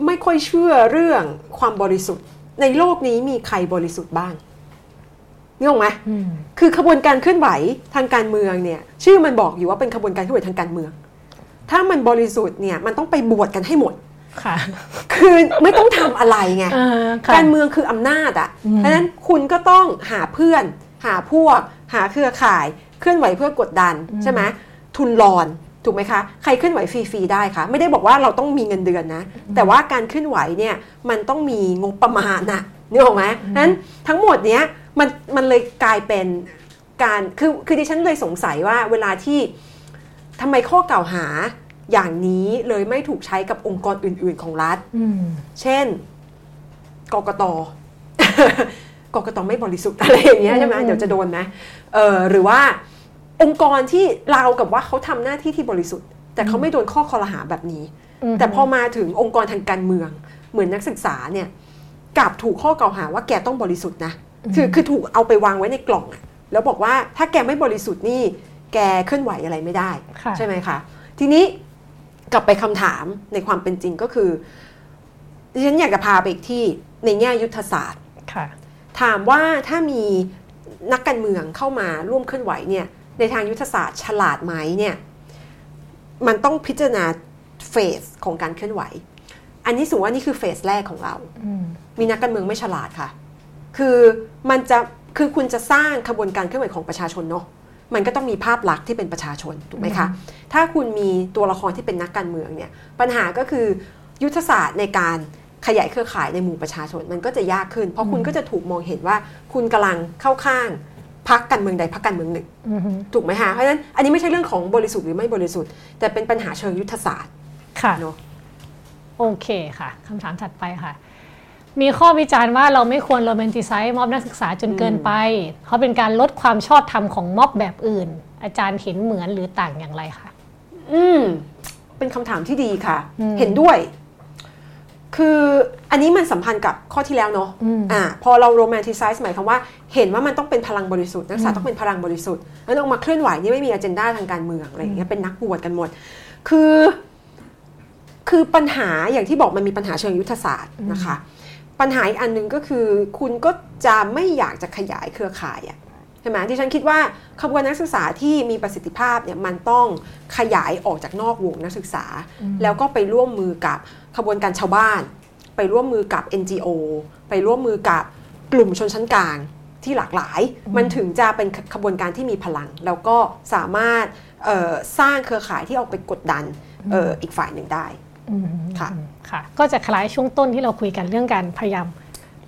ไม่ค่อยเชื่อเรื่องความบริสุทธิ์ ในโลกนี้มีใครบริสุทธิ์บ้างนี่ออกไหมอืมคือขบวนการเคลื่อนไหวทางการเมืองเนี่ย ชื่อมันบอกอยู่ว่าเป็นขบวนการเคลื่อนไหวทางการเมือง ถ้ามันบริสุทธิ์เนี่ยมันต้องไปบวชกันให้หมดค่ะ คือไม่ต้องทำอะไรไงอ่าค่ะการเมืองคืออำนาจอะอืมเพราะฉะนั้นคุณก็ต้องหาเพื่อน หาพวก หาเครือข่าย เคลื่อนไหวเพื่อกดดันใช่ไหมทุนรอนถูกไหมคะใครเคลื่อนไหวฟรีๆได้คะไม่ได้บอกว่าเราต้องมีเงินเดือนนะ แต่ว่าการเคลื่อนไหวเนี่ยมันต้องมีงบประมาณน่ะนึกออกไหมเพราะฉะนั้นทั้งหมดเนี้ยมันมันเลยกลายเป็นการคือคือดิฉันเลยสงสัยว่าเวลาที่ทำไมข้อกล่าวหาอย่างนี้เลยไม่ถูกใช้กับองค์กรอื่น ๆของรัฐอืมเช่น กกต กกตไม่บริสุทธิ์อะไรอย่างเงี้ยใช่ไหมอืมเดี๋ยวจะโดนนะเออหรือว่าองค์กรที่เราวกับว่าเขาทำหน้าที่ที่บริสุทธิ์ แต่เขาไม่โดนข้อคอรหาแบบนี้ แต่พอมาถึงองค์กรทางการเมือง เหมือนนักศึกษาเนี่ยกลับถูกข้อกล่าวหาว่าแกต้องบริสุทธิ์นะคือคือถูกเอาไปวางไว้ในกล่องอะแล้วบอกว่าถ้าแกไม่บริสุทธิ์นี่ แกเคลื่อนไหวอะไรไม่ได้ค่ะใช่ไหมคะ ทีนี้กลับไปคำถามในความเป็นจริงก็คือดิฉันอยากจะพาไปอีกที่ในแง่ยุทธศาสตร์ค่ะ ถถามว่าถ้ามีนักการเมืองเข้ามาร่วมเคลื่อนไหวเนี่ยในทางยุทธศาสตร์ฉลาดไหมเนี่ยมันต้องพิจารณาเฟสของการเคลื่อนไหว อันนี้สมมติว่านี่คือเฟสแรกของเราอืมมีนักการเมืองไม่ฉลาดค่ะ คือมันจะคือคุณจะสร้างขบวนการเคลื่อนไหวของประชาชนเนาะมันก็ต้องมีภาพลักษณ์ที่เป็นประชาชนถูกไหมคะ ถ้าคุณมีตัวละครที่เป็นนักการเมืองเนี่ยปัญหาก็คือยุทธศาสตร์ในการ ขยายเครือข่ายในหมู่ประชาชนมันก็จะยากขึ้น เพราะคุณก็จะถูกมองเห็นว่าคุณกำลังเข้าข้างพรรคการเมืองใดพรรคการเมืองหนึ่งอืมถูกไหมคะเพราะฉะนั้นอันนี้ไม่ใช่เรื่องของบริสุทธิ์หรือไม่บริสุทธิ์ แต่เป็นปัญหาเชิงยุทธศาสตร์ค่ะเนาะโอเคค่ะคำถามถัดไปค่ะ มีข้อวิจารณ์ว่าเราไม่ควรโรแมนติไซส์ม็อบนักศึกษาจนเกินไป เพราะเป็นการลดความชอบธรรมของม็อบแบบอื่น อาจารย์เห็นเหมือนหรือต่างอย่างไรคะอืมเป็นคำถามที่ดีค่ะอืมเห็นด้วย คืออันนี้มันสัมพันธ์กับข้อที่แล้วเนาะอืมอ่าพอเราโรแมนติไซส์หมายความว่า เห็นว่ามันต้องเป็นพลังบริสุทธิ์นักศึกษาต้องเป็นพลังบริสุทธิ์แล้วออกมาเคลื่อนไหวนี่ไม่มีอ g e n d a ทางการเมืองอะไรอย่างเงี้ยเป็นนักบวชกันหมด คือ คือปัญหาอย่างที่บอกมันมีปัญหาเชิงยุทธศาสตร์นะคะ ปัญหาอีกอันหนึ่งก็คือ คุณก็จะไม่อยากจะขยายเครือข่ายอะใช่ไหมที่ฉันคิดว่าขบวนนักศึกษาที่มีประสิทธิภาพเนี่ยมันต้องขยายออกจากนอกวงนักศึกษา แล้วก็ไปร่วมมือกับ ขบวนการชาวบ้าน ไปร่วมมือกับ NGO ไปร่วมมือกับกลุ่มชนชั้นกลางที่หลากหลาย มันถึงจะเป็นขบวนการที่มีพลัง แล้วก็สามารถเอ่อสร้างเครือข่ายที่ออกไปกดดันเอ่ออีกฝ่ายหนึ่งได้อืมค่ะค่ะ ก็จะคล้ายช่วงต้นที่เราคุยกันเรื่องการพยายาม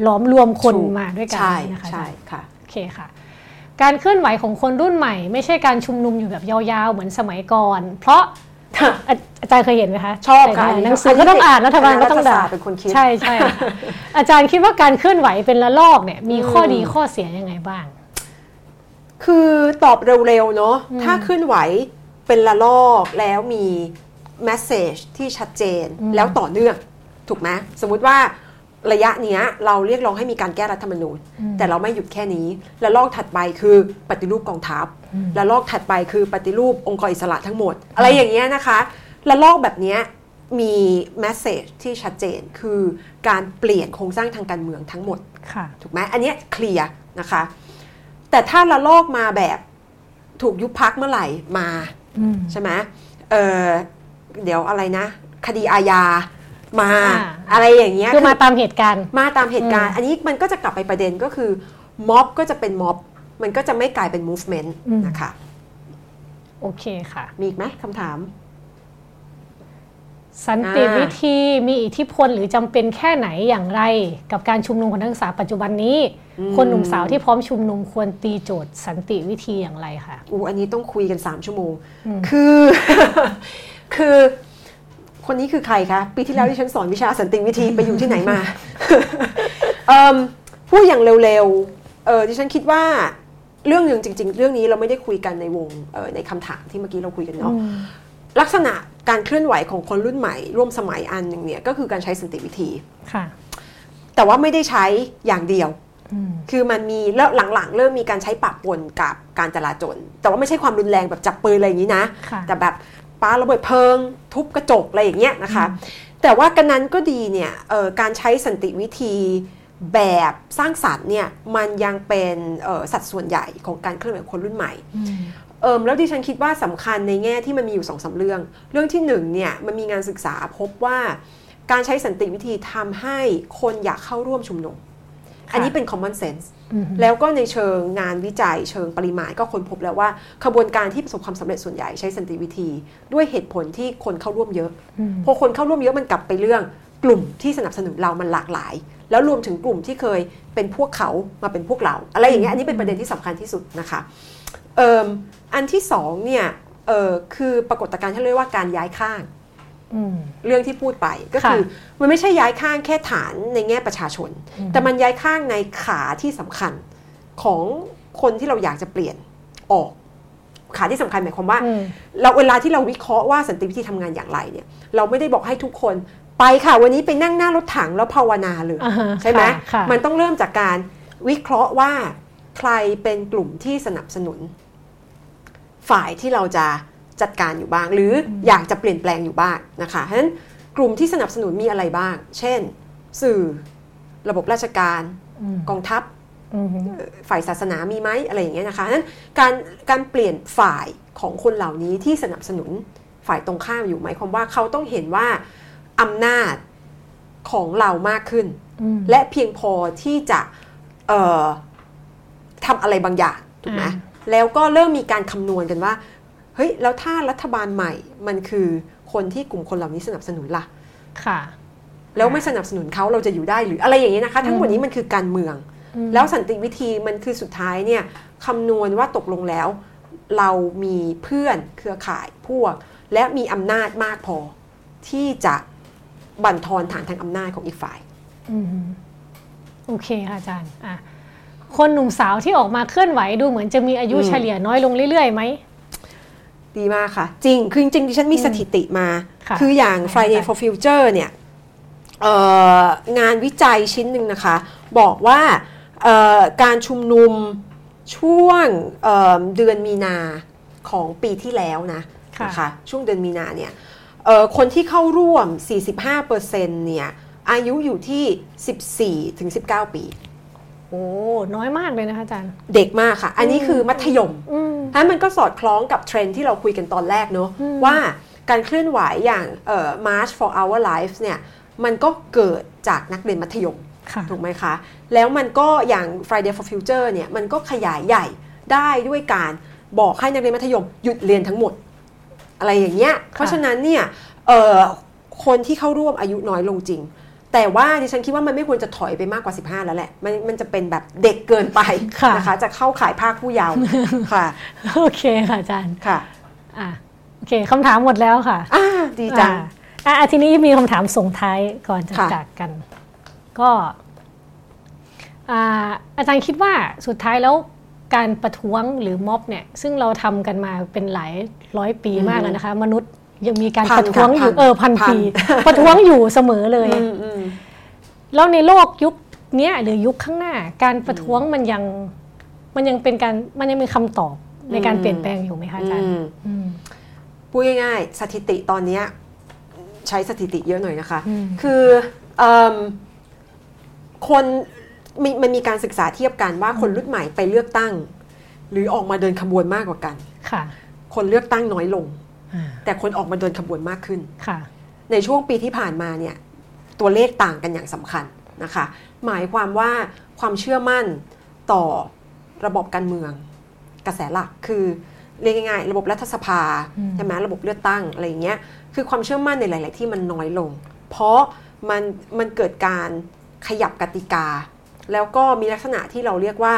ล้อมรวมคนถูกมาด้วยกันใช่นะคะใช่ค่ะโอเคค่ะ การเคลื่อนไหวของคนรุ่นใหม่ ไม่ใช่การชุมนุมอยู่แบบยาวๆ เหมือนสมัยก่อน เพราะ อาอาจารย์เคยเห็นไหมคะชอบค่ะในอันนี้หนังสือก็ต้องอ่านรัฐบาลก็ต้องด่ารัฐศาสตร์เป็นคนคิดใช่ใช่ค่ะอาจารย์คิดว่าการเคลื่อนไหวเป็นละลอกเนี่ยมีข้อดีข้อเสียยังไงบ้าง คือตอบเร็วๆเนาะถ้าเคลื่อนไหวเป็นละลอกแล้วมีแมสเซจที่ชัดเจนอืมแล้วต่อเนื่องถูกไหมสมมุติว่า ระยะเนี้ยเราเรียกร้องให้มีการแก้รัฐธรรมนูญ แต่เราไม่หยุดแค่นี้ และลอกถัดไปคือปฏิรูปกองทัพ และลอกถัดไปคือปฏิรูปองค์กรอิสระทั้งหมด อะไรอย่างเงี้ยนะคะ และลอกแบบเนี้ยมีแมสเซจที่ชัดเจนคือการเปลี่ยนโครงสร้างทางการเมืองทั้งหมดค่ะถูกไหมอันเนี้ยเคลียร์นะคะ แต่ถ้าละลอกมาแบบถูกยุบพักเมื่อไหร่มาอืมใช่ไหมเออเดี๋ยวอะไรนะ คดีอาญา มาอ่าอะไรอย่างเงี้ยคือมาตามเหตุการณ์มาตามเหตุการณ์อืมอันนี้มันก็จะกลับไปประเด็นก็คือม็อบก็จะเป็นม็อบมันก็จะไม่กลายเป็น movement อืมนะคะ โอเคค่ะ มีอีกไหมคำถาม สันติอ่าวิธีมีอิทธิพลหรือจำเป็นแค่ไหนอย่างไร กับการชุมนุมของนักศึกษาปัจจุบันนี้ คนหนุ่มสาวที่พร้อมชุมนุมควรตีโจทย์ สันติวิธีอย่างไรคะอูอันนี้ต้องคุยกัน 3 ชั่วโมงอืมคือ คือ คนนี้คือใครคะ ปีที่แล้วที่ฉันสอนวิชาสันติวิธีไปอยู่ที่ไหนมาเอิ่มพูดอย่างเร็วๆเออดิฉันคิดว่าเรื่องหนึ่งจริง ๆ เรื่องนี้เราไม่ได้คุยกันในวงเออในคำถามที่เมื่อกี้เราคุยกันเนาะลักษณะการเคลื่อนไหวของคนรุ่นใหม่ ร่วมสมัยอันหนึ่งเนี่ยก็คือการใช้สันติวิธีค่ะ แต่ว่าไม่ได้ใช้อย่างเดียวอืมคือมันมีแล้วหลังๆ เริ่มมีการใช้ปะปนกับการจราจรแต่ว่าไม่ใช่ความรุนแรงแบบจับปืนอะไรอย่างนี้นะค่ะแต่แบบ ปาระเบิดเพลิง ทุบกระจกอะไรอย่างเงี้ยนะคะ แต่ว่ากันนั้นก็ดีเนี่ยเอ่อการใช้สันติวิธีแบบสร้างสรรค์เนี่ยมันยังเป็นเอ่อสัดส่วนใหญ่ของการเคลื่อนไหวของคนรุ่นใหม่อืมเอิมแล้วดิฉันคิดว่าสำคัญในแง่ที่มันมีอยู่สองสาเรื่อง เรื่องที่หนึ่งเนี่ยมันมีงานศึกษาพบว่าการใช้สันติวิธีทำให้คนอยากเข้าร่วมชุมนุมค่ะ อันนี้เป็น common sense อืมแล้วก็ในเชิงงานวิจัยเชิงปริมาณก็ค้นพบแล้วว่าขบวนการที่ประสบความสำเร็จส่วนใหญ่ใช้สันติวิธี ด้วยเหตุผลที่คนเข้าร่วมเยอะอืมพอคนเข้าร่วมเยอะมันกลับไปเรื่องกลุ่มที่สนับสนุนเรามันหลากหลาย แล้วรวมถึงกลุ่มที่เคยเป็นพวกเขามาเป็นพวกเรา อะไรอย่างเงี้ยอันนี้เป็นประเด็นที่สำคัญที่สุดนะคะเอิ่มอันที่สองเนี่ยเออคือปรากฏการณ์ที่เรียกว่าการย้ายข้างอืม เรื่องที่พูดไปก็ค่ะคือมันไม่ใช่ย้ายข้างแค่ฐานในแง่ประชาชนอืมแต่มันย้ายข้างในขาที่สำคัญของคนที่เราอยากจะเปลี่ยนออก ขาที่สำคัญหมายความว่าอืมเราเวลาที่เราวิเคราะห์ว่าสันติวิธีทำงานอย่างไรเนี่ย เราไม่ได้บอกให้ทุกคนไปค่ะ วันนี้ไปนั่งหน้ารถถังแล้วภาวนาเลยอ่าฮะใช่ไหมค่ะค่ะมันต้องเริ่มจากการวิเคราะห์ว่าใครเป็นกลุ่มที่สนับสนุน ฝ่ายที่เราจะ จัดการอยู่บ้าง หรือออยากจะเปลี่ยนแปลงอยู่บ้างนะคะเพราะฉะนั้นกลุ่มที่สนับสนุนมีอะไรบ้าง เช่น สื่อระบบราชการอืมกองทัพอืมฝ่ายศาสนามีไหมอะไรอย่างเงี้ยนะคะนั้นการการเปลี่ยนฝ่ายของคนเหล่านี้ที่สนับสนุนฝ่ายตรงข้ามอยู่หมายความว่าเขาต้องเห็นว่าอำนาจของเรามากขึ้นอืมและเพียงพอที่จะเอ่อทำอะไรบางอย่างถูกไหมอ่าแล้วก็เริ่มมีการคำนวณกันว่า เฮ้ยแล้วถ้ารัฐบาลใหม่มันคือคนที่กลุ่มคนเหล่านี้สนับสนุนล่ะ ค่ะ แล้วไม่สนับสนุนเขาเราจะอยู่ได้หรืออะไรอย่างเงี้ยนะคะ ทั้งหมดนี้มันคือการเมืองอืมแล้วสันติวิธีมันคือสุดท้ายเนี่ยคำนวณว่าตกลงแล้ว เรามีเพื่อนเครือข่ายพวก และมีอำนาจมากพอ ที่จะบั่นทอนฐานทางอำนาจของอีกฝ่ายอืมโอเคค่ะอาจารย์อะคนหนุ่มสาวที่ออกมาเคลื่อนไหวดูเหมือนจะมีอายุอืมเฉลี่ยน้อยลงเรื่อยๆไหม ดีมากค่ะ จริง คือจริงๆดิฉันมีสถิติมาค่ะคืออย่างค่ะ Friday for Future เนี่ยเอ่องานวิจัยชิ้นหนึ่งนะคะ บอกว่าเอ่อการชุมนุมช่วงเอ่อเดือนมีนาของปีที่แล้วนะค่ะนะคะช่วงเดือนมีนาเนี่ยเอ่อคนที่เข้าร่วม 45%เนี่ยอายุอยู่ที่ 14ถึง19 ปี โอ้น้อยมากเลยนะคะอาจารย์ เด็กมากค่ะ อันนี้คือมัธยมอืมถ้ามันก็สอดคล้องกับเทรนด์ที่เราคุยกันตอนแรกเนอะอืมว่าการเคลื่อนไหวอย่างเอ่อ March for Our Lives เนี่ยมันก็เกิดจากนักเรียนมัธยมค่ะถูกไหมคะ แล้วมันก็อย่าง Friday for Future เนี่ยมันก็ขยายใหญ่ได้ด้วยการบอกให้นักเรียนมัธยมหยุดเรียนทั้งหมด อะไรอย่างเงี้ยเพราะฉะนั้นเนี่ยเอ่อคนที่เข้าร่วมอายุน้อยลงจริง แต่ว่าดิฉันคิดว่ามันไม่ควรจะถอยไปมากกว่า 15 แล้วแหละ มันมันจะเป็นแบบเด็กเกินไปค่ะนะคะ จะเข้าขายภาคผู้เยาว์ค่ะ โอเคค่ะอาจารย์ ค่ะ อะ โอเคคำถามหมดแล้วค่ะ อ่า ดีจัง อ่าอะทีนี้มีคำถามส่งท้ายก่อนจะค่ะจากกัน ก็อ่าอาจารย์คิดว่าสุดท้ายแล้วการประท้วงหรือม็อบเนี่ย ซึ่งเราทำกันมาเป็นหลายร้อยปีมากแล้วนะคะ มนุษย์ ยังมีการพันประท้วงอยู่ค่ะพันเออพันพันปีประท้วงอยู่เสมอเลยอืมอืมแล้วในโลกยุคเนี้ยหรือยุคข้างหน้า การประท้วงมันยังมันยังเป็นการมันยังมีคำตอบในการเปลี่ยนแปลงอยู่ไหมคะอาจารย์อืมอืมพูดง่ายๆสถิติตอนเนี้ยใช้สถิติเยอะหน่อยนะคะอืมคือเอิ่มคนมีมันมีการศึกษาเทียบกันว่าคนรุ่นใหม่ไปเลือกตั้ง หรือออกมาเดินขบวนมากกว่ากัน ค่ะ คนเลือกตั้งน้อยลงอ่า แต่คนออกมาเดินขบวนมากขึ้นค่ะในช่วงปีที่ผ่านมาเนี่ยตัวเลขต่างกันอย่างสำคัญนะคะ หมายความว่าความเชื่อมั่นต่อระบบการเมือง กระแสหลักคือเรียกง่ายๆระบบรัฐสภาอืมใช่ไหมระบบเลือกตั้งอะไรอย่างเงี้ยคือความเชื่อมั่นในหลาย ๆ ที่มันน้อยลง เพราะมันมันเกิดการขยับกติกา แล้วก็มีลักษณะที่เราเรียกว่า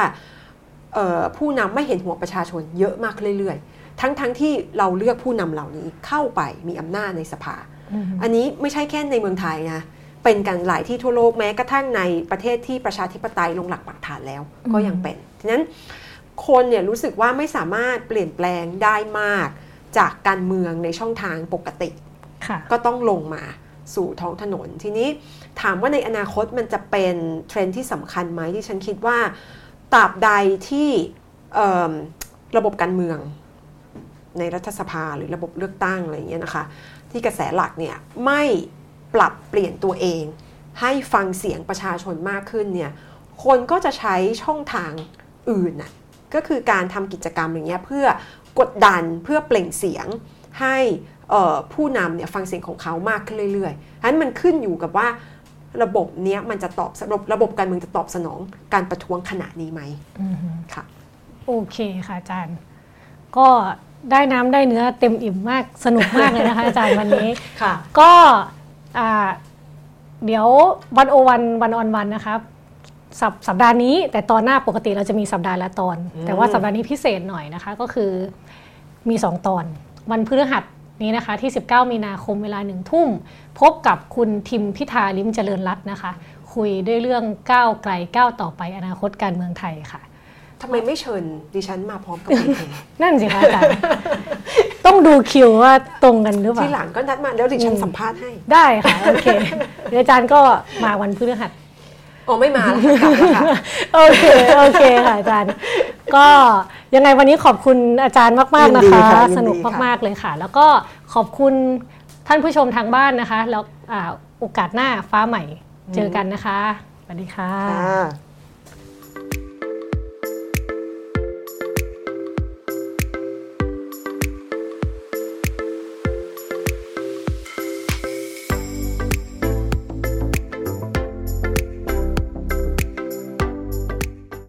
เอ่อผู้นำไม่เห็นหัวประชาชนเยอะมากขึ้นเรื่อย ๆ ทั้งๆทที่เราเลือกผู้นำเหล่านี้เข้าไปมีอำนาจในสภาอืมอันนี้ไม่ใช่แค่ในเมืองไทยนะเป็นกันหลายที่ทั่วโลกแม้กระทั่งในประเทศที่ประชาธิปไตยลงหลักปักฐานแล้วก็ยังเป็นฉะนั้นคนเนี่ยรู้สึกว่าไม่สามารถเปลี่ยนแปลงได้มากจากการเมืองในช่องทางปกติค่ะก็ต้องลงมาสู่ท้องถนน ทีนี้ถามว่าในอนาคตมันจะเป็นเทรนด์ที่สำคัญไหมที่ฉันคิดว่าตราบใดที่เอิ่มระบบการเมือง ในรัฐสภาหรือระบบเลือกตั้งอะไรอย่างเงี้ยนะคะ ที่กระแสหลักเนี่ยไม่ปรับเปลี่ยนตัวเอง ให้ฟังเสียงประชาชนมากขึ้นเนี่ยคนก็จะใช้ช่องทางอื่นน่ะก็คือการทำกิจกรรมอย่างเงี้ยเพื่อกดดันเพื่อเปล่งเสียงให้เอ่อผู้นำเนี่ยฟังเสียงของเขามากขึ้นเรื่อยๆฉะนั้นมันขึ้นอยู่กับว่าระบบเนี้ยมันจะตอบระบบระบบการเมืองจะตอบสนองการประท้วงขณะนี้ไหมอืมค่ะ โอเคค่ะอาจารย์ ก็ ได้น้ำได้เนื้อเต็มอิ่มมากสนุกมากเลยนะคะอาจารย์วันนี้ ค่ะก็อ่าเดี๋ยววันโอวันวันออนวันนะครับสัปสัปดาห์นี้ แต่ตอนหน้าปกติเราจะมีสัปดาห์ละตอนอืมแต่ว่าสัปดาห์นี้พิเศษหน่อยนะคะ ก็คือมี 2 ตอน วันพฤหัสนี้นะคะที่ 19 มีนาคมเวลาหนึ่งทุ่ม พบกับคุณทิมพิธาลิมเจริญรัตน์นะคะ คุยด้วยเรื่องก้าวไกลก้าวต่อไปอนาคตการเมืองไทยค่ะ ทำไมไม่เชิญดิฉันมาพร้อมกับคุณ นั่นสิคะอาจารย์ต้องดูคิวว่าตรงกันหรือเปล่า ที่หลังก็นัดมาแล้วดิฉันอืมสัมภาษณ์ให้ ได้ค่ะ โอเคเดี๋ยวอาจารย์ก็มาวันพฤหัสอ๋อไม่มาแล้วค่ะกลับแล้วค่ะ โอเคโอเคค่ะอาจารย์ ก็ยังไงวันนี้ขอบคุณอาจารย์มากๆนะยินดีคะ ค่ะยินดีสนุกค่ะมาก ๆ เลยค่ะ แล้วก็ขอบคุณท่านผู้ชมทางบ้านนะคะ แล้วอ่าโอกาสหน้าฟ้าใหม่เจอกันนะคะสวัสดีค่ะ ค่ะ